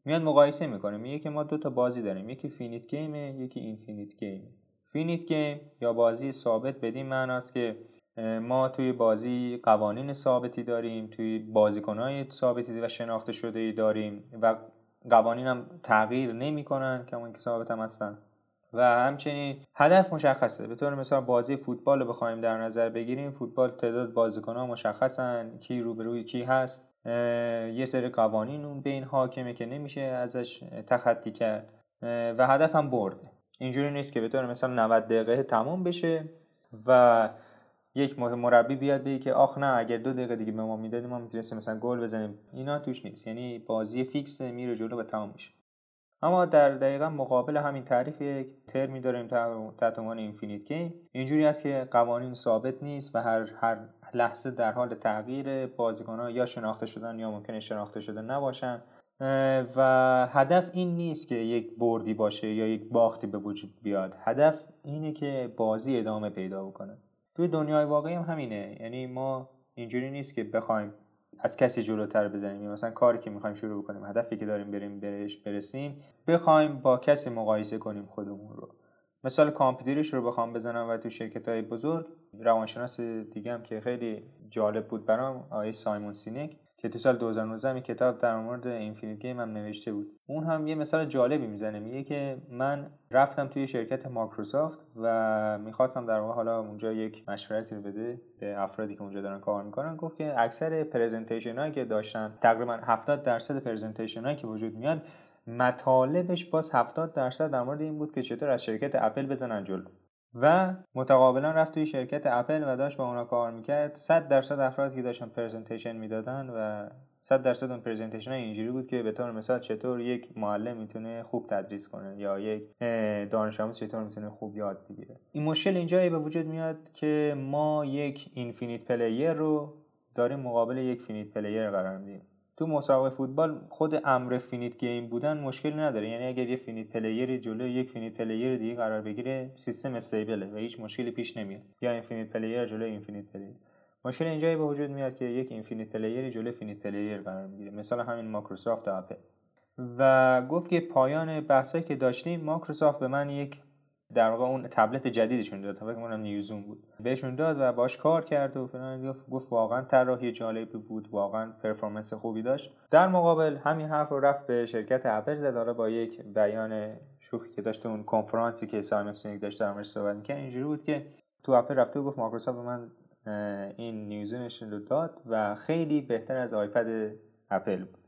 [SPEAKER 1] میاد مقایسه می‌کنه. میگه که ما دو تا بازی داریم. یکی finite game ه یکی infinite game finite game یا بازی ثابت بدین معناست که ما توی بازی قوانین ثابتی داریم توی بازیکنهای ثابتی و شناخته شده ای داریم و قوانین هم تغییر نمی کنن که اون که ثابت هم هستن. و همچنین هدف مشخصه. به طور مثال بازی فوتبال رو بخوایم در نظر بگیریم فوتبال تعداد بازیکن ها مشخصن کی روبروی کی هست. یه سری قوانین اون بین حاکمه که نمیشه ازش تخطی کرد. و هدف هم برده. اینجوری نیست که به طور مثال 90 دقیقه تمام بشه و یک مربی بیاد بگه که آخ نه اگر دو دقیقه دیگه به ما می‌دادیم ما می‌تونستیم مثلا گل بزنیم. اینا توش نیست. یعنی بازی fix میره جلو و تمام میشه. اما در دقیقا مقابل همین تعریف یک ترمی داریم تحت عنوان infinite game. اینجوری است که قوانین ثابت نیست و هر هر لحظه در حال تغییر بازیکنها یا شناخته شدن یا ممکنه شناخته شده نباشن. و هدف این نیست که یک بردی باشه یا یک باختی به وجود بیاد. هدف اینه که بازی ادامه پیدا بکنه. توی دنیای واقعی هم همینه. یعنی ما اینجوری نیست که بخوایم از کسی جلوتر بزنیم. مثلا کاری که می‌خوایم شروع بکنیم هدفی که داریم بریم برش برسیم بخوایم با کسی مقایسه کنیم خودمون رو. مثال کامپیوترش رو بخوام بزنم و تو شرکت های بزرگ روانشناس دیگه هم که خیلی جالب بود برام آقای سایمون سینک. که تو سال 2019 می کتاب در مورد infinite game هم نوشته بود. اون هم یه مثال جالبی می‌زنه. میگه که من رفتم توی شرکت مایکروسافت و می‌خواستم در واقع حالا اونجا یک مشورتی رو بده به افرادی که اونجا دارن کار می‌کنن. گفت که اکثر presentation هایی که داشتن تقریبا 70 درصد presentation هایی که وجود میاد مطالبش باز 70 درصد در مورد این بود که چطور از شرکت اپل بزنن جلو. و متقابلا رفت توی شرکت اپل و داشت با اونا کار می‌کرد. 100 درصد افرادی که داشتن presentation می‌دادن و 100 درصد اون presentation اینجوری بود که به طور مثال چطور یک معلم می‌تونه خوب تدریس کنه یا یک دانش آموز چطور می‌تونه خوب یاد بگیره. این مشکل اینجایی به وجود میاد که ما یک infinite player رو داریم مقابل یک finite player قرار میدیم. تو مسابقه فوتبال خود امر finite game بودن مشکلی نداره. یعنی اگر یه finite player ی جلو یک finite player دیگه قرار بگیره سیستم stable ه و هیچ مشکلی پیش نمیاد. یا infinite player جلو infinite player. مشکل اینجایی به وجود میاد که یک infinite player ی جلو finite player قرار می‌گیره. مثلا همین مایکروسافت و اپل و گفت که پایان بحثایی که داشتیم مایکروسافت به من یک در واقع اون تبلت جدیدشون داد فکر کنم new Zune بود. بهشون داد و باش کار کرد و فلان گفت واقعا طراحی جالبی بود واقعا performance خوبی داشت. در مقابل همین حرف رو رفت به شرکت اپل زد. داره با یک بیان شوخی که داشته اون کنفرانسی که سایمون سینک داشت در صحبت می‌کرد اینجوری بود که تو اپل رفته و گفت مایکروسافت به من این new Zune شون رو داد و خیلی بهتر از iPad اپل بود.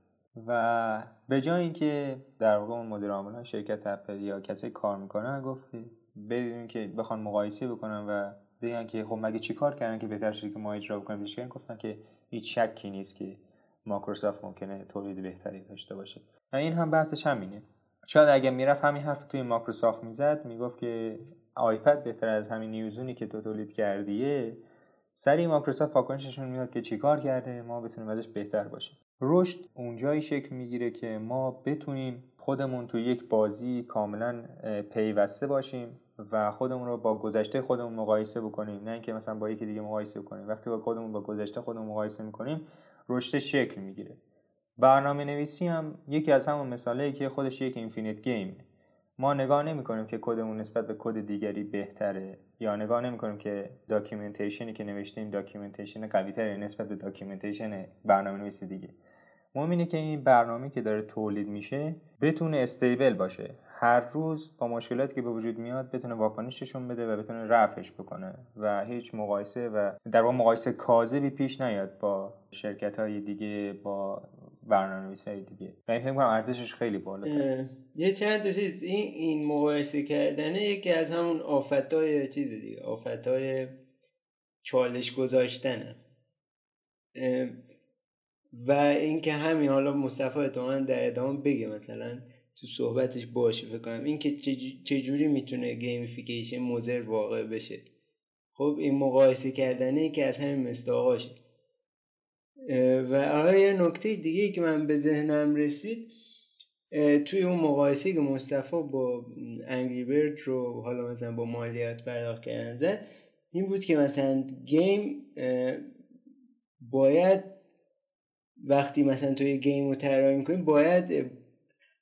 [SPEAKER 1] و به جای اینکه در واقع اون مدیر عامل شرکت اپل یا کسی کار می‌کنن گفت بدون که بخوان مقایسه بکنن و بگن که خب مگه چی کار کردن که بهتر شده که ما اجرا بکنیم؟ کردن گفتن که هیچ شکی نیست که مایکروسافت ممکنه تولید بهتری داشته باشه. و این هم بحثش همینه. شاید اگه می‌رفت همین حرف توی مایکروسافت می‌زد می‌گفت که آیپد بهتر از همین نیوزونی که تو تولید کردیه سری مایکروسافت واکنششون میاد که چیکار کرده ما بتونیم ازش بهتر باشیم. رشد اونجایی شکل می‌گیره که ما بتونیم خودمون تو یک بازی کاملا پیوسته باشیم و خودمون رو با گذشته خودمون مقایسه بکنیم. نه اینکه مثلا با یکی دیگه مقایسه بکنیم. وقتی با خودمون با گذشته خودمون مقایسه می‌کنیم رشد شکل می‌گیره. برنامه نویسی هم یکی از همون مثاله که خودش یک اینفینیت گیمه ما نگاه نمی کنیم که کدمون نسبت به کد دیگری بهتره یا نگاه نمی کنیم که documentation ی که نوشتیم documentation قوی نسبت به documentation برنامه نویسی دیگه. مهم اینه که این برنامه که داره تولید میشه بتونه stable باشه. هر روز با مشکلاتی که به وجود میاد بتونه واکنششون بده و بتونه رفعش بکنه و هیچ مقایسه و در واقع مقایسه کاذبی پیش نیاد با شرکت های دیگه با برنامه‌نویس های دیگه. و فکر ارزشش خیلی بالا
[SPEAKER 3] یه چند تا چیز. این این مقایسه کردنه یکی از همون آفتای چیز دیگه آفتای چالش گذاشتنه. و اینکه همین حالا مصطفی احتمالا در ادامه بگه مثلا تو صحبتش باشه فکر کنم. اینکه چجوری می‌تونه گیمفیکیشن مزر واقع بشه. خب این مقایسه کردنه که از همین مستاقاشه و آره یه نکته دیگه که من به ذهنم رسید توی اون مقایسه که مصطفی با Angry Bird رو حالا مثلا با مالیات پرداخت کردن زد این بود که مثلا game باید وقتی مثلا توی game رو طراحی می‌کنی باید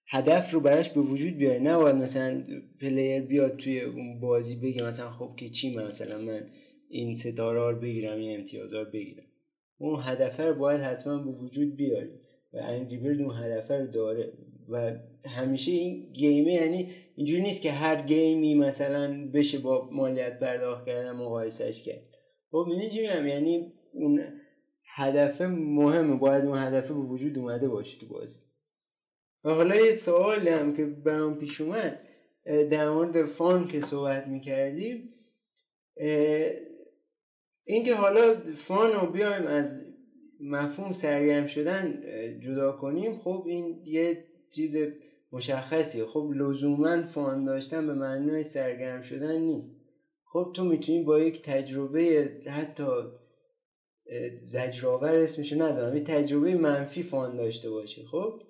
[SPEAKER 3] هدف رو براش به وجود بیاره نه باید مثلا player بیاد توی اون بازی بگه مثلا خب که چی مثلا من این ستاره رو بگیرم این امتیاز رو بگیرم. اون هدف رو باید حتما به وجود بیاری و انگری برد اون هدف رو داره. و همیشه این گیمه یعنی اینجوری نیست که هر گیمی مثلا بشه با مالیت پرداخت کردن مقایسش کرد. خب هم. یعنی اون هدف مهمه. باید اون هدف به وجود اومده باشه تو بازی. و حالا یه سوال هم که برام پیش اومد در مورد فان که صحبت می‌کردیم اینکه حالا فان رو بیایم از مفهوم سرگرم شدن جدا کنیم خب این یه چیز مشخصیه. خب لزوما فان داشتن به معنای سرگرم شدن نیست. خب تو می‌تونی با یک تجربه حتی زجرآور اسمشو نذارم یه تجربه منفی فان داشته باشی خب؟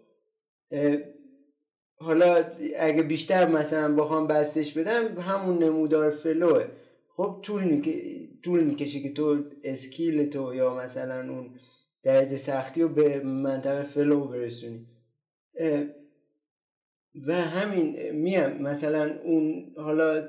[SPEAKER 3] حالا اگه بیشتر مثلا بخوام بستش بدم همون نمودار flow ه. خب طول, می‌کشه طول می‌کشه که تو skill تو یا مثلا اون درجه سختی رو به منطقه flow برسونی. و همین میم مثلا اون حالا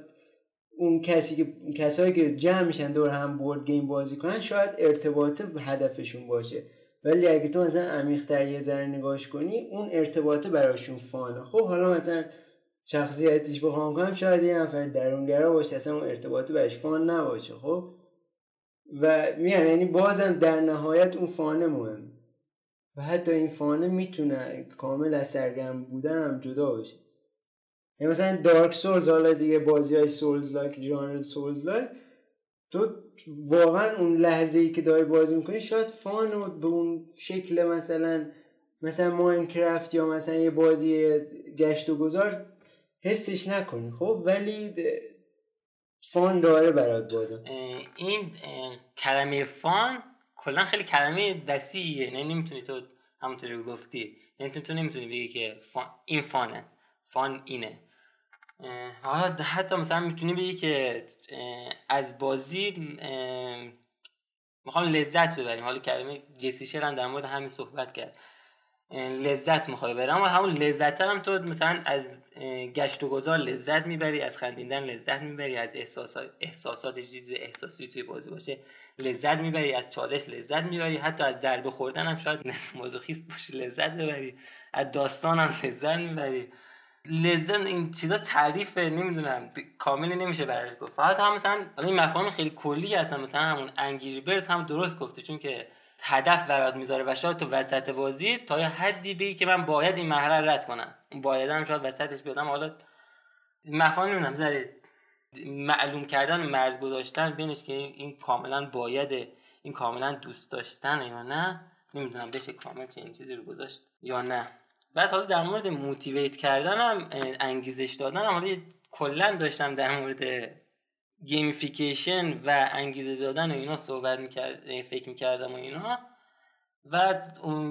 [SPEAKER 3] اون کسی که کسایی که جمع میشن دور هم board game بازی کنن شاید ارتباط هدفشون باشه. ولی اگه تو مثلا عمیق‌تر یه ذره نگاش کنی اون ارتباطه براشون fun ه. خب حالا مثلا شخصیتش بخوام کنم شاید یه نفر درونگرا باشه اصلا اون ارتباطه برش fun نباشه خب؟ و میگم یعنی بازم در نهایت اون fun ه مهم و حتی این fun ه می‌تونه کامل از سرگرم بودن هم جدا باشه یعنی مثلا Dark Souls حالا دیگه بازی های Souls-like ژانر Souls-like تو واقعا اون لحظه ای که داری بازی می‌کنی شاید فان رو به اون شکل مثلا مثلا ماینکرافت یا مثلا یه بازی گشت و گذار حسش نکنی خب؟ ولی فان داره برات بازم
[SPEAKER 2] این کلمه فان کلا خیلی کلمه وسیعیه نه نمی‌تونی تو همونطوری گفتی یعنی تو نمی‌تونی بگی که فان این فانه فان اینه. حالا حتی مثلا می‌تونی بگی که از بازی می‌خوام لذت ببریم. حالا کلمه جسی شرن در مورد همین صحبت کرد. لذت می‌خوای برم و همون لذت هم تو مثلا از گشت و گذار لذت می‌بری از خندیدن لذت می‌بری از احساسات احساسات چیز احساسی توی بازی باشه لذت می‌بری از چالش لذت می‌بری. حتی از ضربه خوردن هم شاید مازوخیست باشه لذت ببری. از داستان هم لذت می‌بری. لذت این چیزا تعریف نمی‌دونم. کامل نمیشه برای گفت. فقط هم مثلا این مفاهیم خیلی کلی هستن. مثلا همون انگیری برز هم درست گفته. چون که هدف برات می‌ذاره و شاید تو وسط بازی تا یه حدی بگی که من باید این مرحله رد کنم. باید هم شاید وسطش بیادم حالا مفاهیم نمی‌دونم. ذره معلوم کردن مرز گذاشتن بینش که این کاملا باید این کاملا دوست داشتن یا نه. نمی‌دونم بشه کامل چه این چیزی رو گذاشت یا نه. بعد حالا در مورد motivate کردن هم انگیزش دادن حالا کلا داشتم در مورد gamification و انگیزه دادن و اینا صحبت می‌کرد فکر می‌کردم و اینا. و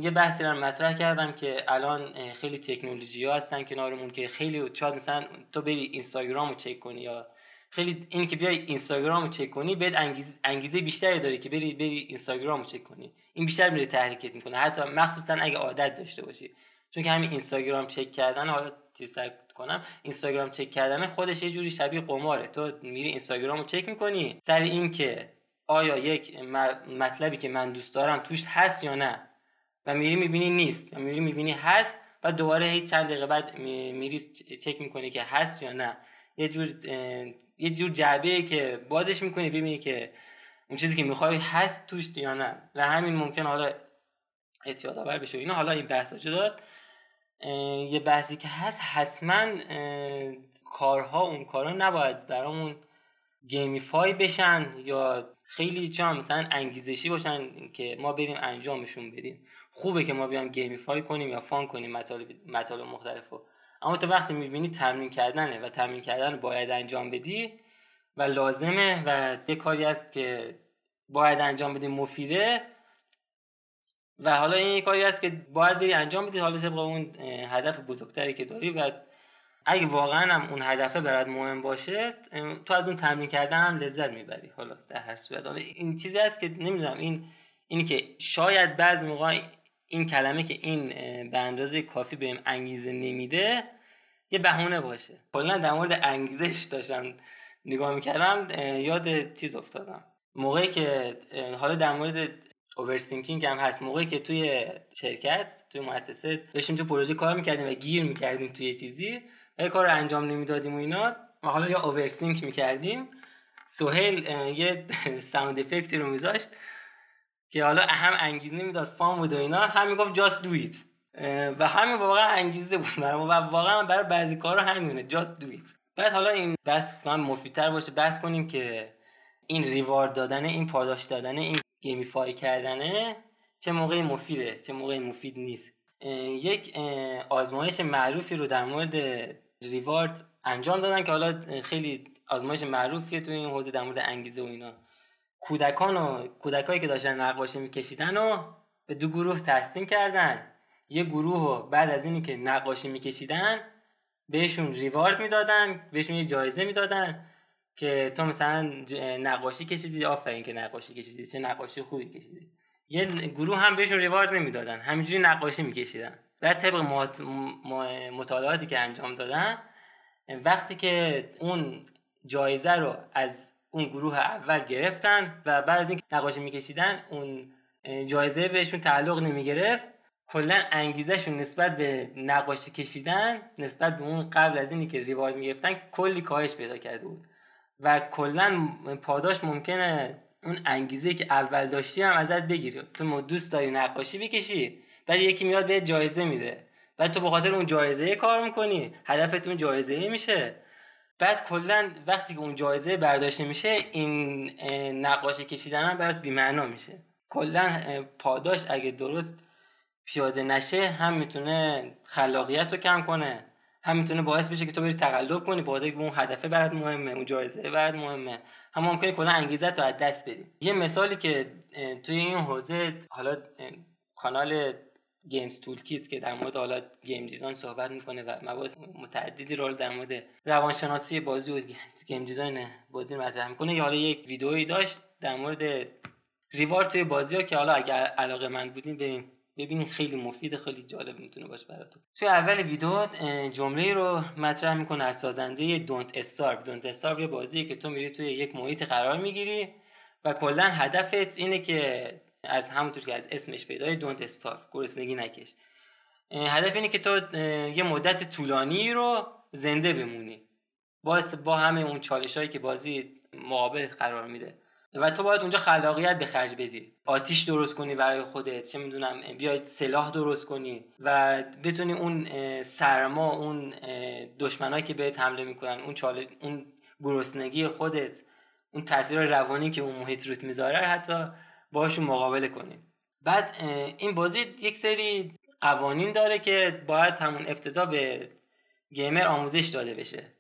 [SPEAKER 2] یه بحثی رو مطرح کردم که الان خیلی تکنولوژی ها هستن کنارمون که خیلی شاید مثلا تو بری اینستاگرام رو چک کنی یا خیلی این که بیای اینستاگرام رو چک کنی بهت انگیزه, انگیزه بیشتری داری که بری بری اینستاگرام رو چک کنی. این بیشتر میره تحریکت می‌کنه. حتی مخصوصا اگه عادت داشته باشی. چون که همین اینستاگرام چک کردن حالا چیز کنم اینستاگرام چک کردن خودش یه جوری شبیه قماره. تو میری اینستاگرام رو چک می‌کنی سر این که آیا یک مطلبی که من دوست دارم توش هست یا نه؟ و میری می‌بینی نیست. و میری می‌بینی هست و دوباره هیچ چند دقیقه بعد میری چک می‌کنی که هست یا نه. یه جور یه جور جعبه که بازش می‌کنی ببینی که اون چیزی که می‌خوای هست توش یا نه. و همین ممکن حالا اعتیاد آور بشه اینا. حالا این بحثا داد؟ یه بحثی که هست حتما کارها اون کارها نباید برامون gamify بشن یا خیلی چون مثلا انگیزشی باشن که ما بریم انجامشون بدیم. خوبه که ما بیام gamify کنیم یا fun کنیم مطالب مطالب مختلفو اما تو وقتی می‌بینی تمرین کردنه و تمرین کردن باید انجام بدی و لازمه و یه کاری است که باید انجام بدی مفیده و حالا این کاری است که باید بری انجام بدی. حالا طبق اون هدف بزرگتری که داری و اگه واقعا هم اون هدفه برات مهم باشه تو از اون تمرین کردن هم لذت می‌بری. حالا در هر صورت. این چیزی است که نمی‌دونم. این اینی که شاید بعض موقع این کلمه که این به اندازه کافی بهم انگیزه نمیده یه بهونه باشه. کلا در مورد انگیزش داشتم نگاه می‌کردم یاد چیز افتادم. موقعی که حالا در مورد overthinking هم هست. موقعی که توی شرکت توی مؤسسه داشتیم تو پروژه کار می‌کردیم و گیر می‌کردیم توی چیزی و کار رو انجام نمی‌دادیم و اینا. و حالا یا overthink می‌کردیم. سهیل یه sound effect ی رو میذاشت که حالا هم انگیزه می‌داد fun بود و اینا. هم می‌گفت just do it و همین واقعا انگیزه بود و واقعا برای بعضی کارا همینه. just do it بعد حالا این بحث من مفیدتر باشه بحث کنیم که این ریوارد دادن این پاداش دادن این گیمیفای کردنه چه موقعی مفیده چه موقعی مفید نیست. یک آزمایش معروفی رو در مورد ریوارد انجام دادن که حالا خیلی آزمایش معروفیه تو این حوزه در مورد انگیزه و اینا. کودکان و کودکایی که داشتن نقاشی میکشیدن و به دو گروه تقسیم کردن. یه گروه بعد از اینی که نقاشی میکشیدن بهشون ریوارد می‌دادن بهشون یه جایزه می‌دادن. که تو مثلا نقاشی کشیدی آفرین که نقاشی کشیدی چه نقاشی خوبی کشیدی. یه گروه هم بهشون ریوارد نمی‌دادن همینجوری نقاشی میکشیدن. بعد طبق مطالعاتی که انجام دادن وقتی که اون جایزه رو از اون گروه اول گرفتن و بعد از اینکه نقاشی میکشیدن اون جایزه بهشون تعلق نمی‌گرفت کلا انگیزهشون نسبت به نقاشی کشیدن نسبت به اون قبل از اینی که ریوارد می‌گرفتن کلی کاهش پیدا کرده بود. و کلا پاداش ممکنه اون انگیزه که اول داشتی هم ازت بگیری تو دوست داری نقاشی بکشی بعد یکی میاد به جایزه میده. بعد تو به خاطر اون جایزه کار می‌کنی هدفت اون جایزه میشه. بعد کلا وقتی که اون جایزه برداشته میشه این نقاشی کشیدن هم برات بی‌معنا میشه. کلا پاداش اگه درست پیاده نشه هم می‌تونه خلاقیت رو کم کنه. هم می‌تونه باعث بشه که تو بری تقلب کنی با که اون هدفه برات مهمه اون جایزه برات مهمه. هم ممکنه کلا انگیزه تو از دست بدی. یه مثالی که توی این حوزه حالا کانال Games Toolkit که در مورد حالا game design صحبت می‌کنه و مباحث متعددی رول در مورد روانشناسی بازی و game design بازی مطرح می‌کنه. یا حالا یک ویدئویی داشت در مورد reward توی بازی ها که حالا اگر علاقه‌مند بودین بریم ببینید خیلی مفید خیلی جالب می‌تونه باشه براتون. توی اول ویدیو جمله رو مطرح می‌کنه از سازنده دونت استارو دونت استارو یه بازیه که تو میری توی یک محیط قرار می‌گیری و کلا هدفت اینه که از همونطور که از اسمش پیدای دونت استارو گرسنگی نکش. هدف اینه که تو یه مدت طولانی رو زنده بمونی. با با همه اون چالش هایی که بازی مقابل قرار میده. و تو باید اونجا خلاقیت به خرج بدی. آتیش درست کنی برای خودت چه می‌دونم بیاید سلاح درست کنی و بتونی اون سرما اون دشمنایی که بهت حمله می‌کنن اون چاله اون گرسنگی خودت اون تاثیر روانی که اون محیط روت می‌ذاره حتی باشون مقابله کنی. بعد این بازی یک سری قوانین داره که باید همون ابتدا به گیمر آموزش داده بشه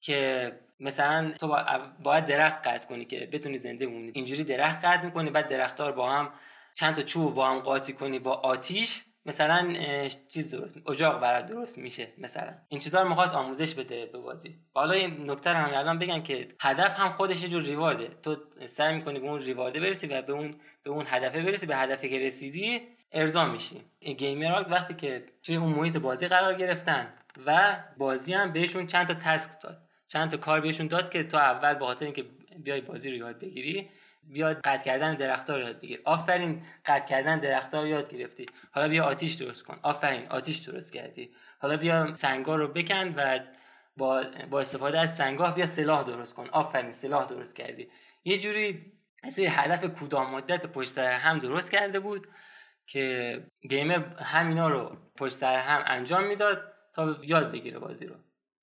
[SPEAKER 2] که مثلا تو باید درخت قطع کنی که بتونی زنده بمونی. اینجوری درخت قطع می‌کنی بعد درختار با هم چند تا چوب با هم قاطی کنی با آتیش. مثلا چیز درست اجاق برات درست میشه مثلا. این چیزا رو می‌خواست آموزش بده به بازی. حالا این نکته رو هم الان بگم که هدف هم خودش یه جور ریوارده تو سعی می‌کنی به اون ریوارده برسی و به اون به اون هدفه برسی به هدفی که رسیدی ارضا میشی. گیمرها وقتی که توی اون محیط بازی قرار گرفتن و بازی هم بهشون چند تا تسک داد. چند تا کار بهشون داد که تو اول به خاطر اینکه بیای بازی رو یاد بگیری بیاد قطع کردن درختار رو یاد بگیر آفرین قطع کردن درختار رو یاد گرفتی. حالا بیا آتیش درست کن. آفرین آتیش درست کردی. حالا بیا سنگا رو بکن و با, با استفاده از سنگاه بیا سلاح درست کن. آفرین سلاح درست کردی. یه جوری از هدف کوتاه مدت پشت سر هم درست کرده بود که گیمر همینا رو پشت سر هم انجام می‌داد تا یاد بگیره بازی رو.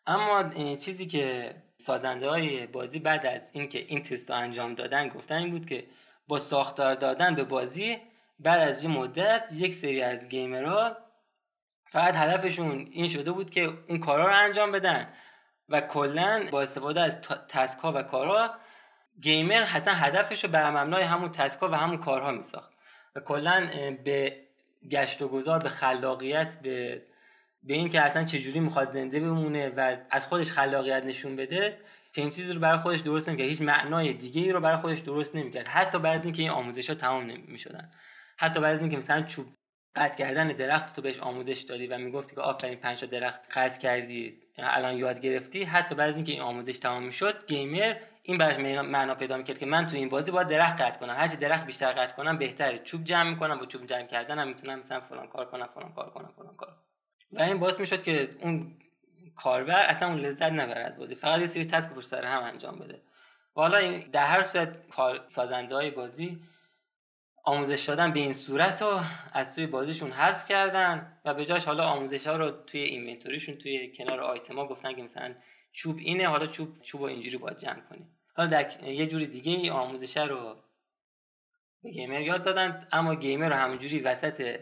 [SPEAKER 2] اما چیزی که سازنده های بازی بعد از اینکه این تست رو انجام دادن گفتن این بود که با ساختار دادن به بازی بعد از این مدت یک سری از گیمرها فقط هدفشون این شده بود که اون کارا رو انجام بدن و کلا با استفاده از تسک ها و کارها گیمر حسن هدفش رو بر مبنای همون تسک ها و همون کارها میساخت. و کلا به گشت و گذار به خلاقیت به به این که اصلا چجوری می‌خواد زنده بمونه و از خودش خلاقیت نشون بده چنین چیزی رو برای خودش درست نمی‌کرد. هیچ معنای دیگه ای رو برای خودش درست نمی‌کرد. حتی بعد از اینکه این آموزش ها تمام نمی‌شدن. حتی بعد از اینکه مثلا چوب قطع کردن درخت تو بهش آموزش دادی و می‌گفتی که آفرین پنج درخت قطع کردی الان یاد گرفتی. حتی بعد از اینکه این آموزش تمام می‌شد گیمر این براش معنا پیدا می‌کرد که من تو این بازی باید درخت قطع کنم. هرچی درخت بیشتر قطع کنم بهتره. چوب جمع می‌کنم با چوب جمع کردنم می‌تونم مثلا فلان کار کنم فلان کار کنم فلان کار و این باعث می‌شد که اون کاربر اصلا اون لذت نبره از بازی. فقط یه سری تسک پشت سر هم انجام بده. و حالا در هر صورت سازنده های بازی آموزش دادن به این صورت رو از توی بازیشون حذف کردن و به جاش حالا آموزش ها رو توی اینونتوریشون توی کنار آیتما گفتن که مثلا چوب اینه حالا چوب چوب رو اینجوری باید جمع کنیم. حالا در یه جوری دیگه ای آموزش رو به گیمر یاد دادن اما گیمر رو همونجوری وسط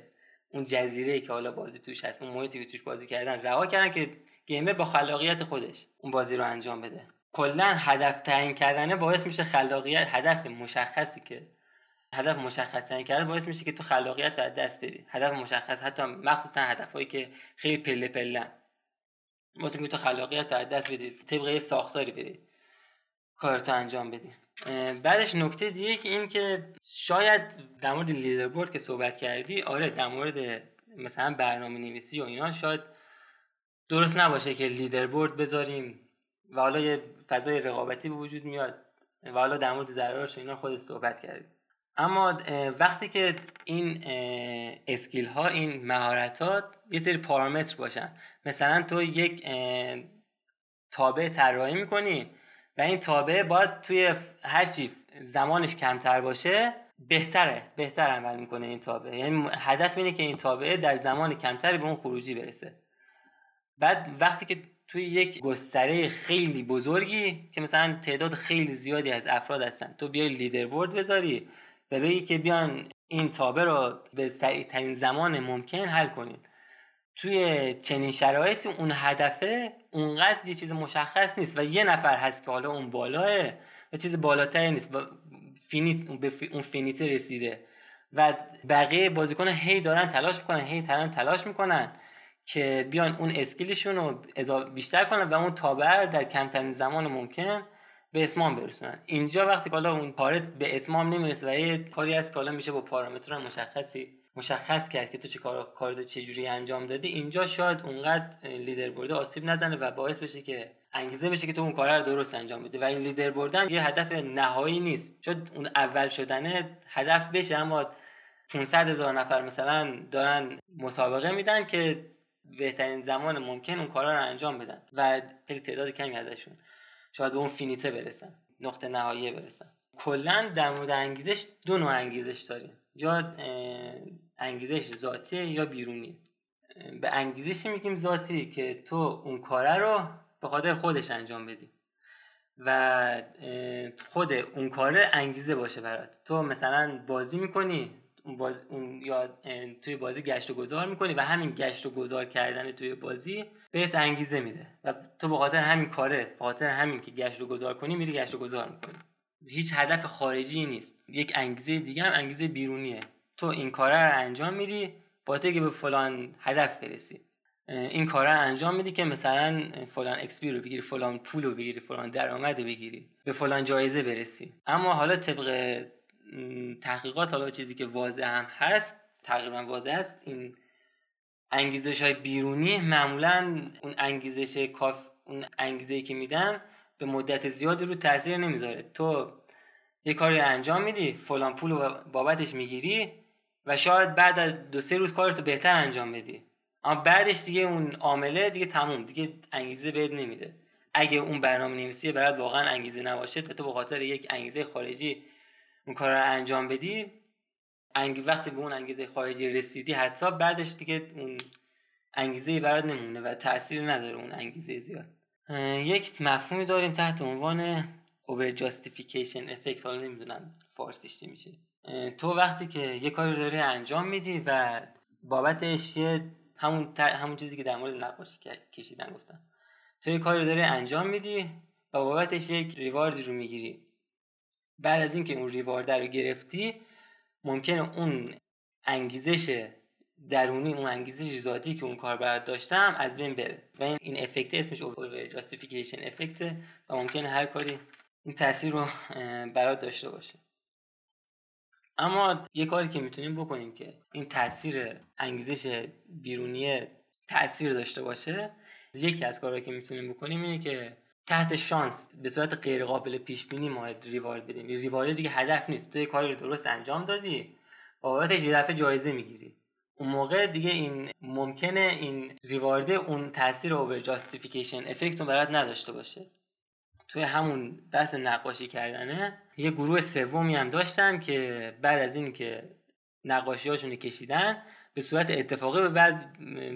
[SPEAKER 2] اون جزیره که حالا بازی توش هست اون محیطی که توش بازی کردن رها کردن که گیمر با خلاقیت خودش اون بازی رو انجام بده. کلا هدف تعیین کردنه باعث میشه خلاقیت هدف مشخصی که هدف مشخص تعیین کرده باعث میشه که تو خلاقیت رو دست بدی هدف مشخص حتی مخصوصا هدفهایی که خیلی پله پله واسه که تو خلاقیت رو دست بدی طبق ساختاری بری کارتو انجام بدی. بعدش نکته دیگه که این که شاید در مورد لیدربورد که صحبت کردی آره در مورد مثلا برنامه نویسی و اینا شاید درست نباشه که لیدربورد بذاریم و حالا یه فضای رقابتی به وجود میاد و حالا در مورد ضررش اینا خود صحبت کردیم. اما وقتی که این اسکیل ها این مهارت ها یه سری پارامتر باشن مثلا تو یک تابع طراحی می‌کنی این تابع باید توی هر چی زمانش کمتر باشه بهتره بهتر عمل می‌کنه این تابع یعنی هدف اینه که این تابعه در زمان کمتری به اون خروجی برسه. بعد وقتی که توی یک گستره خیلی بزرگی که مثلا تعداد خیلی زیادی از افراد هستن تو بیای لیدر بورد بذاری و بگی که بیان این تابه رو به سریع ترین زمان ممکن حل کنید توی چنین شرایطی اون هدفه اونقدر یه چیز مشخص نیست و یه نفر هست که حالا اون بالاه و چیز بالاتری نیست و فینیت اون فینیت رسیده. و بقیه بازیکن هی دارن تلاش می‌کنن هی دارن تلاش می‌کنن که بیان اون اسکیلشون رو بیشتر کنن و اون تابر در کمترین زمان ممکن به اتمام برسونن. اینجا وقتی که حالا اون کارت به اتمام نمی‌رسه و یه کاری هست که حالا میشه با پارامتر مشخصی مشخص کرد که تو چه کار کار چه جوری انجام دادی. اینجا شاید اونقدر لیدر برده آسیب نزنه و باعث بشه که انگیزه بشه که تو اون کار رو درست انجام بده و این لیدر بردن یه هدف نهایی نیست. چون اون اول شدنه هدف بشه اما 500 هزار نفر مثلا دارن مسابقه میدن که بهترین زمان ممکن اون کارا رو انجام بدن و خیلی تعداد کمی ازشون. شاید به اون فینیته برسن نقطه نهایی برسن. کلا در مورد انگیزش دو نوع انگیزش داریم. یا انگیزش ذاتی یا بیرونی. به انگیزشی میگیم ذاتی که تو اون کاره رو به خاطر خودش انجام بدی و خود اون کاره انگیزه باشه برات. تو مثلا بازی می‌کنی باز اون یا توی بازی گشت و گذار می‌کنی و همین گشت و گذار کردن توی بازی بهت انگیزه میده. و تو به خاطر همین کاره به خاطر همین که گشت و گذار کنی میری گشت و گذار می‌کنی. هیچ هدف خارجی نیست. یک انگیزه دیگه هم انگیزه بیرونیه. تو این کاره رو انجام میدی با که به فلان هدف برسی. این کار رو انجام میدی که مثلا فلان XP رو بگیری فلان پول رو بگیری فلان درآمد رو بگیری. به فلان جایزه برسی. اما حالا طبق تحقیقات حالا چیزی که واضح هم هست تقریبا واضح است این انگیزش های بیرونی معمولا اون انگیزش کاف اون انگیزه که میدن به مدت زیادی رو تاثیر نمی‌ذاره. تو یه کاری انجام میدی فلان پول رو بابتش می‌گیری و شاید بعد از دو سه روز کارتو بهتر انجام بدی. اما بعدش دیگه اون عامله دیگه تموم دیگه انگیزه بهت نمیده. اگه اون برنامه نویسی برات واقعا انگیزه نباشه تو به خاطر یک انگیزه خارجی اون کار رو انجام بدی انگ... وقتی به اون انگیزه خارجی رسیدی حتی بعدش دیگه اون انگیزه برات نمونه و تاثیر نداره اون انگیزه زیاد. یک مفهومی داریم تحت عنوان over justification effect حالا نمی‌دونم فارسیش چی میشه. تو وقتی که یه کاری داری انجام میدی و بابتش یه همون, همون چیزی که در مورد نقاشی کشیدن گفتم. تو یه کاری داری انجام میدی و بابتش یک ریواردی رو می‌گیری. بعد از اینکه اون ریوارد رو گرفتی ممکنه اون انگیزش درونی اون انگیزش ذاتی که اون کار داشتم از بین بره. و این این افکت اسمش اوور جاستیفیکیشن افکت و ممکنه هر کاری این تاثیر رو برات داشته باشه. اما یه کاری که می‌تونیم بکنیم که این تاثیر انگیزش بیرونی تاثیر داشته باشه یکی از کارهایی که می‌تونیم بکنیم اینه که تحت شانس به صورت غیر قابل پیش بینی ما ریوارد بدیم. ریوارد دیگه هدف نیست. تو یه کاری رو درست انجام دادی بابتش یه دفعه جایزه می‌گیری. اون موقع دیگه این ممکنه این ریوارده اون تاثیر اوور جاستیفیکیشن افکت رو برات نداشته باشه. توی همون بحث نقاشی کردنه یه گروه سومی هم داشتن که بعد از این که نقاشی کشیدن به صورت اتفاقی به بعض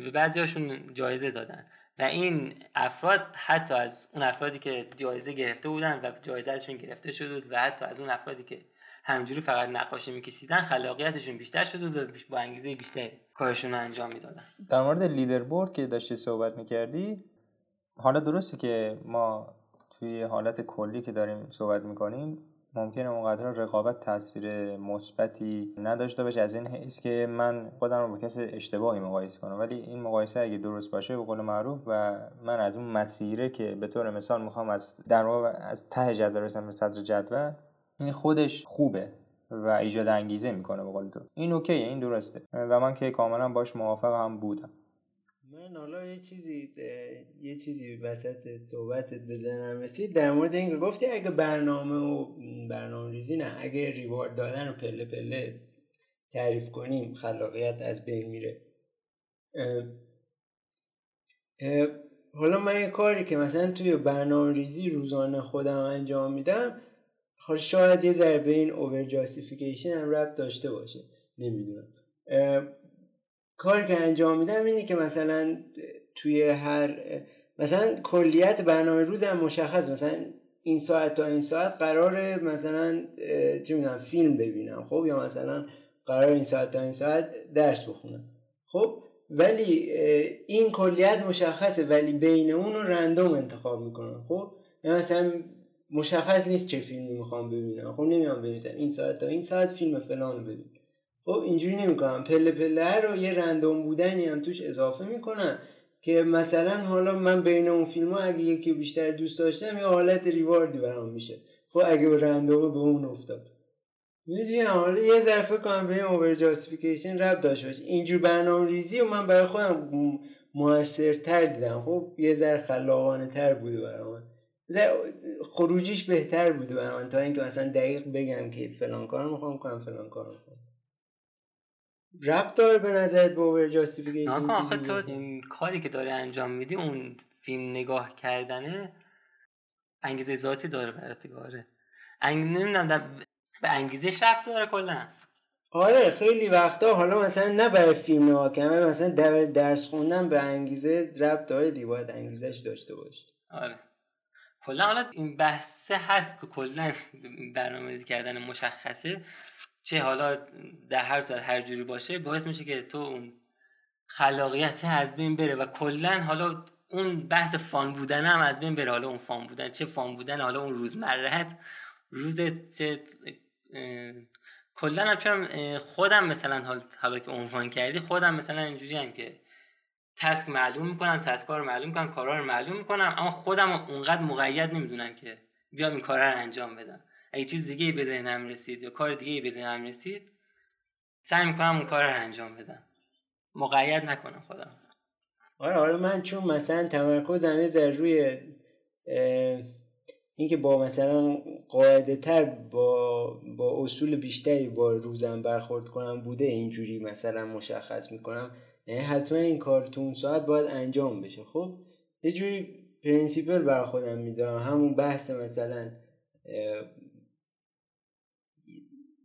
[SPEAKER 2] به بعضی هاشون جایزه دادن. و این افراد حتی از اون افرادی که جایزه گرفته بودن و جایزهشون گرفته شده بود و حتی از اون افرادی که همجوری فقط نقاشی میکشیدن خلاقیتشون بیشتر شده و با انگیزه بیشتر کارشون رو انجام می‌دادن.
[SPEAKER 1] در مورد لیدر بورد که داشتی صحبت می‌کردی حالا درسته که ما توی حالت کلی که داریم صحبت می‌کنیم ممکنه اونقدر رقابت تاثیر مثبتی نداشته باشه. از این حیث که من خودم رو با کسی اشتباهی مقایسه کنم. ولی این مقایسه اگه درست باشه به قول معروف و من از اون مسیره که به طور مثال می‌خوام از در از ته جدول برسم به صدر جدول این خودش خوبه و ایجاد انگیزه می‌کنه به قول تو. این اوکیه این درسته. و من که کاملا باش موافق هم بودم.
[SPEAKER 3] من حالا یه چیزی یه چیزی وسط صحبتت بزنم رسید در مورد اینکه گفتی اگه برنامه و برنامه ریزی نه اگه ریوارد دادن رو پله پله تعریف کنیم خلاقیت از بین میره. حالا من یه کاری که مثلا توی برنامه ریزی روزانه خودم انجام میدم شاید یه ذره به این اوور هم ربط داشته باشه. نمی‌دونم. کاری که انجام میدم اینه که مثلا توی هر مثلا کلیت برنامه روزم مشخص. مثلا این ساعت تا این ساعت قرار مثلا چه می‌دونم فیلم ببینم خب؟ یا مثلا قرار این ساعت تا این ساعت درس بخونم. خب؟ ولی این کلیت مشخصه ولی بین اون رو رندوم انتخاب می‌کنم خب؟ مثلا مشخص نیست چه فیلمی می‌خوام ببینم. خب نمیام ببینم این ساعت تا این ساعت فیلم فلان ببینم خب اینجوری نمی‌کنم. پله پله رو یه رندوم بودنی هم توش اضافه می‌کنم که مثلا حالا من بین اون فیلم ها اگه یکی بیشتر دوست داشتم یه حالت ریواردی برام میشه. خب اگه به رندوم به اون افتاد. می‌دونی حالا یه ظرفه کنم به اوور جاستیفیکیشن رب داشته باشه. اینجور برنامه ریزی و من برای خودم موثرتر دیدم. خب یه ذره خلاقانه تر بوده برای خروجیش بهتر بوده برای من تا اینکه مثلا دقیق بگم که فلان کار می‌خوام کنم فلان کار می‌خوام. ربط داره به نظرت با اوور جاستیفیکیشن
[SPEAKER 2] آخه تو این کاری که داره انجام میدی اون فیلم نگاه کردنه انگیزه ذاتی داره برات آره. نمی‌دونم به انگیزه ربط داره کلا.
[SPEAKER 3] آره خیلی وقتا حالا مثلا نه برای فیلم نگاه کردن مثلا در درس خوندن به انگیزه ربط داره دی باید انگیزش داشته باشه
[SPEAKER 2] آره. کلا حالا این بحثه هست که کلا برنامه کردن مشخصه. چه حالا در هر صورت هر جوری باشه باعث میشه که تو اون خلاقیت از بین بره و کلا حالا اون بحث فان بودن هم از بین بره. حالا اون فان بودن چه فان بودن حالا اون روزمرهت روز چه کلا هم خودم مثلا حالا که عنوان کردی خودم مثلا اینجوری هم که تسک معلوم می‌کنم تسک رو معلوم می‌کنم کارا رو معلوم می‌کنم اما خودم اونقدر مقید نمی‌دونم که بیام این کارا رو انجام بدم. اگه چیز دیگه به ذهنم رسید یا کار دیگه به ذهنم رسید سعی می‌کنم اون کار رو انجام بدم. مقید نکنم خودم.
[SPEAKER 3] آره حالا من چون مثلا تمرکزم یه روی اینکه با مثلا قاعده تر با, با اصول بیشتری با روزم برخورد کنم بوده اینجوری مثلا مشخص می‌کنم. یعنی حتما این کار تو اون ساعت باید انجام بشه. خب یه جوری پرینسیپل بر خودم می‌ذارم. همون بحث مثلا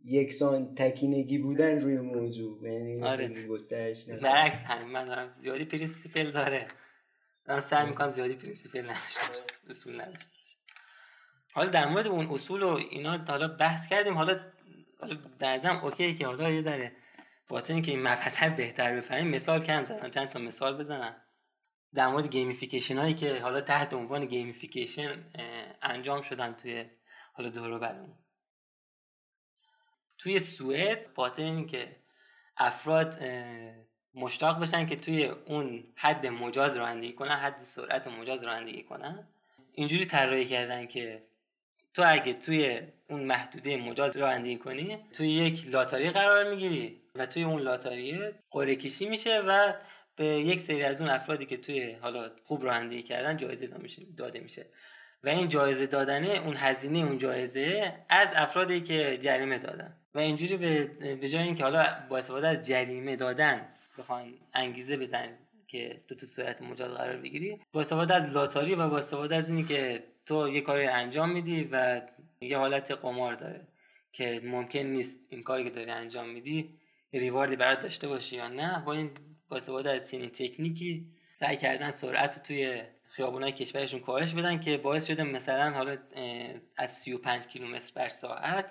[SPEAKER 3] یکسان تکینگی بودن روی موضوع. یعنی
[SPEAKER 2] آره.
[SPEAKER 3] گسترش
[SPEAKER 2] برعکس همین. من دارم زیادی پرینسیپل داره. دارم سعی می‌کنم زیادی پرینسیپل نداشته اصول نداشته حالا در مورد اون اصول و اینا حالا بحث کردیم. حالا حالا بعضم اوکی که حالا یه ذره واسه اینکه این مبحث بهتر بفهمیم مثال کم زدم. چند تا مثال بزنم. در مورد gamification هایی که حالا تحت عنوان gamification انجام شدن توی حالا دورو برمون توی سوئد خاطر اینکه افراد مشتاق بشن که توی اون حد مجاز رانندگی کنن حد سرعت مجاز رانندگی کنن اینجوری طراحی کردن که تو اگه توی اون محدوده مجاز رانندگی کنی توی یک لاتاری قرار می‌گیری. و توی اون لاتاریه قرعه کشی میشه و به یک سری از اون افرادی که توی حالا خوب رانندگی کردن جایزه داده میشه و این جایزه دادنه اون هزینه اون جایزه از افرادی که جریمه دادن. و اینجوری به, به جای اینکه حالا با استفاده از جریمه دادن بخوان انگیزه بدن که تو تو صورت مجاز قرار بگیری با استفاده از لاتاری و با استفاده از اینی که تو یه کاری انجام میدی و یه حالت قمار داره که ممکن نیست این کاری که داری انجام میدی ریواردی برات داشته باشی یا نه با این با استفاده از چنین تکنیکی سعی کردن سرعت رو توی خیابونای کشورشون کاهش بدن که باعث شده مثلا حالا از 35 کیلومتر بر ساعت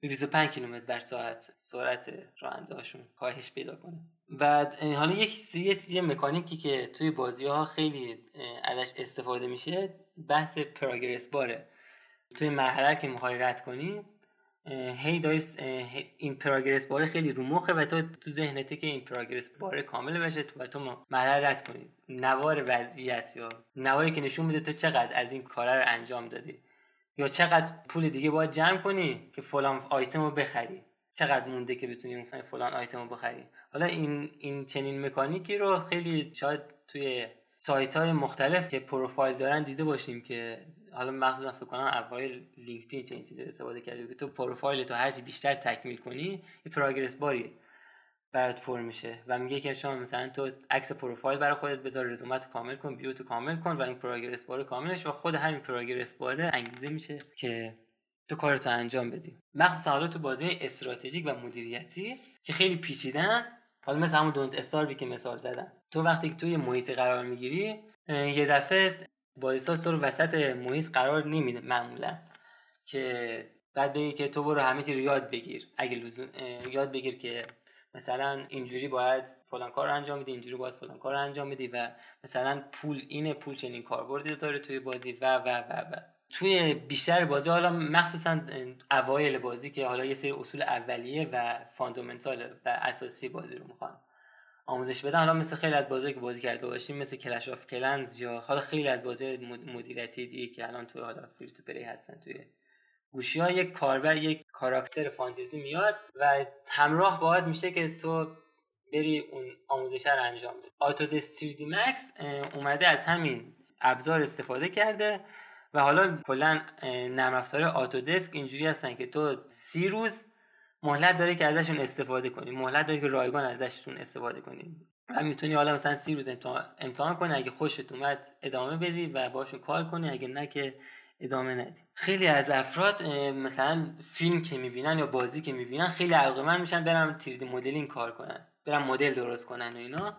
[SPEAKER 2] به 25 کیلومتر بر ساعت سرعت راننده هاشون کاهش پیدا کنه. بعد حالا یک یه مکانیکی که توی بازی ها خیلی ازش استفاده میشه بحث پراگرس باره. توی مرحله که می‌خوای رد کنی هی داری این پراگرس باره خیلی رو مخه و تو تو ذهنته که این پراگرس باره کامل بشه تو و تو رد کنی. نوار وضعیت یا نواری که نشون میده تو چقدر از این کاره رو انجام دادی. یا چقدر پول دیگه باید جمع کنی که فلان آیتم رو بخری. چقدر مونده که بتونی فلان آیتم رو بخری. حالا این این چنین مکانیکی رو خیلی شاید توی سایت های مختلف که پروفایل دارن دیده باشیم که حالا مخصوصا فکر کنم اوایل لینکدین چنین چیزی استفاده کردی که تو پروفایل تو هرچی بیشتر تکمیل کنی یه progress bar ی برات پر میشه. و میگه که شما مثلا تو عکس پروفایل برای خودت بذار رزومت کامل کن bio تو کامل کن و این progress bar کاملش و خود همین progress bar ه انگیزه میشه که تو کارتو انجام بدی. مخصوصا حالا تو بازی استراتژیک و مدیریتی که خیلی پیچیدن. حالا مثل همون Don't Starve ی که مثال زدم. تو وقتی که توی محیط قرار می‌گیری یه دفعه بازیساز تو رو وسط محیط قرار نمیده معمولا. که بعد بگی که تو برو همه چی رو یاد بگیر. اگه لزوم یاد بگیر که مثلا اینجوری باید فلان کار رو انجام بدی اینجوری باید فلان کار انجام بدی و مثلا پول اینه پول چنین کاربردی داره توی بازی و و و و. توی بیشتر بازی حالا مخصوصا اوایل بازی که حالا یه سری اصول اولیه و فاندامنتال و اساسی بازی رو می‌خوان. آموزش بدن. حالا مثل خیلی از بازی که بازی کرده باشیم مثل Clash of Clans یا حالا خیلی از بازی مدیریتی دیگه که الان توی حالا free to play هستن توی گوشی ها یک کاربر یک کاراکتر فانتزی میاد و همراه باهات میشه که تو بری اون آموزش رو انجام بدی. Autodesk 3D Max اومده از همین ابزار استفاده کرده و حالا کلا نرم افزار Autodesk اینجوری هستن که تو سی روز مهلت داره که ازشون استفاده کنی. مهلت داره که رایگان ازشون استفاده کنی. و می‌تونی حالا مثلا سی روز امتحان, کنی اگه خوشت اومد ادامه بدی و باشون کار کنی اگه نه که ادامه ندی. خیلی از افراد مثلا فیلم که می‌بینن یا بازی که می‌بینن خیلی علاقه میشن برن 3 مدلینگ کار کنن برن مدل درست کنن و اینا.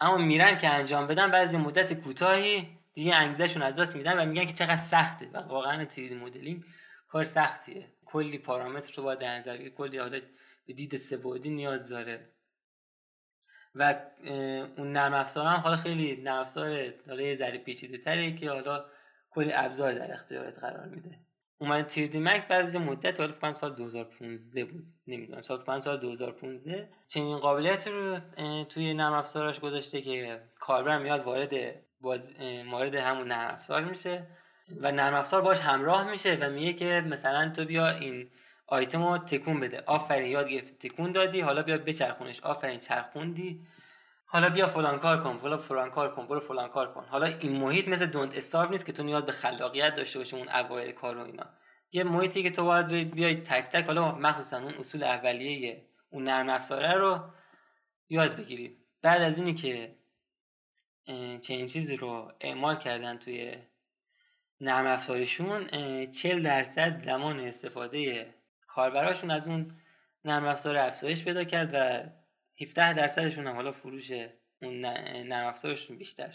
[SPEAKER 2] اما میرن که انجام بدن بعضی مدت کوتاهی دیگه انگیزشون از دست میدن و میگن که چقدر سخته. و واقعا 3 مدلینگ کار سختیه. کلی پارامتر رو باید در نظر کلی حالا به دید سه‌بعدی نیاز داره. و اون نرم افزار هم حالا خیلی نرم افزار حالا یه ذره پیچیده که حالا کلی ابزار در اختیارت قرار میده. اومد 3D Max بعد از مدت حالا فکر سال 2015 بود نمی‌دونم. سال سال 2015 چنین قابلیت رو توی نرم افزاراش گذاشته که کاربر میاد وارد باز مورد همون نرم افزار میشه. و نرم افزار باش همراه میشه و میگه که مثلا تو بیا این آیتم رو تکون بده. آفرین یاد گرفتی تکون دادی حالا بیا بچرخونش. آفرین چرخوندی. حالا بیا فلان کار کن حالا فلان کار کن برو فلان کار کن. حالا این محیط مثل دونت استارو نیست که تو نیاز به خلاقیت داشته باشی اون اوایل کار و اینا. یه محیطی که تو باید بیای تک تک حالا مخصوصا اون اصول اولیه اون نرم افزاره رو یاد بگیری بعد از اینی که چنین چیزی رو اعمال کردن توی نرم افزارشون 40 درصد زمان استفاده کاربراشون از اون نرم افزار افزایش پیدا کرد و 17 درصدشون هم حالا فروش اون نرم افزارشون بیشتر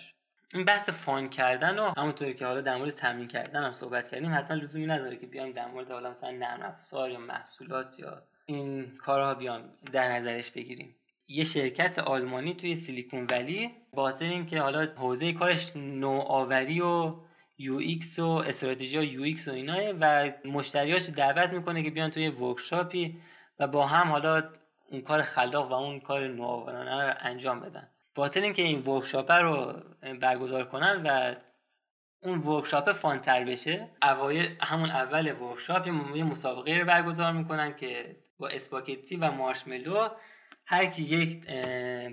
[SPEAKER 2] این بحث فان کردن و همونطوری که حالا در مورد تمرین کردن هم صحبت کردیم حتما لزومی نداره که بیایم در مورد حالا مثلا نرم افزار یا محصولات یا این کارها بیام در نظرش بگیریم. یه شرکت آلمانی توی Silicon Valley بخاطر این که حالا حوزه کارش نوآوری و UX و استراتژی UX و ایناست و مشتریاش دعوت می‌کنه که بیان توی workshop ی و با هم حالا اون کار خلاق و اون کار نوآورانه رو انجام بدن. بخاطر اینکه این workshop رو برگزار کنن و اون workshop fun تر بشه اوایل همون اول workshop یه مسابقه رو برگزار می‌کنن که با اسپاگتی و مارشملو هر کی یک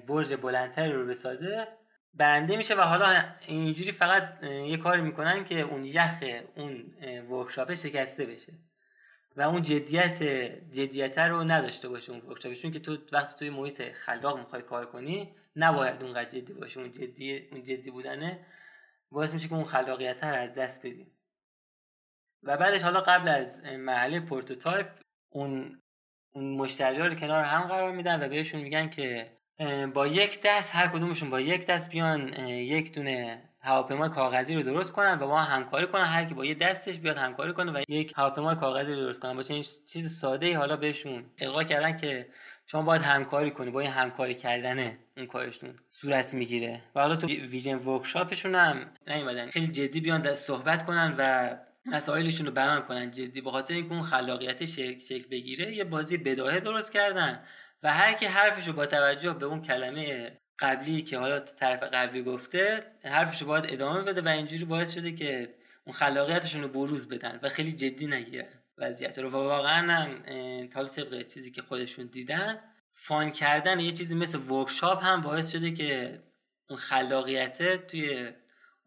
[SPEAKER 2] برج بلندتر رو بسازه برنده میشه و حالا اینجوری فقط یه کاری می‌کنن که اون یخ اون workshop شکسته بشه و اون جدیت جدیت رو نداشته باشه اون workshop چون که تو وقتی توی محیط خلاق می‌خوای کار کنی نباید اونقدر جدی باشه. اون جدی اون جدی بودنه باعث میشه که اون خلاقیت رو از دست بدیم و بعدش حالا قبل از مرحله prototype اون اون مشتری رو کنار هم قرار میدن و بهشون میگن که با یک دست هر کدومشون با یک دست بیان یک دونه هواپیمای کاغذی رو درست کنن و با همکاری کنن. هر کی با یه دستش بیاد همکاری کنه و یک هواپیمای کاغذی رو درست کنن. با چنین چیز ساده ای حالا بهشون القا کردن که شما باید همکاری کنی. با این همکاری کردن اون کارشون صورت می‌گیره. و حالا تو ویژن ورکشاپشون هم نیومدن. خیلی جدی بیان صحبت کنن و مسائلشون رو بیان کنن. جدی به خاطر اینکه اون خلاقیت شکل بگیره یه بازی بداهه درست کردن. و هر کی حرفش رو با توجه به اون کلمه قبلی که حالا طرف قبلی گفته حرفش رو باید ادامه بده و اینجوری باعث شده که اون خلاقیتشون رو بروز بدن و خیلی جدی نگیرن وضعیت رو. و واقعا هم حالا طبق چیزی که خودشون دیدن فان کردن یه چیزی مثل ورکشاپ هم باعث شده که اون خلاقیت توی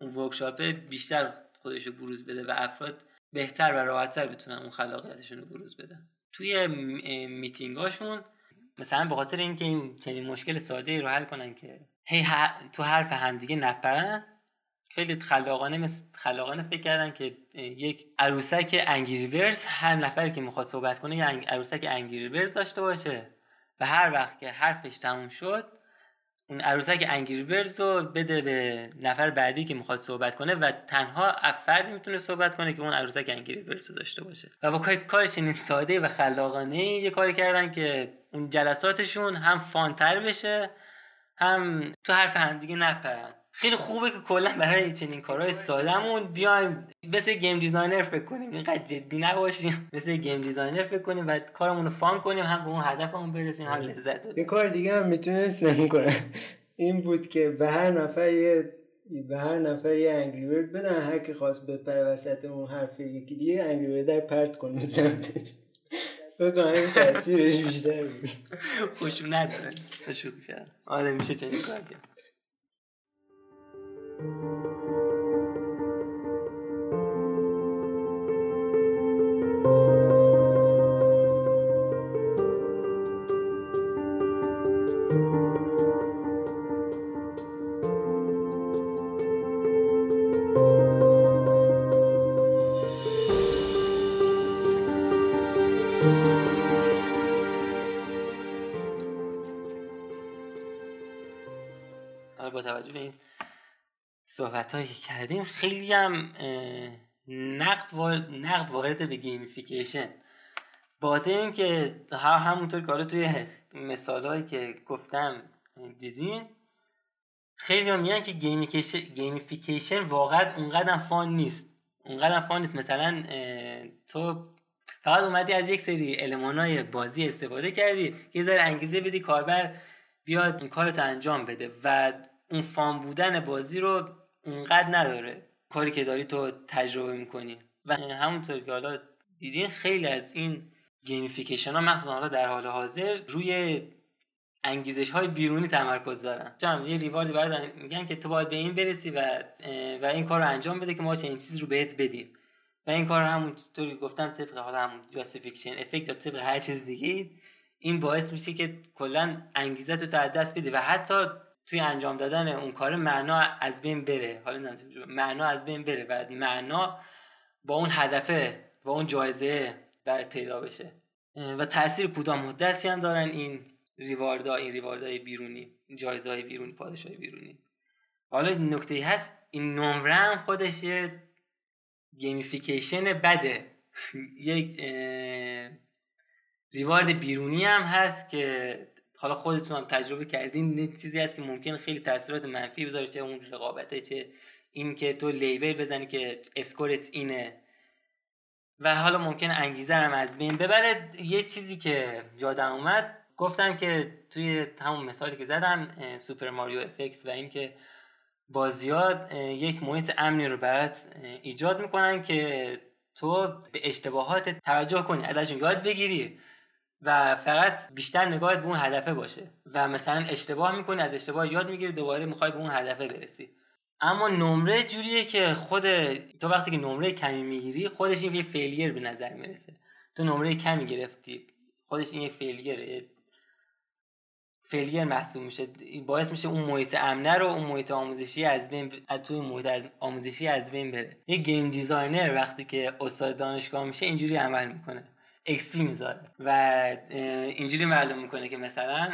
[SPEAKER 2] اون ورکشاپ بیشتر خودش رو بروز بده و افراد بهتر و راحتتر بتونن اون خلاقیتشون رو بروز بدن. توی میتینگاشون مثلا به خاطر اینکه این چنین مشکل ساده رو حل کنن که هی تو حرف همدیگه نپرن خیلی خلاقانه خلاقانه فکر کردن که یک عروسک انگیری هر نفری که می‌خواد صحبت کنه یه عروسک انگیری داشته باشه. و هر وقت که حرفش تموم شد اون عروسک Angry Birds رو بده به نفر بعدی که می‌خواد صحبت کنه و تنها فردی می‌تونه صحبت کنه که اون عروسک Angry Birds رو داشته باشه. و با کار چنین ساده و خلاقانه یه کاری کردن که اون جلساتشون هم fun تر بشه هم تو حرف همدیگه نپرن. خیلی خوبه که کلا برای چنین کارهای سادهمون بیایم. مثل game designer فکر کنیم. اینقدر جدی نباشیم. مثل game designer فکر کنیم و کارمون رو fun کنیم هم به اون هدفمون برسیم هم لذت
[SPEAKER 3] یه کار دیگه هم می‌تونست نمی‌کنه این بود که به هر نفر یه به هر نفر یه انگری بدن. هر کی خواست بپره وسط اون حرف یکی دیگه انگری در پرت کنه سمتش. بگم این تاثیرش بیشتر بود.
[SPEAKER 2] خوشم نداره. تشویق کرد آره میشه چنین کار کرد. صحبت هایی که کردیم خیلی هم نقد, نقد وارد به gamification. بخاطر این که همونطور که توی مثال هایی که گفتم دیدین خیلی هم میگن که gamification واقعا اونقدر fun نیست. اونقدر fun نیست. مثلا تو فقط اومدی از یک سری المان های بازی استفاده کردی یه ذره انگیزه بدی کاربر بیاد این کار رو انجام بده و اون fun بودن بازی رو اونقدر نداره کاری که داری تو تجربه می‌کنی. و همونطور که حالا دیدین خیلی از این gamification ها مخصوصا حالا در حال حاضر روی انگیزش های بیرونی تمرکز دارن. چون یه reward ی برای میگن که تو باید به این برسی و و این کار رو انجام بده که ما چنین چیزی رو بهت بدیم. و این کار همونطوری گفتم طبق حالا همون justification effect یا طبق هر چیز دیگه این باعث میشه که کلا انگیزه تو از دست بدی و حتی توی انجام دادن اون کار معنا از بین بره. حالا معنا از بین بره و معنا با اون هدفه با اون جایزه برات پیدا بشه. و تاثیر کوتاه مدتی هم دارن این reward ا این reward های بیرونی جایزه های بیرونی پاداش های بیرونی. حالا نکته هست این نمره هم خودش یه gamification بده. یک reward بیرونی هم هست که حالا خودتون هم تجربه کردین چیزی هست که ممکن خیلی تاثیرات منفی بذاره چه اون رقابته چه این که تو label بزنی که score ت اینه. و حالا ممکن انگیزه هم از بین ببره. یه چیزی که یادم اومد گفتم که توی همون مثالی که زدم Super Mario effect و اینکه بازیات یک محیط امنی رو برات ایجاد می‌کنن که تو به اشتباهات توجه کنی ازشون یاد بگیری. و فقط بیشتر نگاهت به اون هدفه باشه. و مثلا اشتباه می‌کنی از اشتباه یاد می‌گیری دوباره می‌خوای به اون هدفه برسی. اما نمره جوریه که خود تو وقتی که نمره کمی می‌گیری خودش این یه failure به نظر می‌رسه. تو نمره کمی گرفتی خودش این یه failure ه failure محسوب میشه. باعث میشه اون محیط امنه رو اون محیط آموزشی از بین از توی محیط آموزشی از بین بره. یه game designer وقتی که استاد دانشگاه میشه اینجوری عمل می‌کنه. XP می‌ذاره. و اینجوری معلوم می‌کنه که مثلا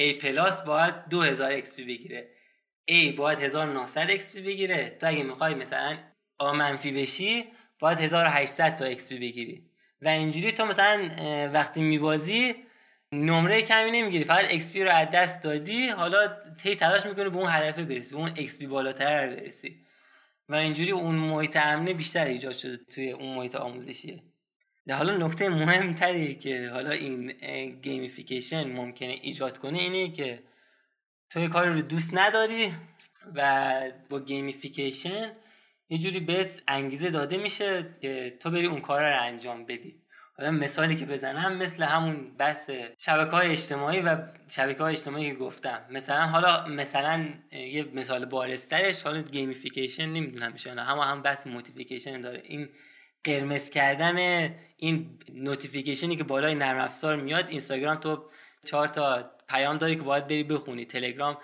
[SPEAKER 2] A پلاس باید 2000 XP بگیره. A باید 1900 XP بگیره. تو اگه می‌خوای مثلا آ منفی بشی باید 1800 تا XP بگیری. و اینجوری تو مثلا وقتی میبازی نمره کمی نمی‌گیری. فقط XP رو از دست دادی حالا تی تلاش می‌کنی به اون هدفه برسی به اون XP بالاتر برسی. و اینجوری اون محیط امنه بیشتر ایجاد شده توی اون محیط آموزشیه. حالا نکته مهمتری که حالا این gamification ممکنه ایجاد کنه اینه که تو یه کاری رو دوست نداری و با gamification یه جوری بهت انگیزه داده میشه که تو بری اون کار رو انجام بدی. حالا مثالی که بزنم مثل همون بحث شبکه های اجتماعی و شبکه های اجتماعی که گفتم. مثلا حالا مثلا یه مثال بارزترش حالا gamification نمی‌دونم میشه هم هم بحث notification داره. این قرمز کردن این notification ی که بالای نرم افزار میاد اینستاگرام تو چهار تا پیام داری که باید بری بخونی. تلگرام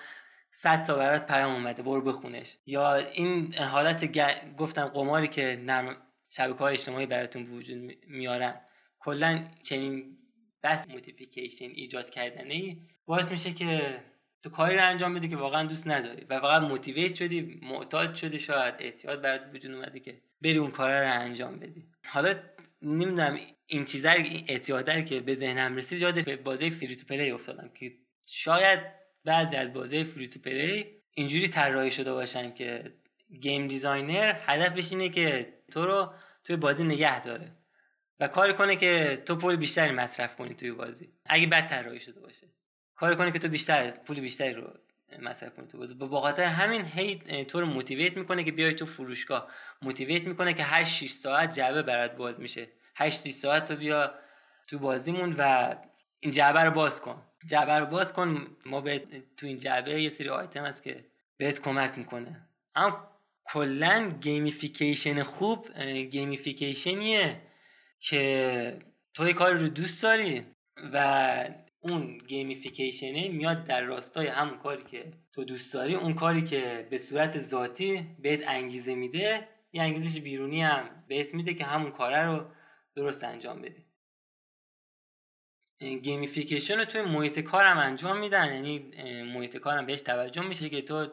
[SPEAKER 2] 100 تا برات پیام اومده برو بخونش. یا این حالت گفتم قماری که نرم شبکه های اجتماعی براتون وجود میارن. کلا چنین بحث notification ایجاد کردنه باعث میشه که تو کاری رو انجام بدی که واقعا دوست نداری و فقط motivate شدی معتاد شدی شاید اعتیاد برات وجود اومده که بری اون کار رو انجام بدی. حالا نمی‌دونم این چیزا اعتیاد که به ذهنم رسید یاد بازی free-to-play افتادم که شاید بعضی از بازی free-to-play اینجوری طراحی شده باشن که game designer هدفش اینه که تو رو توی بازی نگه داره و کار کنه که تو پول بیشتری مصرف کنی توی بازی اگه بد طراحی شده باشه. کار کنه که تو بیشتر پول بیشتری رو مصرف کنی تو بازی. با خاطر همین هی تو رو motivate می‌کنه که بیای تو فروشگاه. motivate می‌کنه که هر 6 ساعت جعبه برات باز میشه. 8 ساعت تو بیا تو بازیمون و این جعبه رو باز کن. جعبه رو باز کن. ما به تو این جعبه یه سری آیتم هست که بهت کمک می‌کنه. اما کلا gamification خوب gamification یه که تو یه کاری رو دوست داری و اون gamification ه میاد در راستای همون کاری که تو دوست داری اون کاری که به صورت ذاتی بهت انگیزه میده یه انگیزش بیرونی هم بهت میده که همون کاره رو درست انجام بدی. gamification رو توی محیط کارم انجام میدن یعنی محیط کارم بهش توجه میشه که تو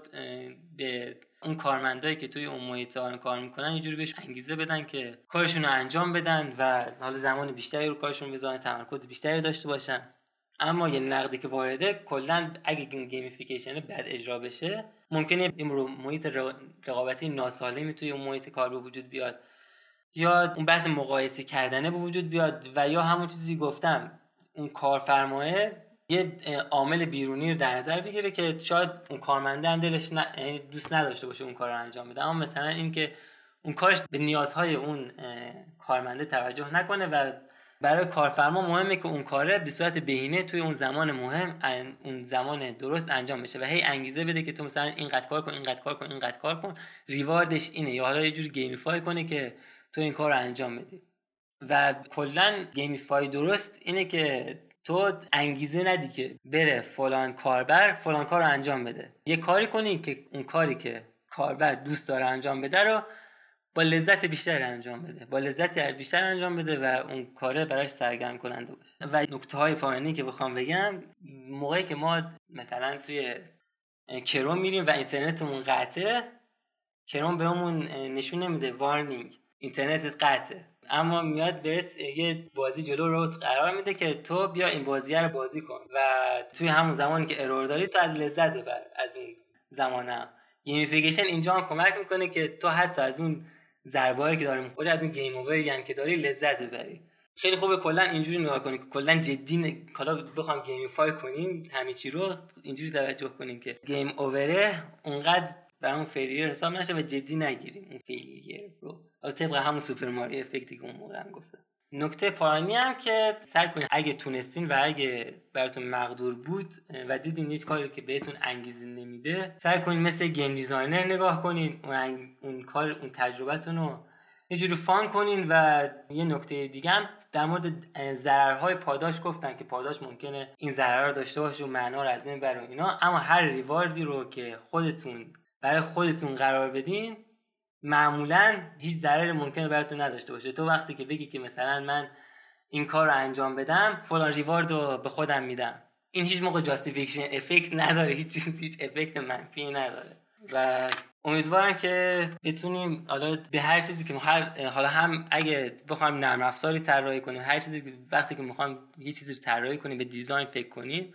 [SPEAKER 2] به اون کارمندایی که توی اون محیط کار می‌کنن یه جوری بهش انگیزه بدن که کارشون رو انجام بدن و حالا زمان بیشتری رو کارشون بذارن تمرکز بیشتری داشته باشن. اما یه نقدی که وارده کلا اگه این gamification بد اجرا بشه ممکنه این محیط رقابتی ناسالمی توی اون محیط کار به وجود بیاد. یا اون بحث مقایسه کردنه به وجود بیاد و یا همون چیزی گفتم اون کارفرماه یه عامل بیرونی رو در نظر بگیره که شاید اون کارمنده هم دلش یعنی دوست نداشته باشه اون کار رو انجام بده. اما مثلا اینکه اون کارش به نیازهای اون کارمنده توجه نکنه و برای کارفرما مهمه که اون کاره به صورت بهینه توی اون زمان مهم اون زمان درست انجام بشه و هی انگیزه بده که تو مثلا اینقدر کار کن اینقدر کار کن اینقدر کار کن. reward ش اینه یا حالا یه جور gamify کنه که تو این کار رو انجام بدی. و کلا gamify درست اینه که تو انگیزه ندی که بره فلان کاربر فلان کار رو انجام بده. یه کاری کنی که اون کاری که کاربر دوست داره انجام بده رو با لذت بیشتر انجام بده. با لذت بیشتر انجام بده و اون کاره براش سرگرم کننده باشه. و نکته های پایانی که بخوام بگم موقعی که ما مثلا توی کروم میریم و اینترنتمون قطعه کروم بهمون نشون نمیده warning اینترنتت قطعه. اما میاد بهت یه بازی جلو رو قرار میده که تو بیا این بازی رو بازی کن. و توی همون زمانی که error داری تو از لذت ببر از اون زمانم gamification اینجا هم کمک می‌کنه که تو حتی از اون ضربه‌ای که داری می‌خوری از اون game over ی هم که داری لذت ببری خیلی خوبه کلا اینجوری نگاه کنیم که کلا جدی حالا بخوام gamify کنیم همه چی رو اینجوری توجه کنیم که game over ه اونقدر برامون failure حساب نشه و جدی نگیریم اون failure رو. طبق همون Super Mario effect ی که اون موقع هم گفتم. نکته پایانی هم که سعی کنید اگه تونستین و اگه براتون مقدور بود و دیدین هیچ کاری که بهتون انگیزه نمیده سعی کنید مثل game designer نگاه کنین اون, اون کار اون تجربتون رو یه جوری fun کنین و یه نکته دیگه هم در مورد ضررهای پاداش گفتن که پاداش ممکنه این ضرر رو داشته باشه و معنا رو از بین اینا اما هر reward ی رو که خودتون برای خودتون قرار بدین معمولا هیچ ضرری ممکنه براتون نداشته باشه. تو وقتی که بگی که مثلا من این کار رو انجام بدم فلان reward رو به خودم میدم. این هیچ موقع justification effect نداره. هیچ چیز هیچ effect منفی نداره. و امیدوارم که بتونیم حالا به هر چیزی که هر حالا هم اگه بخوایم نرم افزاری طراحی کنیم هر چیزی که وقتی که می‌خوایم یه چیزی رو طراحی کنیم به دیزاین فکر کنیم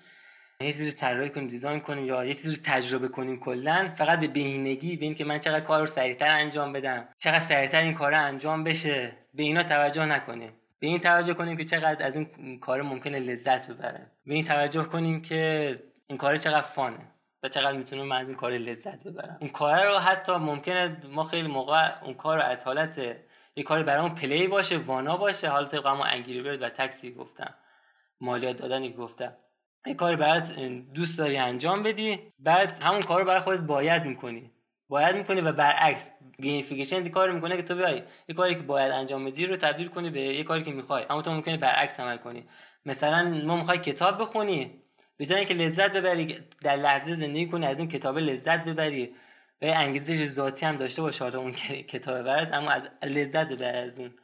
[SPEAKER 2] یه چیزی رو طراحی کنیم دیزاین کنیم یا یه چیزی رو تجربه کنیم کلا فقط به بهینگی به که من چقدر کار رو سریعتر انجام بدم چقدر سریعتر این کار انجام بشه به اینا توجه نکنیم. به این توجه کنیم که چقدر از این کار ممکنه لذت ببره به این توجه کنیم که اون کار چقدر فانه و چقدر می‌تونم من از این کار لذت ببرم. اون کار رو حتی ممکنه ما خیلی موقع اون کار رو از حالت یه کاری برامون پلی باشه وانا باشه حالت ما انگیری برد و تکسی گفتم مالیات دادنی گفتم. یه کاری برات دوست داری انجام بدی. بعد همون کار رو برای خودت باید می‌کنی. باید می‌کنی و برعکس گیمفیکیشن کار می‌کنه که تو بیای یه کاری که باید انجام بدی رو تبدیل کنی به یه کاری که می‌خوای. اما تو ممکنه برعکس عمل کنی. مثلا ما می‌خوای کتاب بخونی. به که لذت ببری در لحظه زندگی کنی از این کتاب لذت ببری. و انگیزش ذاتی هم داشته باشه اون کتاب برات اما از لذت ببر از اون.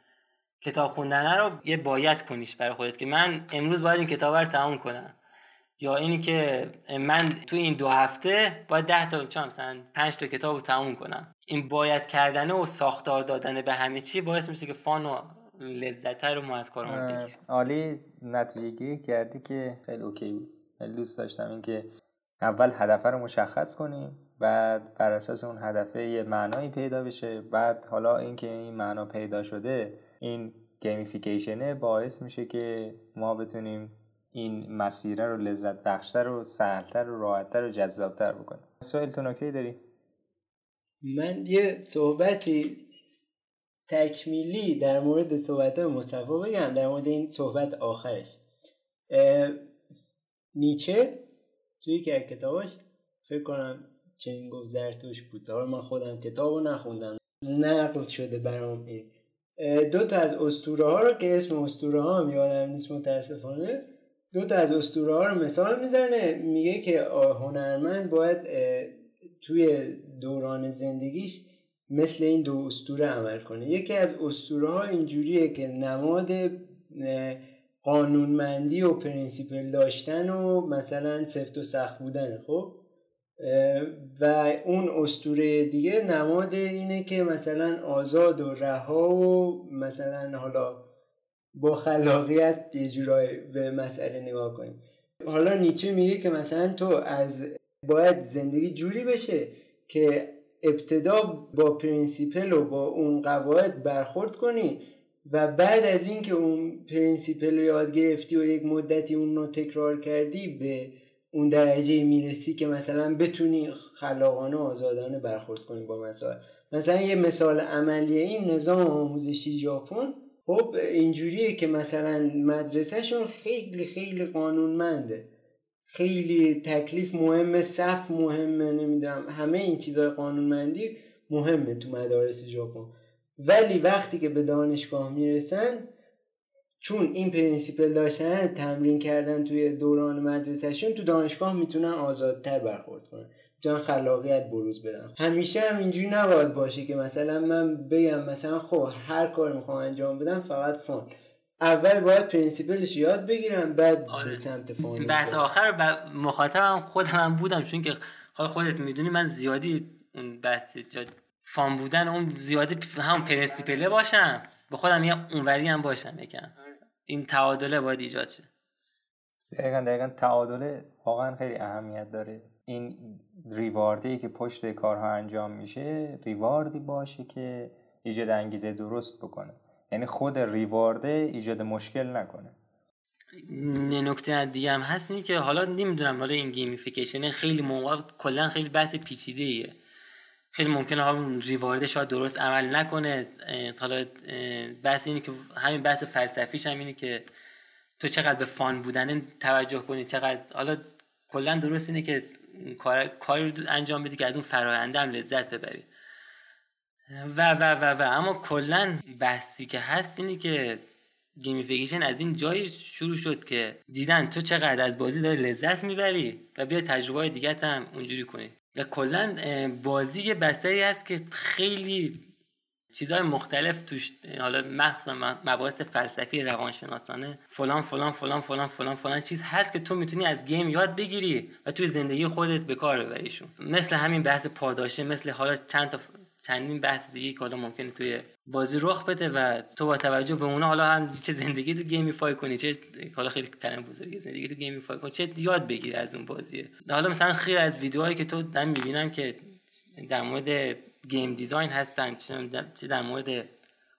[SPEAKER 2] کتاب خوندن رو یه باید کنیش برای خودت که من امروز باید این کتاب رو تموم کنم. یا اینی که من تو این دو هفته باید ده تا چه مثلا پنج تا کتاب رو تموم کنم. این باید کردنه و ساختار دادن به همه چی باعث میشه که فان و لذت رو ما از کارمون بگیریم.
[SPEAKER 1] عالی نتیجه گیری کردی که خیلی okay بود. خیلی دوست داشتم اینکه اول هدف رو مشخص کنیم بعد بر اساس اون هدفه یه معنایی پیدا بشه بعد حالا اینکه این معنا پیدا شده این gamification ه باعث میشه که ما بتونیم این مسیره رو لذت بخشتر و سهلتر و راحتتر و جذابتر بکنیم سوال تو نکته داری؟
[SPEAKER 3] من یه صحبتی تکمیلی در مورد صحبت مصطفی بگم در مورد این صحبت آخرش. نیچه توی که کتابش فکر کنم چنین گفت زرتوش بود من خودم کتاب رو نخوندم. نقل شده برام این. دو تا از استوره ها رو که اسم استوره ها هم یادم نیست متاسفانه. دو تا از استوره ها رو مثال می‌زنه. میگه که هنرمند باید توی دوران زندگیش مثل این دو اسطوره عمل کنه. یکی از اسطوره ها اینجوریه که نماد قانونمندی و principle داشتن و مثلا سفت و سخت بودن خب؟ و اون اسطوره دیگه نماد اینه که مثلا آزاد و رها و مثلا حالا با خلاقیت یه جورایی به مسئله نگاه کنیم. حالا نیچه میگه که مثلا تو از باید زندگی جوری بشه که ابتدا با principle و با اون قواعد برخورد کنی و بعد از اینکه اون principle رو یاد گرفتی و یک مدتی اون رو تکرار کردی به اون درجه می‌رسی که مثلا بتونی خلاقانه و آزادانه برخورد کنی با مسائل. مثلا یه مثال عملی این نظام آموزشی ژاپن خب اینجوریه که مثلا مدرسهشون خیلی خیلی قانونمنده. خیلی تکلیف مهمه صف مهمه نمی‌دونم همه این چیزهای قانونمندی مهمه تو مدارس ژاپن. ولی وقتی که به دانشگاه می‌رسن چون این principle داشتن تمرین کردن توی دوران مدرسهشون تو دانشگاه می‌تونن آزادتر برخورد کنن. جان خلاقیت بروز بدن همیشه هم اینجوری نباید باشه که مثلا من بگم مثلا خب هر کار می‌خوام انجام بدم فقط fun. اول باید principle ش یاد بگیرم بعد آره. به سمت fun
[SPEAKER 2] بحث آخر ب... مخاطبم خودم هم بودم چون که خودت می‌دونی من زیادی اون بحث fun بودن اون زیادی هم principled باشم. به خودم یه اونوری هم باشم یکم. این تعادله باید ایجاد شه.
[SPEAKER 1] دقیقا دقیقا تعادله واقعا خیلی اهمیت داره. این reward ی که پشت کارها انجام میشه reward ی باشه که ایجاد انگیزه درست بکنه. یعنی خود reward ه ایجاد مشکل نکنه.
[SPEAKER 2] نکته دیگه هم هست اینی که حالا نمی‌دونم حالا این gamification خیلی موقع کلا خیلی بحث پیچیده ایه خیلی ممکنه حالا اون reward شاید درست عمل نکنه. حالا بحث اینه که همین بحث فلسفیش هم اینه که تو چقدر به fun بودن توجه کنی چقدر حالا کلا درست اینه که کار کاری انجام بدی که از اون فراینده لذت ببری. و و و و. اما کلا بحثی که هست اینه که gamification از این جایی شروع شد که دیدن تو چقدر از بازی داری لذت می‌بری و بیا تجربه دیگه هم اونجوری کنی. و کلا بازی بستری هست که خیلی چیزهای مختلف توش حالا مخصوصا مباحث فلسفی روانشناسانه فلان فلان فلان فلان فلان فلان چیز هست که تو می‌تونی از game یاد بگیری و توی زندگی خودت به کار ببریشون مثل همین بحث پاداشه مثل حالا چند تا چندین بحث دیگه که حالا ممکنه توی بازی رخ بده و تو با توجه به اونا حالا هم چه زندگی تو gamify کنی چه حالا خیلی کلمه بزرگی زندگی تو gamify کنی چه یاد بگیری از اون بازیه. حالا مثلا خیلی از ویدیوهایی که تو دارم می‌بینم که در مورد game design هستن چه در مورد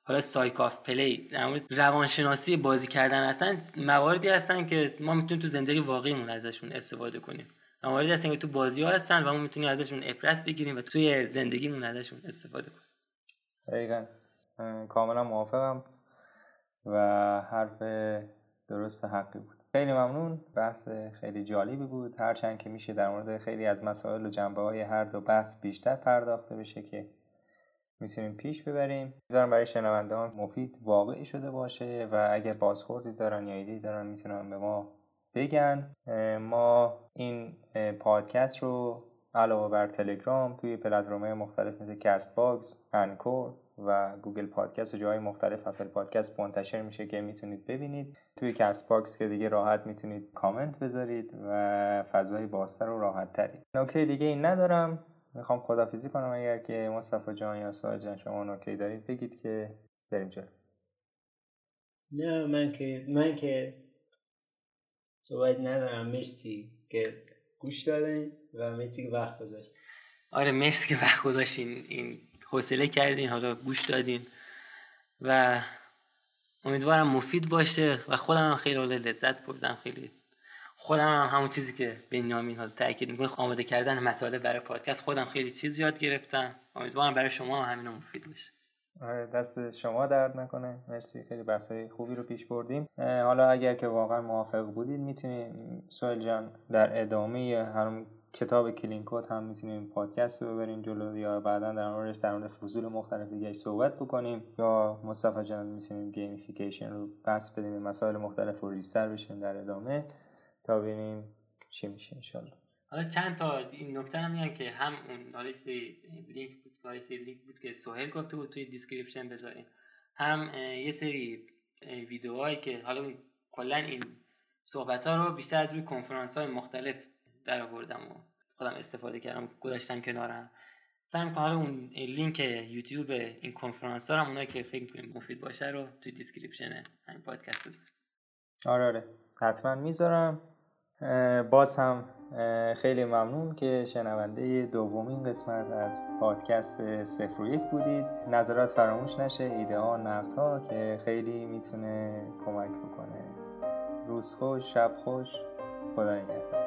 [SPEAKER 2] حالا psych of play در مورد روانشناسی بازی کردن هستن مواردی هستن که ما می‌تونیم تو زندگی واقعیمون ازشون استفاده کنیم. مواردی هستن که تو بازی ها هستن و ما می‌تونیم ازشون عبرت بگیریم و توی زندگیمون ازشون استفاده کنیم.
[SPEAKER 1] دقیقا. کاملا موافقم و حرف درست حقی بود. خیلی ممنون. بحث خیلی جالبی بود. هرچند که میشه در مورد خیلی از مسائل و جنبه های هر دو بحث بیشتر پرداخته بشه که می‌تونیم پیش ببریم. امیدوارم برای شنوندگان مفید واقعی شده باشه و اگر بازخوردی دارن یا ایده دارن می‌تونن به ما بگن. ما این پادکست رو علاوه بر تلگرام توی پلتفرم‌های مختلف مثل Castbox، Anchor و Google Podcast و جاهای مختلف Apple Podcast منتشر میشه که می‌تونید ببینید. توی Castbox که دیگه راحت می‌تونید کامنت بذارید و فضای بازتر و راحت تری نکته دیگه این ندارم. می‌خوام خداحافظی کنم اگر که مصطفی جان یا سهیل جان شما نکته دارید بگید که بریم جلو.
[SPEAKER 3] نه من که من که صحبت ندارم. مرسی که گوش دادین و مرسی که وقت گذاشتین.
[SPEAKER 2] آره مرسی که وقت گذاشتین. این حوصله کردین حالا گوش دادین. و امیدوارم مفید باشه و خودم هم خیلی لذت بردم خیلی خودم هم همون چیزی که به نامین حال تاکید می‌کنه آماده کردن مطالب برای پادکست. خودم خیلی چیز یاد گرفتم. امیدوارم برای شما هم همین مفید باشه.
[SPEAKER 1] آره دست شما درد نکنه. مرسی خیلی بحث خوبی رو پیش بردیم. حالا اگر که واقعا موافق بودید می‌تونید سهیل جان در ادامه همون کتاب Clean Code هم می‌تونیم پادکست رو ببریم جلو یا بعدا در موردش در مورد فصول مختلف دیگه صحبت بکنیم یا مصطفی جان می‌تونیم gamification رو بسط بدیم مسائل مختلف رو ریزتر بشیم در ادامه تا ببینیم چی میشه انشالله.
[SPEAKER 2] حالا چند تا این نکته هم میگن که هم اون حالا لینک بود لینک بود که سهیل گفته بود توی description بذاریم. هم یه سری ویدیوهایی که حالا کلا این صحبت ها رو بیشتر از روی کنفرانس های مختلف در آوردم و خودم استفاده کردم گذاشتم کنارم. سعی کنم اون لینک یوتیوب این کنفرانس ها اونایی که فکر می‌کنیم مفید باشه رو توی description همین پادکست بذارم.
[SPEAKER 1] آره آره. حتما می‌ذارم. باز هم خیلی ممنون که شنونده دومین قسمت از پادکست صفر و یک بودید. نظرات فراموش نشه ایده ها نقد ها که خیلی می‌تونه کمک بکنه. روز خوش شب خوش. خدا نگهدار.